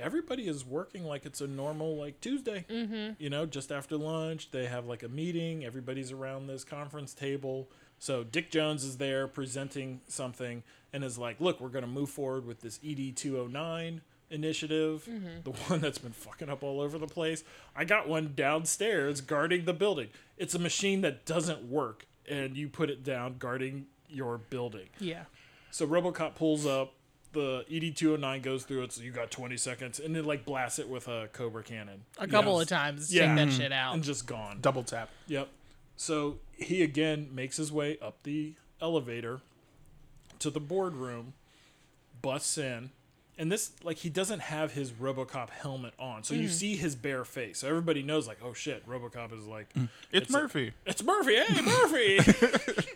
everybody is working like it's a normal like Tuesday. Mm-hmm. You know, just after lunch, they have like a meeting. Everybody's around this conference table. So Dick Jones is there presenting something and is like, "Look, we're going to move forward with this ED 209 initiative, mm-hmm. the [laughs] one that's been fucking up all over the place. I got one downstairs guarding the building. It's a machine that doesn't work, and you put it down guarding your building." Yeah. So RoboCop pulls up, the ED two hundred nine goes through it. So you got twenty seconds, and then like blasts it with a Cobra cannon. A couple of times to Yeah. take that mm-hmm. shit out. and just gone. Double tap. Yep. So he again makes his way up the elevator to the boardroom, busts in, and this like he doesn't have his RoboCop helmet on, so you mm. see his bare face. So everybody knows like, oh shit, RoboCop is like, mm. It's, a- Murphy. it's Murphy. Hey, [laughs] Murphy. [laughs]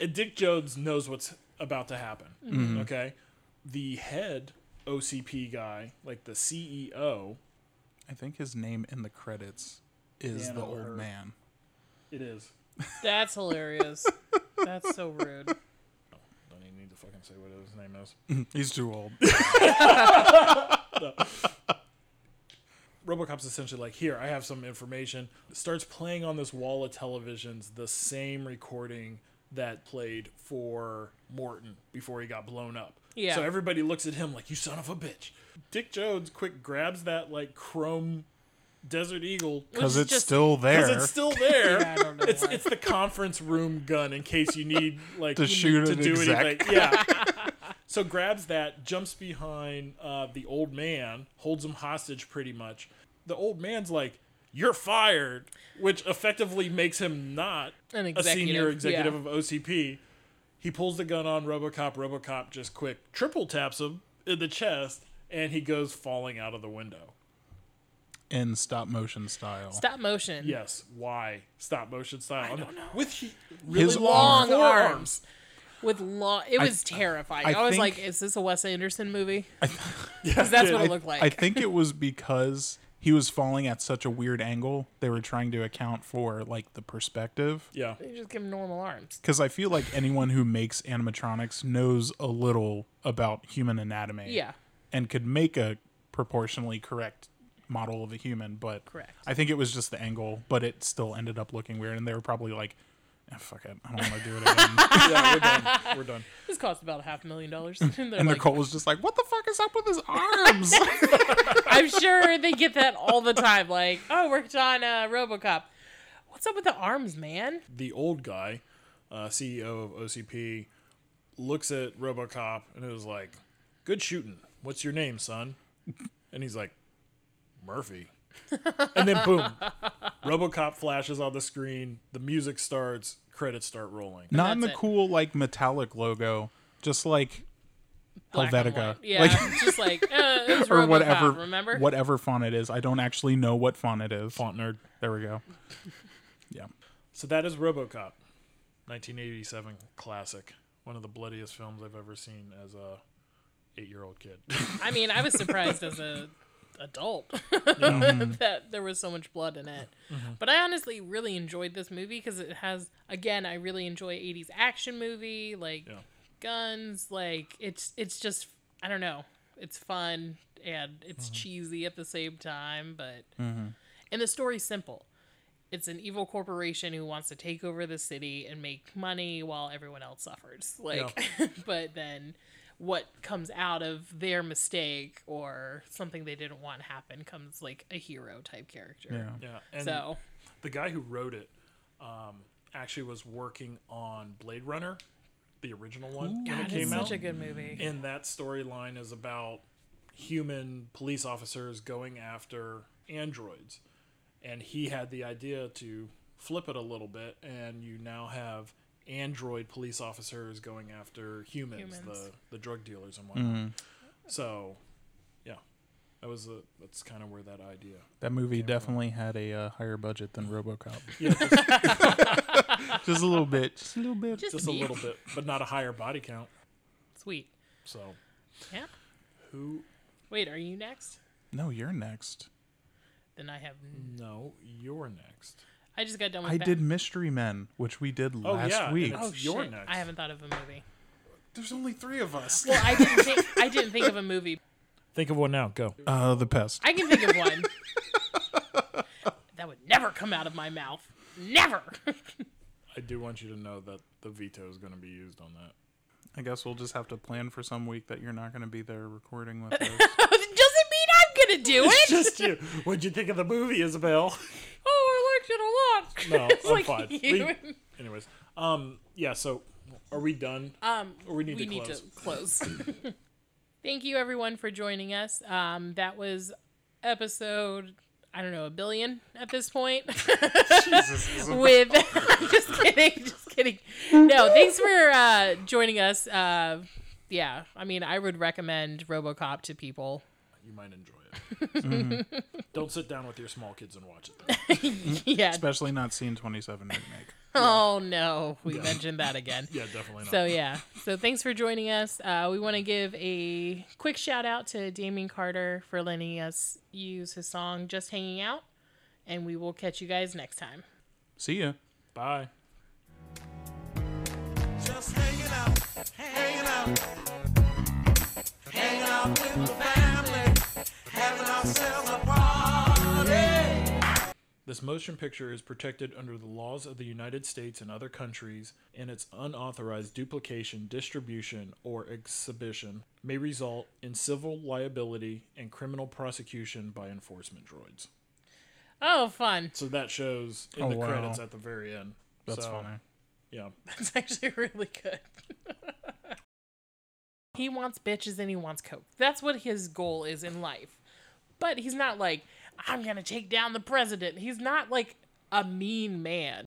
and Dick Jones knows what's about to happen. Mm-hmm. Okay. The head OCP guy, like the CEO, I think his name in the credits is Dan the O'Hare. old man. it is. That's hilarious. That's so rude. Don't even need to say what his name is. Mm-hmm. He's too old. [laughs] [laughs] RoboCop's essentially like, here, I have some information. Starts playing on this wall of televisions the same recording that played for Morton before he got blown up. Yeah. So everybody looks at him like, you son of a bitch. Dick Jones quick grabs that like chrome Desert Eagle Because it's just- still there. because it's still there. [laughs] Yeah, I don't normal It's life. it's the conference room gun in case you need like To you shoot need an exec. Yeah. so grabs that, jumps behind uh, the old man, holds him hostage pretty much. The old man's like, "You're fired," which effectively makes him not An a senior executive, executive yeah. of OCP. He pulls the gun on RoboCop. RoboCop just quick triple taps him in the chest, and he goes falling out of the window. In stop motion style. Stop motion. Yes, why stop motion style? I don't know. With he, really His long, Long forearms. arms. With long, it was terrifying. I, I was think- like, "Is this a Wes Anderson movie?" [laughs] Yeah, Because that's what it looked like. I think it was because he was falling at such a weird angle. They were trying to account for like the perspective. Yeah, They just give him normal arms. Because I feel like anyone who makes animatronics knows a little about human anatomy. Yeah, And could make a proportionally correct model of a human, but Correct. I think it was just the angle, but it still ended up looking weird. And they were probably like, "Eh, "Fuck it, I don't want to do it again." [laughs] [laughs] yeah, we're done. We're done. this cost about a half million dollars. And [laughs] they're and like, Nicole was just like, "What the fuck is up with his arms?" I'm sure they get that all the time. Like, oh, worked on uh, RoboCop. What's up with the arms, man? The old guy, uh, CEO of OCP, looks at RoboCop and it was like, "Good shooting. What's your name, son?" And he's like, "Murphy." and then boom, RoboCop flashes on the screen. The music starts. Credits start rolling. Not in the it. cool like metallic logo, just like Black Helvetica. Yeah, like [laughs] just like uh, it's [laughs] or whatever, Remember? whatever font it is. I don't actually know what font it is. Font nerd. There we go. Yeah, So that is RoboCop, 1987 classic. One of the bloodiest films I've ever seen as a eight-year-old kid. I mean, I was surprised as a adult [laughs] Mm-hmm. that there was so much blood in it. But I honestly really enjoyed this movie because it has again, I really enjoy 80s action movie, like Yeah. guns, like it's it's just I don't know. It's fun and it's Mm-hmm. cheesy at the same time, but and the story's simple. It's an evil corporation who wants to take over the city and make money while everyone else suffers. Like, [laughs] but then what comes out of their mistake or something they didn't want happen comes like a hero type character. yeah. Yeah, and So the guy who wrote it um, actually was working on Blade Runner, the original one when God, it it's came such out. a good movie. and that storyline is about human police officers going after androids. And he had the idea to flip it a little bit, and you now have android police officers going after humans, Humans. the the drug dealers and whatnot. So, yeah, that was a that's kind of where that idea. That movie definitely had a uh, higher budget than RoboCop. [laughs] Yeah, just, [laughs] just a little bit. Just a little bit. Just, just a little bit, but not a higher body count. Sweet. So, Yeah. who? Wait, are you next? No, you're next. Then I have. No, you're next. I just got done with. I Bat- did Mystery Men, which we did Oh, last yeah, and week. it's- Oh You're shit! next. I haven't thought of a movie. There's only three of us. Well, I didn't think. I didn't think of a movie. Think of one now. Go. Uh, The Pest. I can think of one. that would never come out of my mouth. Never. [laughs] I do want you to know that the veto is going to be used on that. I guess we'll just have to plan for some week that you're not going to be there recording with [laughs] us. Doesn't mean I'm gonna do it. Just you. What'd you think of the movie, Isabel? I a lot. No, it's I'm like fine. you. We- anyways, um, yeah. So, are we done? Um, Or we need we to need close. to close. [laughs] [laughs] Thank you, everyone, for joining us. Um, that was episode. I don't know, a billion at this point. Jesus, [laughs] With just kidding, just kidding. No, thanks for uh, joining us. Uh, yeah, I mean, I would recommend RoboCop to people. You might enjoy it. Don't sit down with your small kids and watch it. Though. [laughs] Yeah. Especially not Scene 27 remake. [laughs] Oh no, we mentioned that again. [laughs] Yeah, definitely not. So yeah, so thanks for joining us. Uh, we want to give a quick shout out to Damien Carter for letting us use his song "Just Hanging Out," and we will catch you guys next time. See ya. Bye. Just hanging out, hanging out, hanging out with the family, This motion picture is protected under the laws of the United States and other countries, and its unauthorized duplication, distribution, or exhibition may result in civil liability and criminal prosecution by enforcement droids. Oh, fun. So that shows in Oh, the wow. credits at the very end. That's So, funny. Yeah. [laughs] That's actually really good. [laughs] he wants bitches and he wants coke. That's what his goal is in life. But he's not like, I'm going to take down the president. He's not like a mean man.